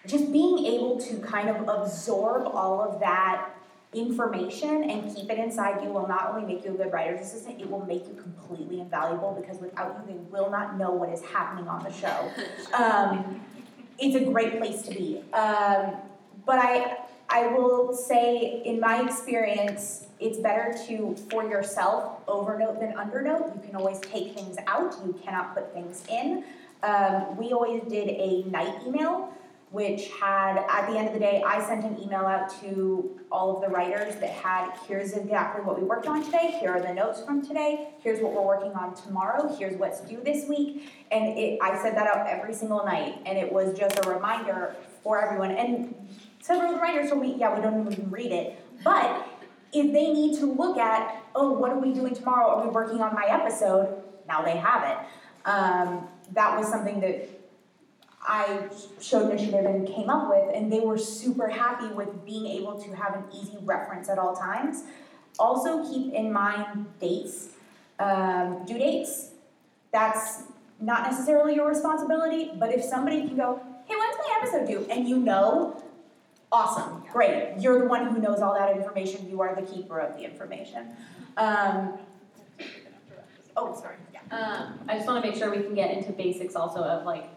Just being able to kind of absorb all of that information and keep it inside you will not only make you a good writer's assistant, it will make you completely invaluable because without you, they will not know what is happening on the show. Um, it's a great place to be. Um, but I, I will say, in my experience, it's better to, for yourself, overnote than undernote. You can always take things out, you cannot put things in. Um, we always did a night email which had, at the end of the day, I sent an email out to all of the writers that had, here's exactly what we worked on today, here are the notes from today, here's what we're working on tomorrow, here's what's due this week. And it, I sent that out every single night, and it was just a reminder for everyone. And several of the writers told me, yeah, we don't even read it. But if they need to look at, oh, what are we doing tomorrow? Are we working on my episode? Now they have it. Um, that was something that I showed initiative and came up with, and they were super happy with being able to have an easy reference at all times. Also, keep in mind dates, um, due dates. that's not necessarily your responsibility, but if somebody can go, hey, when's my episode due? And you know, awesome, great. You're the one who knows all that information. You are the keeper of the information. Um, oh, sorry. Yeah. Um, I just want to make sure we can get into basics also of like,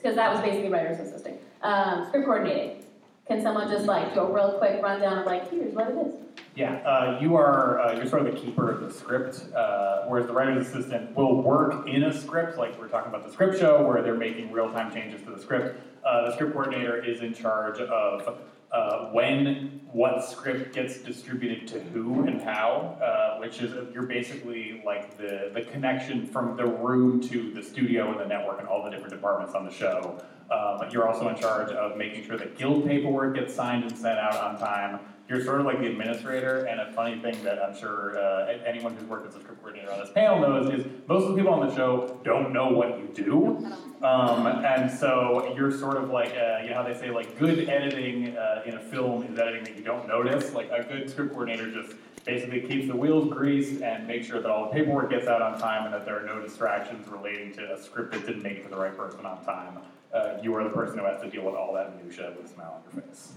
because that was basically writer's assisting. Um, script coordinating. Can someone just like do a real quick rundown of like, here's what it is? Yeah, uh, you are uh, you're sort of the keeper of the script, uh, whereas the writer's assistant will work in a script, like we're talking about the script show, where they're making real time changes to the script. Uh, the script coordinator is in charge of uh, when what script gets distributed to who and how, uh, which is you're basically like the the connection from the room to the studio and the network and all the different departments on the show. Um, you're also in charge of making sure that guild paperwork gets signed and sent out on time. You're sort of like the administrator, and a funny thing that I'm sure uh, anyone who's worked as a script coordinator on this panel knows is most of the people on the show don't know what you do. Um, and so you're sort of like, uh, you know how they say, like, good editing uh, in a film is editing that you don't notice. Like, a good script coordinator just basically keeps the wheels greased and makes sure that all the paperwork gets out on time and that there are no distractions relating to a script that didn't make it to the right person on time. Uh, you are the person who has to deal with all that minutia with a smile on your face.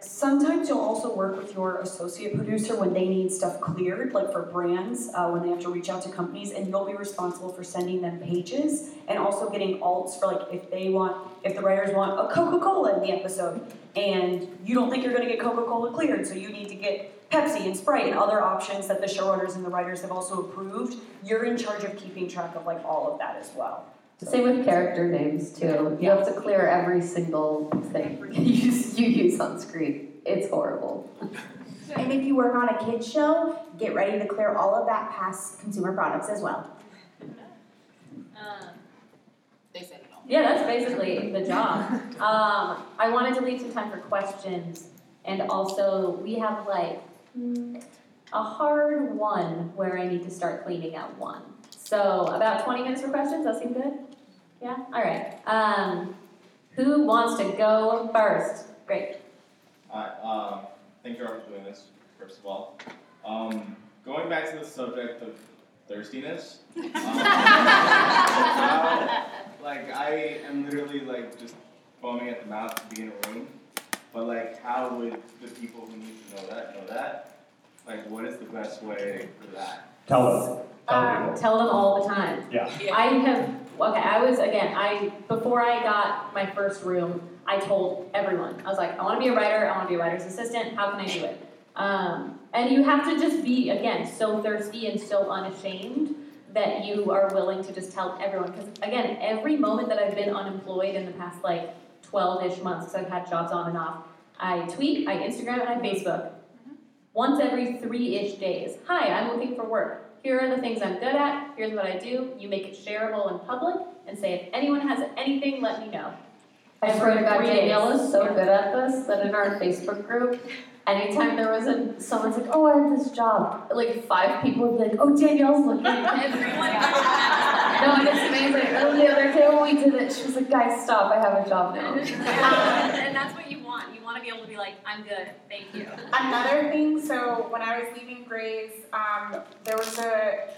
Sometimes you'll also work with your associate producer when they need stuff cleared, like for brands, uh, when they have to reach out to companies, and you'll be responsible for sending them pages and also getting alts for like if they want, if the writers want a Coca Cola in the episode, and you don't think you're going to get Coca Cola cleared, so you need to get Pepsi and Sprite and other options that the showrunners and the writers have also approved. You're in charge of keeping track of like all of that as well. Same with character names too. You have to clear every single thing you use, you use on screen. It's horrible. And if you work on a kids show, get ready to clear all of that past consumer products as well. Um, They said it all. yeah, that's basically the job. Um, I wanted to leave some time for questions, and also we have like a hard one where I need to start cleaning at one. So about 20 minutes for questions. That seem good? Yeah. All right. Um, who wants to go first? Great. Hi, um, thank you all for doing this, first of all. Um, going back to the subject of thirstiness, um, how, like, I am literally, like, just foaming at the mouth to be in a room, but, like, how would the people who need to know that know that? Like, what is the best way for that? Tell them. Tell Um, people. tell them all the time. Yeah. I have okay. I was again. I before I got my first room, I told everyone. I was like, I want to be a writer. I want to be a writer's assistant. How can I do it? Um, and you have to just be again so thirsty and so unashamed that you are willing to just tell everyone. Because again, every moment that I've been unemployed in the past like twelve-ish months, because I've had jobs on and off, I tweet, I Instagram, and I Facebook. Once every three-ish days. Hi, I'm looking for work. Here are the things I'm good at. Here's what I do. You make it shareable in public and say, if anyone has anything, let me know. I swear to God, Every Danielle is so good at this that in our Facebook group, anytime there was a someone's like, "Oh, I have this job," like five people would be like, "Oh, Danielle's looking." no, and it's amazing. And the other day when we did it, she was like, "Guys, stop! I have a job now." and that's what you want. You want to be able to be like, I'm good, thank you. Another thing, so when I was leaving Grey's, um, there was a,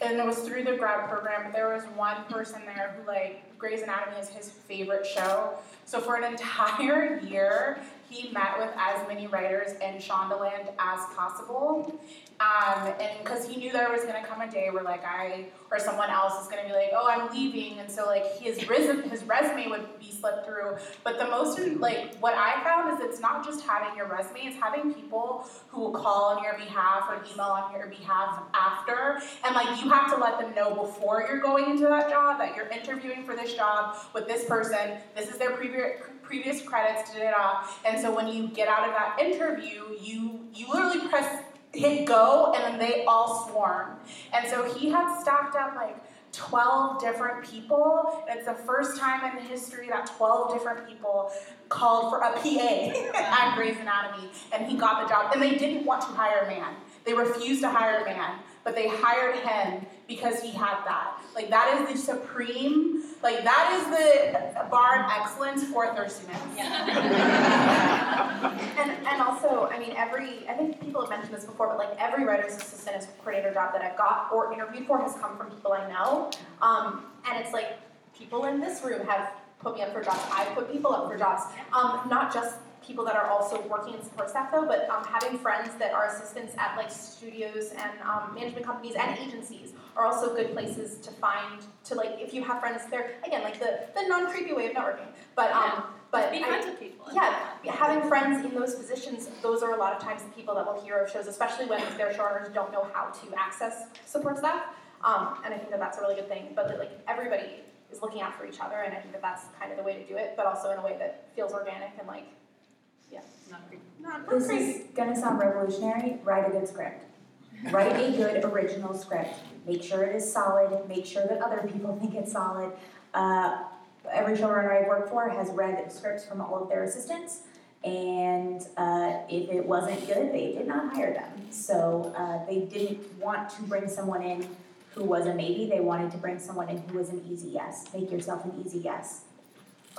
and it was through the grad program, but there was one person there who like, Grey's Anatomy is his favorite show. So for an entire year, he met with as many writers in Shondaland as possible. Um, and because he knew there was gonna come a day where like I or someone else is gonna be like, oh, I'm leaving, and so like his resume, his resume would be slipped through. But the most like what I found is it's not just having your resume; it's having people who will call on your behalf or email on your behalf after, and like you have to let them know before you're going into that job that you're interviewing for this job with this person. This is their previous previous credits, da da da. And so when you get out of that interview, you you literally press hit go and then they all swarm. And so he had stacked up like 12 different people. And it's the first time in history that 12 different people called for a PA at Grey's Anatomy and he got the job. And they didn't want to hire a man. They refused to hire a man but they hired him because he had that. Like that is the supreme, like that is the bar of excellence for thirstiness. And, and also, I mean, every, I think people have mentioned this before, but like every writer's assistant and coordinator job that I've got or interviewed for has come from people I know. Um, and it's like people in this room have put me up for jobs. I've put people up for jobs. Um, not just people that are also working in support staff though, but um, having friends that are assistants at like studios and um, management companies and agencies are also good places to find to like if you have friends there again like the the non creepy way of networking. But um, but Be friends with people. yeah, having friends in those positions, those are a lot of times the people that will hear of shows, especially when their showrunners don't know how to access support staff. Um, and I think that that's a really good thing. But that, like everybody is looking out for each other, and I think that that's kind of the way to do it. But also in a way that feels organic and like, yeah, not creepy. Not, not This creepy. is gonna sound revolutionary. Write a good script. Write a good original script. Make sure it is solid. Make sure that other people think it's solid. Uh, every showrunner I've worked for has read scripts from all of their assistants, and uh, if it wasn't good, they did not hire them. So uh, they didn't want to bring someone in who was a maybe. They wanted to bring someone in who was an easy yes. Make yourself an easy yes.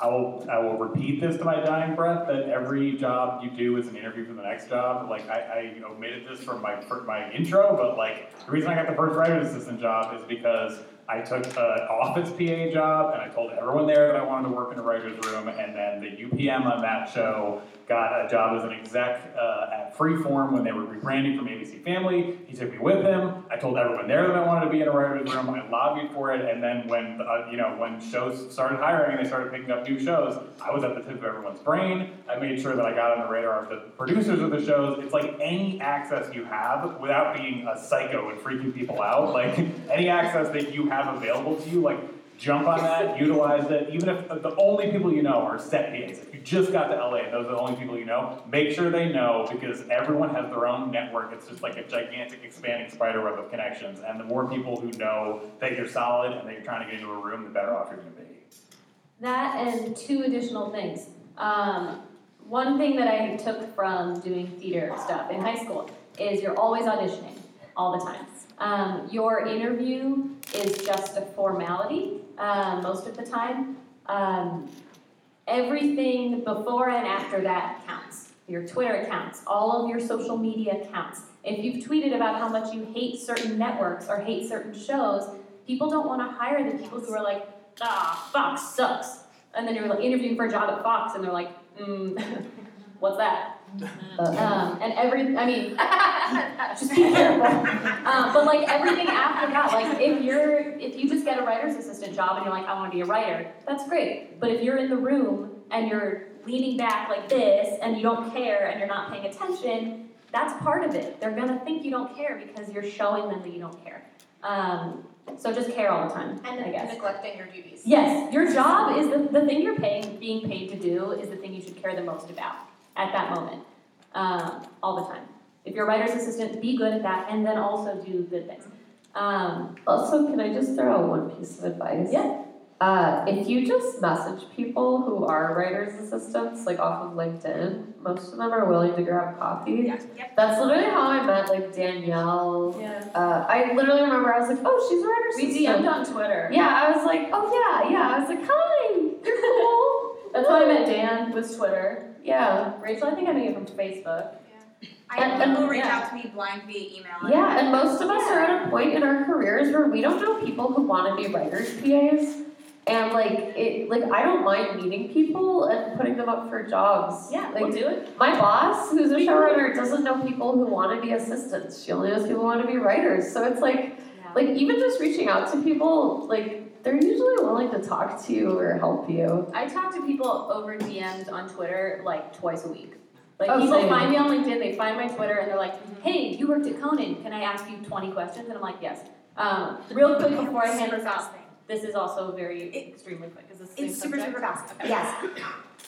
I will, I will repeat this to my dying breath, that every job you do is an interview for the next job. Like, I, I omitted this from my, my intro, but like, the reason I got the first writer's assistant job is because I took an office PA job and I told everyone there that I wanted to work in a writer's room, and then the UPM on that show got a job as an exec uh, at Freeform when they were rebranding from ABC Family. He took me with him. I told everyone there that I wanted to be in a writer's room. I lobbied for it, and then when uh, you know when shows started hiring and they started picking up new shows, I was at the tip of everyone's brain. I made sure that I got on the radar of the producers of the shows. It's like any access you have without being a psycho and freaking people out. Like any access that you have available to you, like jump on that, utilize it. Even if the only people you know are set PAs, if you just got to LA and those are the only people you know, make sure they know because everyone has their own network. It's just like a gigantic expanding spider web of connections. And the more people who know that you're solid and that you're trying to get into a room, the better off you're going to be. That and two additional things. Um, one thing that I took from doing theater stuff in high school is you're always auditioning all the time. Um, your interview is just a formality uh, most of the time. Um, everything before and after that counts. Your Twitter accounts, all of your social media accounts. If you've tweeted about how much you hate certain networks or hate certain shows, people don't want to hire the people who are like, ah, Fox sucks. And then you're like interviewing for a job at Fox, and they're like, mm, what's that? Um, and every, I mean, just be careful. Um, but like everything after that, like if you're, if you just get a writer's assistant job and you're like, I want to be a writer, that's great. But if you're in the room and you're leaning back like this and you don't care and you're not paying attention, that's part of it. They're gonna think you don't care because you're showing them that you don't care. Um, so just care all the time, and I guess. neglecting your duties. Yes, your job is the, the thing you're paying, being paid to do is the thing you should care the most about at that moment, um, all the time. If you're a writer's assistant, be good at that, and then also do good things. Um, Also, can I just throw out one piece of advice? Yeah. Uh, if you just message people who are writers' assistants, like off of LinkedIn, most of them are willing to grab coffee. Yeah. That's literally how I met like Danielle. Yeah. Uh, I literally remember I was like, oh, she's a writer's we assistant. DM'd on Twitter. Yeah, I was like, oh yeah, yeah. I was like, hi, you're cool. That's how I met Dan, was Twitter. Yeah. Rachel, I think I met you from Facebook. I had And- people reach yeah. out to me blind via email. Yeah, and most of us are at a point in our careers where we don't know people who want to be writers PAs. And like it like I don't mind meeting people and putting them up for jobs. Yeah, like, we'll do it. My boss, who's a showrunner, doesn't know people who want to be assistants. She only knows people who want to be writers. So it's like like even just reaching out to people, like they're usually willing to talk to you or help you. I talk to people over DMs on Twitter like twice a week. Like Oh, people same. find me on LinkedIn, they find my Twitter, and they're like, "Hey, you worked at Conan. Can I ask you 20 questions?" And I'm like, "Yes." Um, real quick before I hand this fast out, this is also very extremely quick. Is this It's super, subject? super fast. Okay. Yes.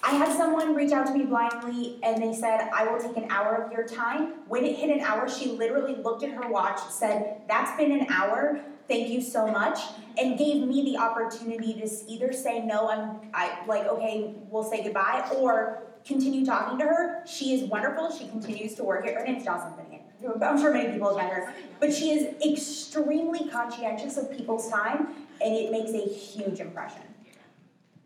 I had someone reach out to me blindly and they said, I will take an hour of your time. When it hit an hour, she literally looked at her watch, said, That's been an hour. Thank you so much. And gave me the opportunity to either say no, I'm I like, okay, we'll say goodbye, or continue talking to her. She is wonderful. She continues to work here. Her name's Jocelyn Finnegan. I'm sure many people have met her, but she is extremely conscientious of people's time, and it makes a huge impression.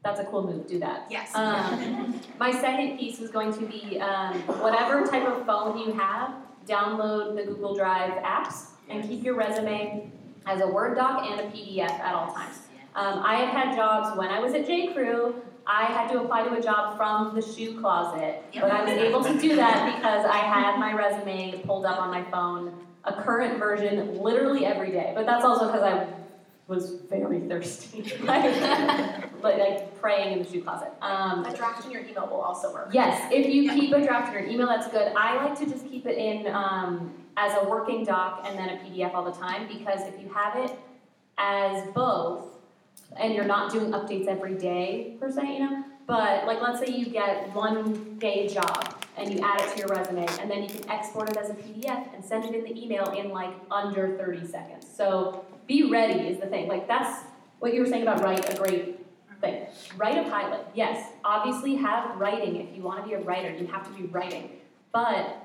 That's a cool move. Do that. Yes. Um, my second piece was going to be um, whatever type of phone you have, download the Google Drive apps and keep your resume as a Word doc and a PDF at all times. Um, I have had jobs when I was at J. Crew. I had to apply to a job from the shoe closet, but I was able to do that because I had my resume pulled up on my phone, a current version, literally every day. But that's also because I was very thirsty, like, like, like praying in the shoe closet. Um, A draft in your email will also work. Yes, if you keep a draft in your email, that's good. I like to just keep it in um, as a working doc and then a PDF all the time because if you have it as both, and you're not doing updates every day per se, you know, but like let's say you get one day job and you add it to your resume and then you can export it as a PDF and send it in the email in like under 30 seconds. So be ready is the thing. Like that's what you were saying about write a great thing. Write a pilot. Yes, obviously have writing. If you want to be a writer, you have to be writing. But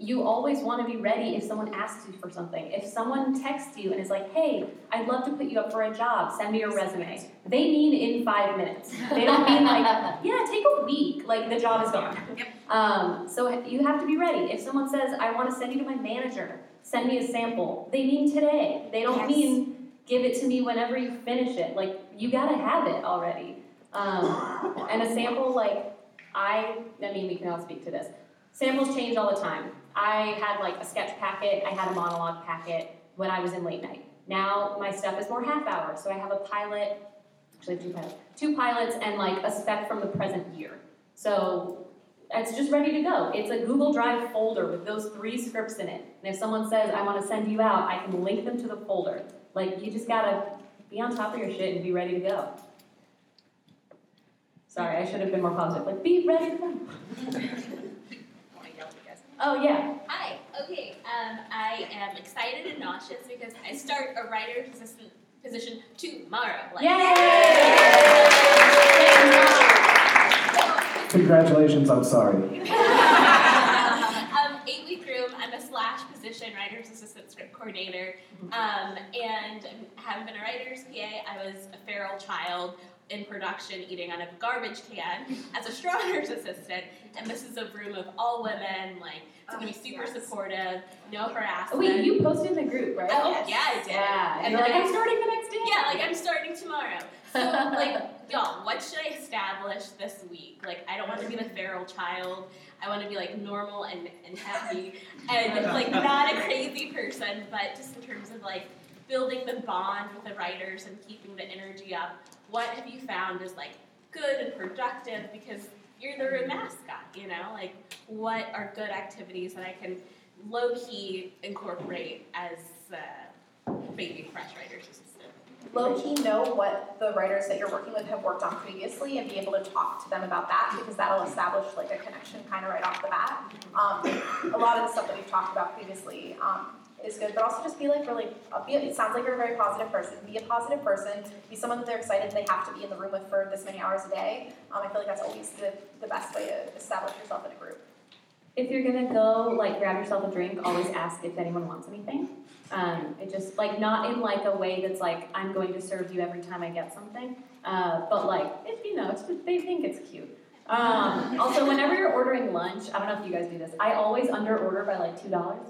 you always want to be ready if someone asks you for something. If someone texts you and is like, hey, I'd love to put you up for a job, send me your resume. They mean in five minutes. They don't mean like, yeah, take a week. Like the job is gone. Um, so you have to be ready. If someone says, I want to send you to my manager, send me a sample, they mean today. They don't Yes. mean give it to me whenever you finish it. Like you gotta have it already. Um, and a sample, like I, I mean, we can all speak to this. Samples change all the time. I had like a sketch packet, I had a monologue packet when I was in late night. Now my stuff is more half hour, so I have a pilot, actually two pilots, two pilots and like a spec from the present year. So it's just ready to go. It's a Google Drive folder with those three scripts in it. And if someone says, I want to send you out, I can link them to the folder. Like, you just gotta be on top of your shit and be ready to go. Sorry, I should have been more positive. Like, be ready to go. Oh, yeah. Hi. Okay. Um, I am excited and nauseous because I start a writer assistant position tomorrow. Like, Congratulations, I'm sorry. um, eight week room. I'm a slash position writer's assistant script coordinator, um, and have been a writer's PA. I was a feral child in production eating out of a garbage can as a showrunner's assistant, and this is a room of all women. Like it's gonna be super supportive, no harassment. Oh, wait, you posted in the group, right? Oh, yeah, I did. Yeah, and you're like, I'm starting the next day. Yeah, like I'm starting tomorrow. So, like, y'all, what should I establish this week? Like, I don't want to be the feral child. I want to be like normal and, and happy and like not a crazy person, but just in terms of like building the bond with the writers and keeping the energy up. What have you found is like good and productive because you're the mascot, you know? Like, what are good activities that I can low key incorporate as uh, baby fresh writers assistant? low key know what the writers that you're working with have worked on previously and be able to talk to them about that because that'll establish like a connection kind of right off the bat. Um, a lot of the stuff that we've talked about previously um, is good, but also just be like really. Uh, be, it sounds like you're a very positive person. Be a positive person. Be someone that they're excited they have to be in the room with for this many hours a day. Um, I feel like that's always the, the best way to establish yourself in a group. If you're gonna go, like, grab yourself a drink, always ask if anyone wants anything. Um, it just, like, not in like a way that's like, I'm going to serve you every time I get something. Uh, but like, if you know, it's, they think it's cute. Um, also, whenever you're ordering lunch, I don't know if you guys do this, I always under order by like two dollars.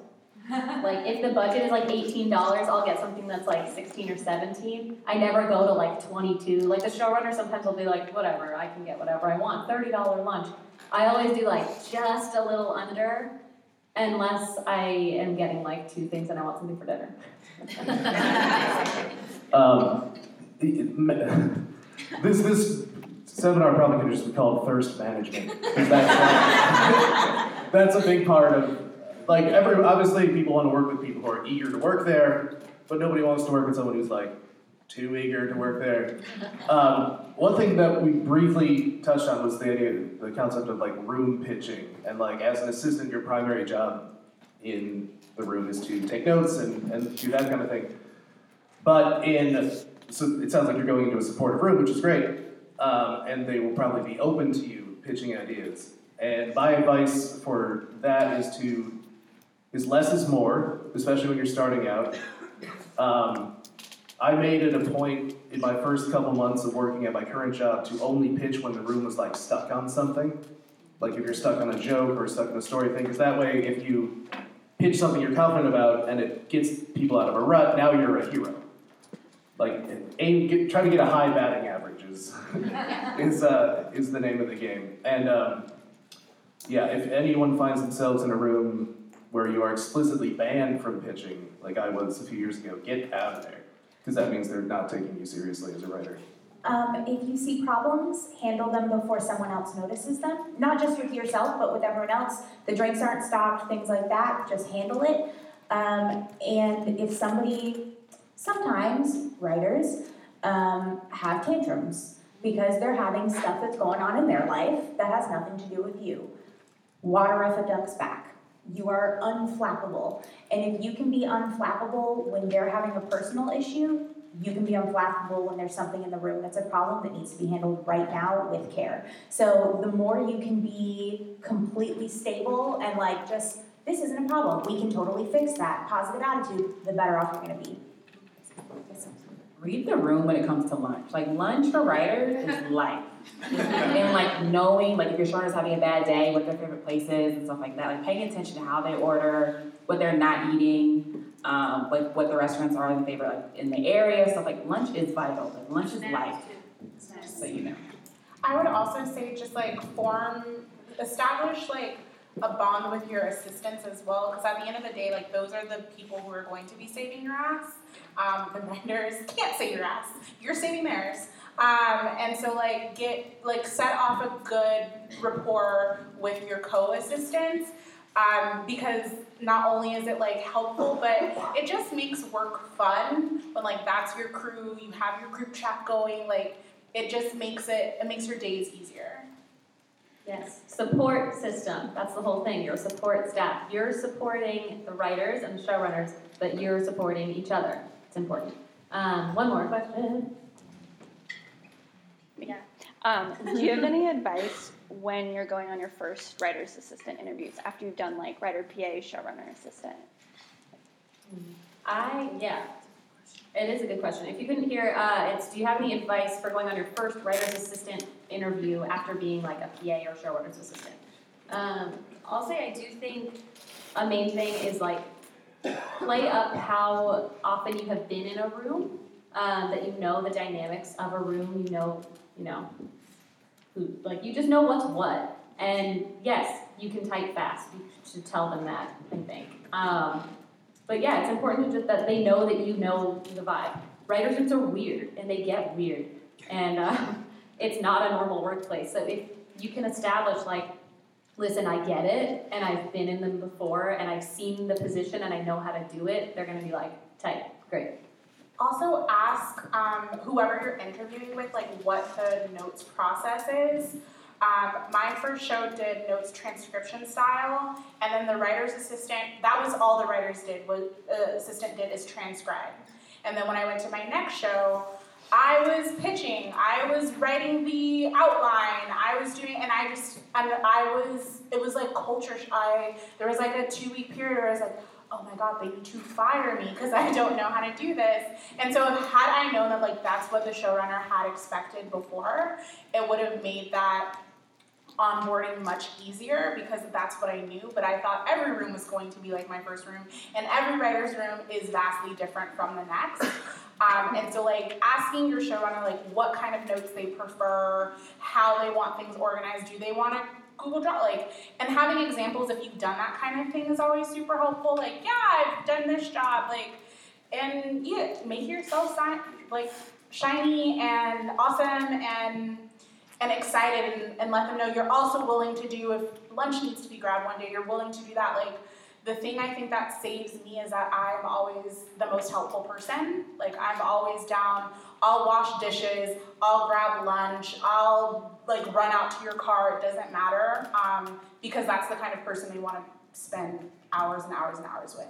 Like if the budget is like eighteen dollars, I'll get something that's like sixteen or seventeen. I never go to like twenty-two. Like the showrunner sometimes will be like, whatever, I can get whatever I want, thirty dollar lunch. I always do like just a little under, unless I am getting like two things and I want something for dinner. Um, this this seminar probably could just be called thirst management. That's, like- that's a big part of like every obviously people want to work with people who are eager to work there, but nobody wants to work with someone who's like too eager to work there. Um, one thing that we briefly touched on was the idea, the concept of like room pitching, and like as an assistant, your primary job in the room is to take notes and, and do that kind of thing. But in so it sounds like you're going into a supportive room, which is great, um, and they will probably be open to you pitching ideas. And my advice for that is to is less is more, especially when you're starting out. Um, I made it a point in my first couple months of working at my current job to only pitch when the room was like stuck on something. Like if you're stuck on a joke or stuck in a story thing, because that way if you pitch something you're confident about and it gets people out of a rut, now you're a hero. Like aim, get, try to get a high batting average is is uh, is the name of the game. And um, yeah, if anyone finds themselves in a room where you are explicitly banned from pitching, like I was a few years ago, get out of there because that means they're not taking you seriously as a writer. Um, if you see problems, handle them before someone else notices them. Not just with yourself, but with everyone else. The drinks aren't stocked, things like that. Just handle it. Um, and if somebody, sometimes writers um, have tantrums because they're having stuff that's going on in their life that has nothing to do with you. Water off a duck's back. You are unflappable. And if you can be unflappable when they're having a personal issue, you can be unflappable when there's something in the room that's a problem that needs to be handled right now with care. So the more you can be completely stable and like just, this isn't a problem, we can totally fix that, positive attitude, the better off you're gonna be. Read the room when it comes to lunch. Like lunch for writers is life. and like knowing, like if your short is having a bad day, what their favorite place is and stuff like that. Like paying attention to how they order, what they're not eating, um, like what the restaurants are in favorite like in the area, stuff like lunch is vital. Like lunch is life. Just so you know. I would also say just like form, establish like a bond with your assistants as well, because at the end of the day, like those are the people who are going to be saving your ass. Um, the vendors can't save your ass. You're saving theirs. Um, and so like get like set off a good rapport with your co-assistants um, because not only is it like helpful, but it just makes work fun when like that's your crew. You have your group chat going. Like it just makes it it makes your days easier. Yes, support system. That's the whole thing. You're support staff. You're supporting the writers and the showrunners, but you're supporting each other. It's important. Um, one more question. Yeah. Um, do you have any advice when you're going on your first writer's assistant interviews after you've done like writer PA, showrunner assistant? I yeah, it is a good question. If you couldn't hear, uh, it's do you have any advice for going on your first writer's assistant interview after being like a PA or showrunner's assistant? Um, I'll say I do think a main thing is like play up how often you have been in a room, um, that you know the dynamics of a room, you know, you know, who like you just know what's what. And yes, you can type fast. You should tell them that. I think. Um, but yeah, it's important to just that they know that you know the vibe. Writers rooms are weird, and they get weird, and uh, it's not a normal workplace. So if you can establish like, listen, I get it, and I've been in them before, and I've seen the position, and I know how to do it, they're gonna be like, tight, great. Also ask um, whoever you're interviewing with like what the notes process is. Um, my first show did notes transcription style, and then the writer's assistant, that was all the writers did, was uh, assistant did is transcribe. And then when I went to my next show, I was pitching, I was writing the outline, I was doing, and I just, and I was, it was like culture, I, there was like a two week period where I was like, oh my god, they need to fire me because I don't know how to do this. And so had I known that like that's what the showrunner had expected before, it would have made that onboarding much easier because that's what I knew. But I thought every room was going to be like my first room, and every writer's room is vastly different from the next. Um, and so, like asking your showrunner, like what kind of notes they prefer, how they want things organized, do they want to Google Drive, like, and having examples if you've done that kind of thing is always super helpful. Like, yeah, I've done this job, like, and yeah, make yourself sign, like shiny and awesome and and excited and, and let them know you're also willing to do if lunch needs to be grabbed one day, you're willing to do that. Like the thing I think that saves me is that I'm always the most helpful person. Like I'm always down. I'll wash dishes. I'll grab lunch. I'll like run out to your car. It doesn't matter um, because that's the kind of person they want to spend hours and hours and hours with.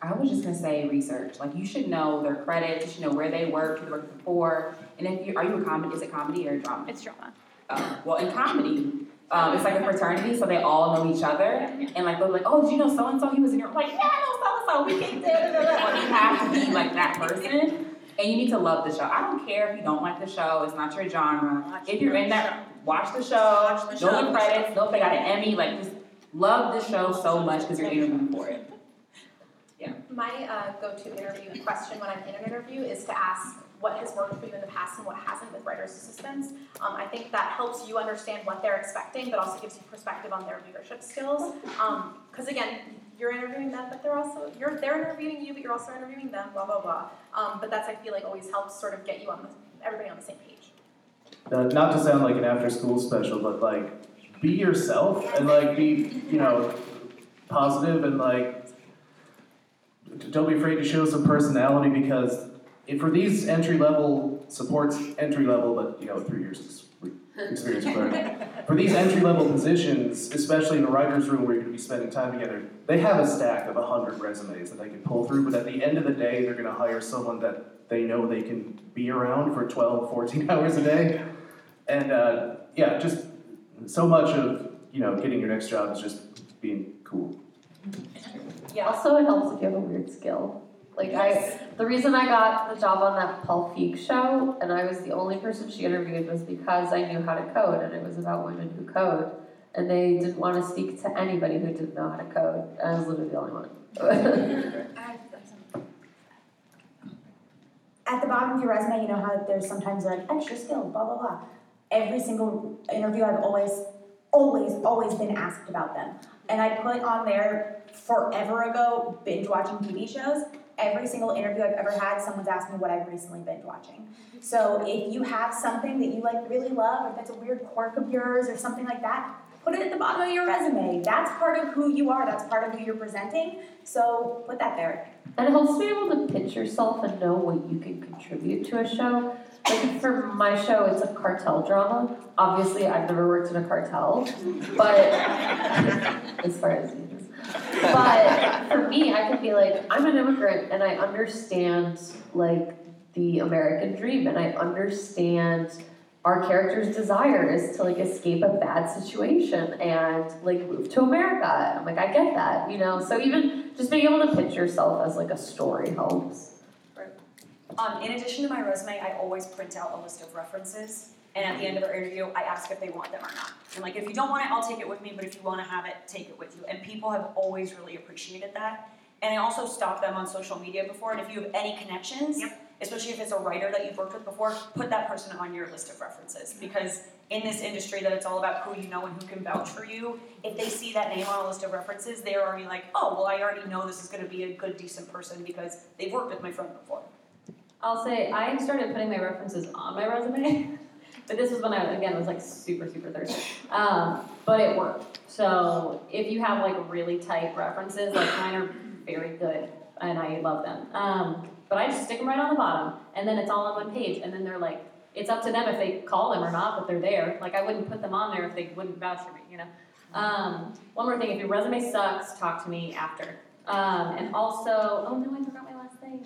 I was just gonna say research. Like you should know their credits. You should know where they worked, who they worked before. And if you are you a comedy? Is it comedy or drama? It's drama. Uh, well, in comedy, Um, it's like a fraternity, so they all know each other, and like they're like, "Oh, did you know so and so? He was in your like, yeah, I know so and so. We kicked it." Like you have to be like that person, and you need to love the show. I don't care if you don't like the show; it's not your genre. If you're in that, watch the show. Watch the know show. the credits. Know if they got an Emmy. Like just love the show so much because you're interviewing for it. Yeah. My uh, go-to interview question when I'm in an interview is to ask what has worked for you in the past and what hasn't with writer's assistants. Um, I think that helps you understand what they're expecting, but also gives you perspective on their leadership skills. Because again, you're interviewing them, but they're also you're they're interviewing you, but you're also interviewing them. Blah blah blah. Um, but that's I feel like always helps sort of get you on the everybody on the same page. Uh, not to sound like an after-school special, but like, be yourself and like be, you know, positive and like, don't be afraid to show some personality because for these entry-level supports entry-level, but you know, three years experience. For these entry-level positions, especially in a writer's room where you're gonna be spending time together, they have a stack of hundred resumes that they can pull through, but at the end of the day, they're gonna hire someone that they know they can be around for 12, 14 hours a day. And uh, yeah, just so much of you know getting your next job is just being cool. Yeah. Also, it helps if you have a weird skill. Like I, the reason I got the job on that Paul Feig show, and I was the only person she interviewed, was because I knew how to code, and it was about women who code, and they didn't want to speak to anybody who didn't know how to code. I was literally the only one. At the bottom of your resume, you know how there's sometimes like extra skill, blah blah blah. Every single interview, I've always, always, always been asked about them, and I put on there forever ago binge watching TV shows. Every single interview I've ever had, someone's asked me what I've recently been watching. So if you have something that you like really love, or if that's a weird quirk of yours or something like that, put it at the bottom of your resume. That's part of who you are. That's part of who you're presenting. So put that there. And it helps be able to pitch yourself and know what you can contribute to a show. Like for my show, it's a cartel drama. Obviously, I've never worked in a cartel, but as far as but for me, I could be like, I'm an immigrant and I understand like the American dream and I understand our character's desire is to like escape a bad situation and like move to America. I'm like, I get that, you know. So even just being able to pitch yourself as like a story helps. Um, in addition to my resume, I always print out a list of references, and at the end of our interview, I ask if they want them or not. And like, if you don't want it, I'll take it with me, but if you want to have it, take it with you. And people have always really appreciated that. And I also stalk them on social media before, and if you have any connections, especially if it's a writer that you've worked with before, put that person on your list of references. Mm-hmm. Because in this industry that it's all about who you know and who can vouch for you, if they see that name on a list of references, they're already like, oh, well, I already know this is going to be a good, decent person because they've worked with my friend before. I'll say I started putting my references on my resume, but this was when I again was like super super thirsty. Um, but it worked. So if you have like really tight references, like mine are very good and I love them. Um, but I just stick them right on the bottom, and then it's all on one page, and then they're like, it's up to them if they call them or not, but they're there. Like I wouldn't put them on there if they wouldn't vouch for me, you know. Um, one more thing, if your resume sucks, talk to me after. Um, and also, oh no, I forgot my last thing.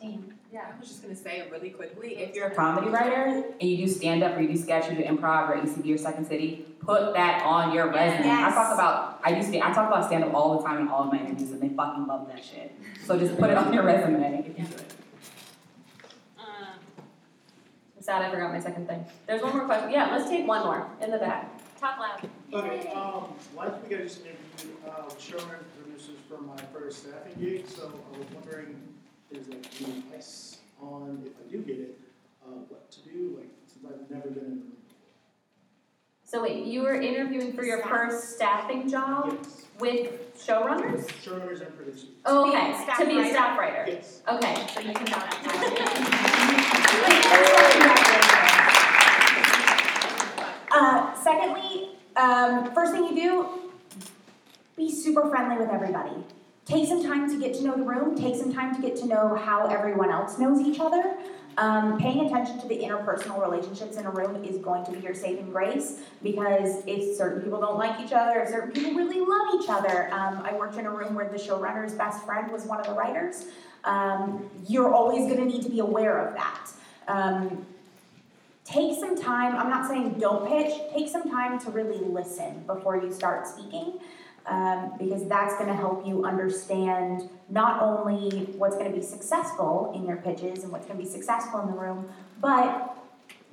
Damn. Yeah, I was just gonna say really quickly, if you're a comedy writer and you do stand up or you do sketch, you do improv or UCB or Second City, put that on your resume. I talk about I used to I talk about stand up all the time in all of my interviews and they fucking love that shit. So just put it on your resume if you do it. I'm sad I forgot my second thing. There's one more question. Yeah, let's take one more in the back. Talk loud. Okay, um, last week I just interviewed, uh, showrunner producers for my first staffing gig, so I was wondering, if there's like any advice on, if I do get it, uh, what to do, like, since I've never been in the room. So wait, you were interviewing for your first staffing job with showrunners? Showrunners and producers. Oh, To be a okay, staff to be a writer? staff writer. Yes. Okay, so you can not. Uh, secondly, um, first thing you do, be super friendly with everybody. Take some time to get to know the room. Take some time to get to know how everyone else knows each other. Um, paying attention to the interpersonal relationships in a room is going to be your saving grace because if certain people don't like each other, if certain people really love each other, um, I worked in a room where the showrunner's best friend was one of the writers. Um, you're always going to need to be aware of that. Um, take some time. I'm not saying don't pitch. Take some time to really listen before you start speaking. Um, because that's going to help you understand not only what's going to be successful in your pitches and what's going to be successful in the room, but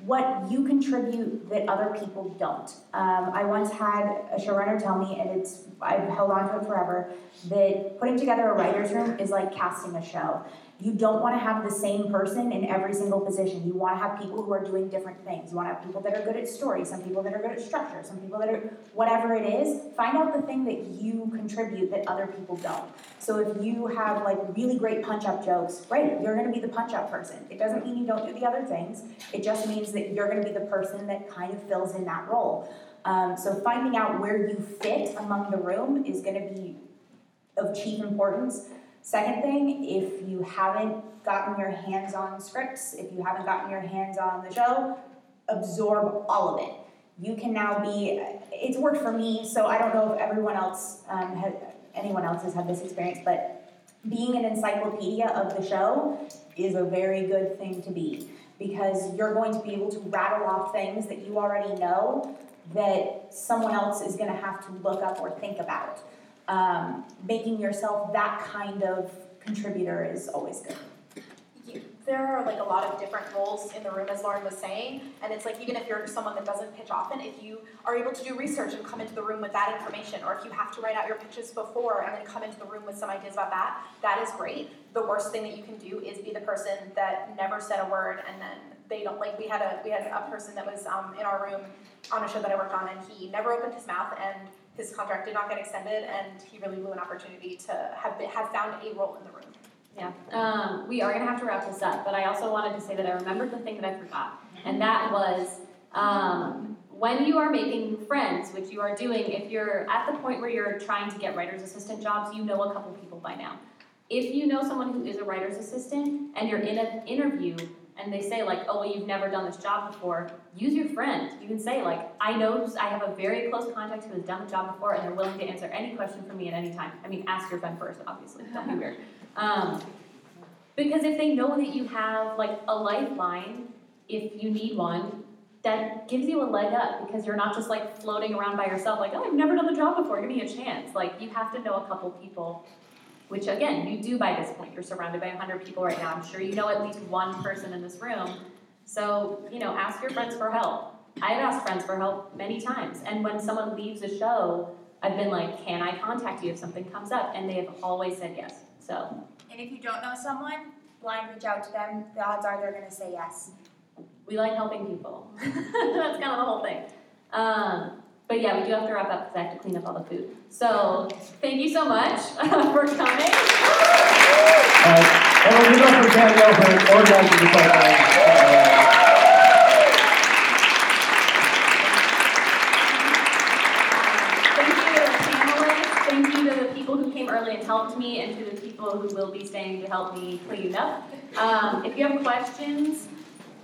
what you contribute that other people don't. Um, I once had a showrunner tell me, and it's I've held on to it forever, that putting together a writer's room is like casting a show. You don't want to have the same person in every single position. You want to have people who are doing different things. You want to have people that are good at story, some people that are good at structure, some people that are whatever it is. Find out the thing that you contribute that other people don't. So if you have like really great punch up jokes, great, you're going to be the punch up person. It doesn't mean you don't do the other things. It just means that you're going to be the person that kind of fills in that role. Um, so finding out where you fit among the room is going to be of chief importance. Second thing, if you haven't gotten your hands on scripts, if you haven't gotten your hands on the show, absorb all of it. You can now be, it's worked for me, so I don't know if everyone else, um, has, anyone else has had this experience, but being an encyclopedia of the show is a very good thing to be because you're going to be able to rattle off things that you already know that someone else is going to have to look up or think about um, making yourself that kind of contributor is always good. there are like a lot of different roles in the room, as Lauren was saying, and it's like even if you're someone that doesn't pitch often, if you are able to do research and come into the room with that information, or if you have to write out your pitches before and then come into the room with some ideas about that, that is great. The worst thing that you can do is be the person that never said a word and then they don't like we had a we had a person that was um, in our room on a show that I worked on and he never opened his mouth and his contract did not get extended, and he really blew an opportunity to have been, have found a role in the room. Yeah, um, we are gonna have to wrap this up, but I also wanted to say that I remembered the thing that I forgot, and that was um, when you are making friends, which you are doing, if you're at the point where you're trying to get writer's assistant jobs, you know a couple people by now. If you know someone who is a writer's assistant and you're in an interview and they say like, oh, well, you've never done this job before, use your friend. You can say like, I know I have a very close contact who has done the job before, and they're willing to answer any question for me at any time. I mean, ask your friend first, obviously. Don't be weird. Um, because if they know that you have like a lifeline, if you need one, that gives you a leg up because you're not just like floating around by yourself, like, oh, I've never done the job before, give me a chance. Like, you have to know a couple people which again, you do by this point. You're surrounded by 100 people right now. I'm sure you know at least one person in this room. So, you know, ask your friends for help. I've asked friends for help many times. And when someone leaves a show, I've been like, can I contact you if something comes up? And they have always said yes. So. And if you don't know someone, blind reach out to them. The odds are they're going to say yes. We like helping people. That's kind of the whole thing. Um, but yeah, we do have to wrap up because I have to clean up all the food. So thank you so much for coming. Uh, and we'll give up for Danielle for organizing the program. Thank you to the panelists. Thank you to the people who came early and helped me, and to the people who will be staying to help me clean up. Um, if you have questions,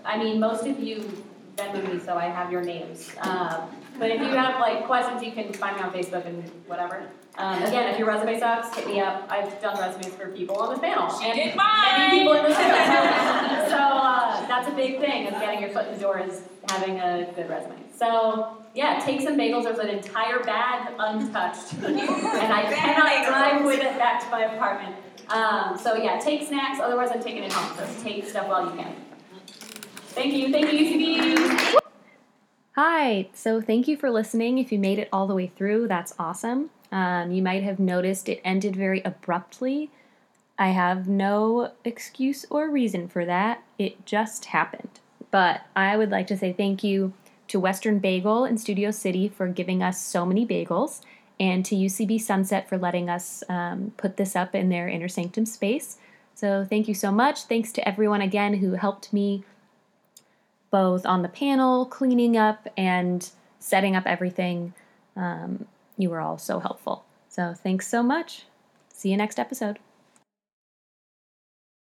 I mean, most of you been with me, so I have your names. Um, but if you have like questions, you can find me on Facebook and whatever. Um, again, if your resume sucks, hit me up. I've done resumes for people on this panel. She and did mine! Many people in this panel. so uh, that's a big thing of getting your foot in the door is having a good resume. So yeah, take some bagels. There's an entire bag untouched, and I cannot drive with it back to my apartment. Um, so yeah, take snacks. Otherwise, I'm taking it home. So take stuff while you can. Thank you. Thank you, UCB. Hi, so thank you for listening. If you made it all the way through, that's awesome. Um, you might have noticed it ended very abruptly. I have no excuse or reason for that, it just happened. But I would like to say thank you to Western Bagel in Studio City for giving us so many bagels, and to UCB Sunset for letting us um, put this up in their inner sanctum space. So thank you so much. Thanks to everyone again who helped me both on the panel, cleaning up, and setting up everything. Um, you were all so helpful. So thanks so much. See you next episode.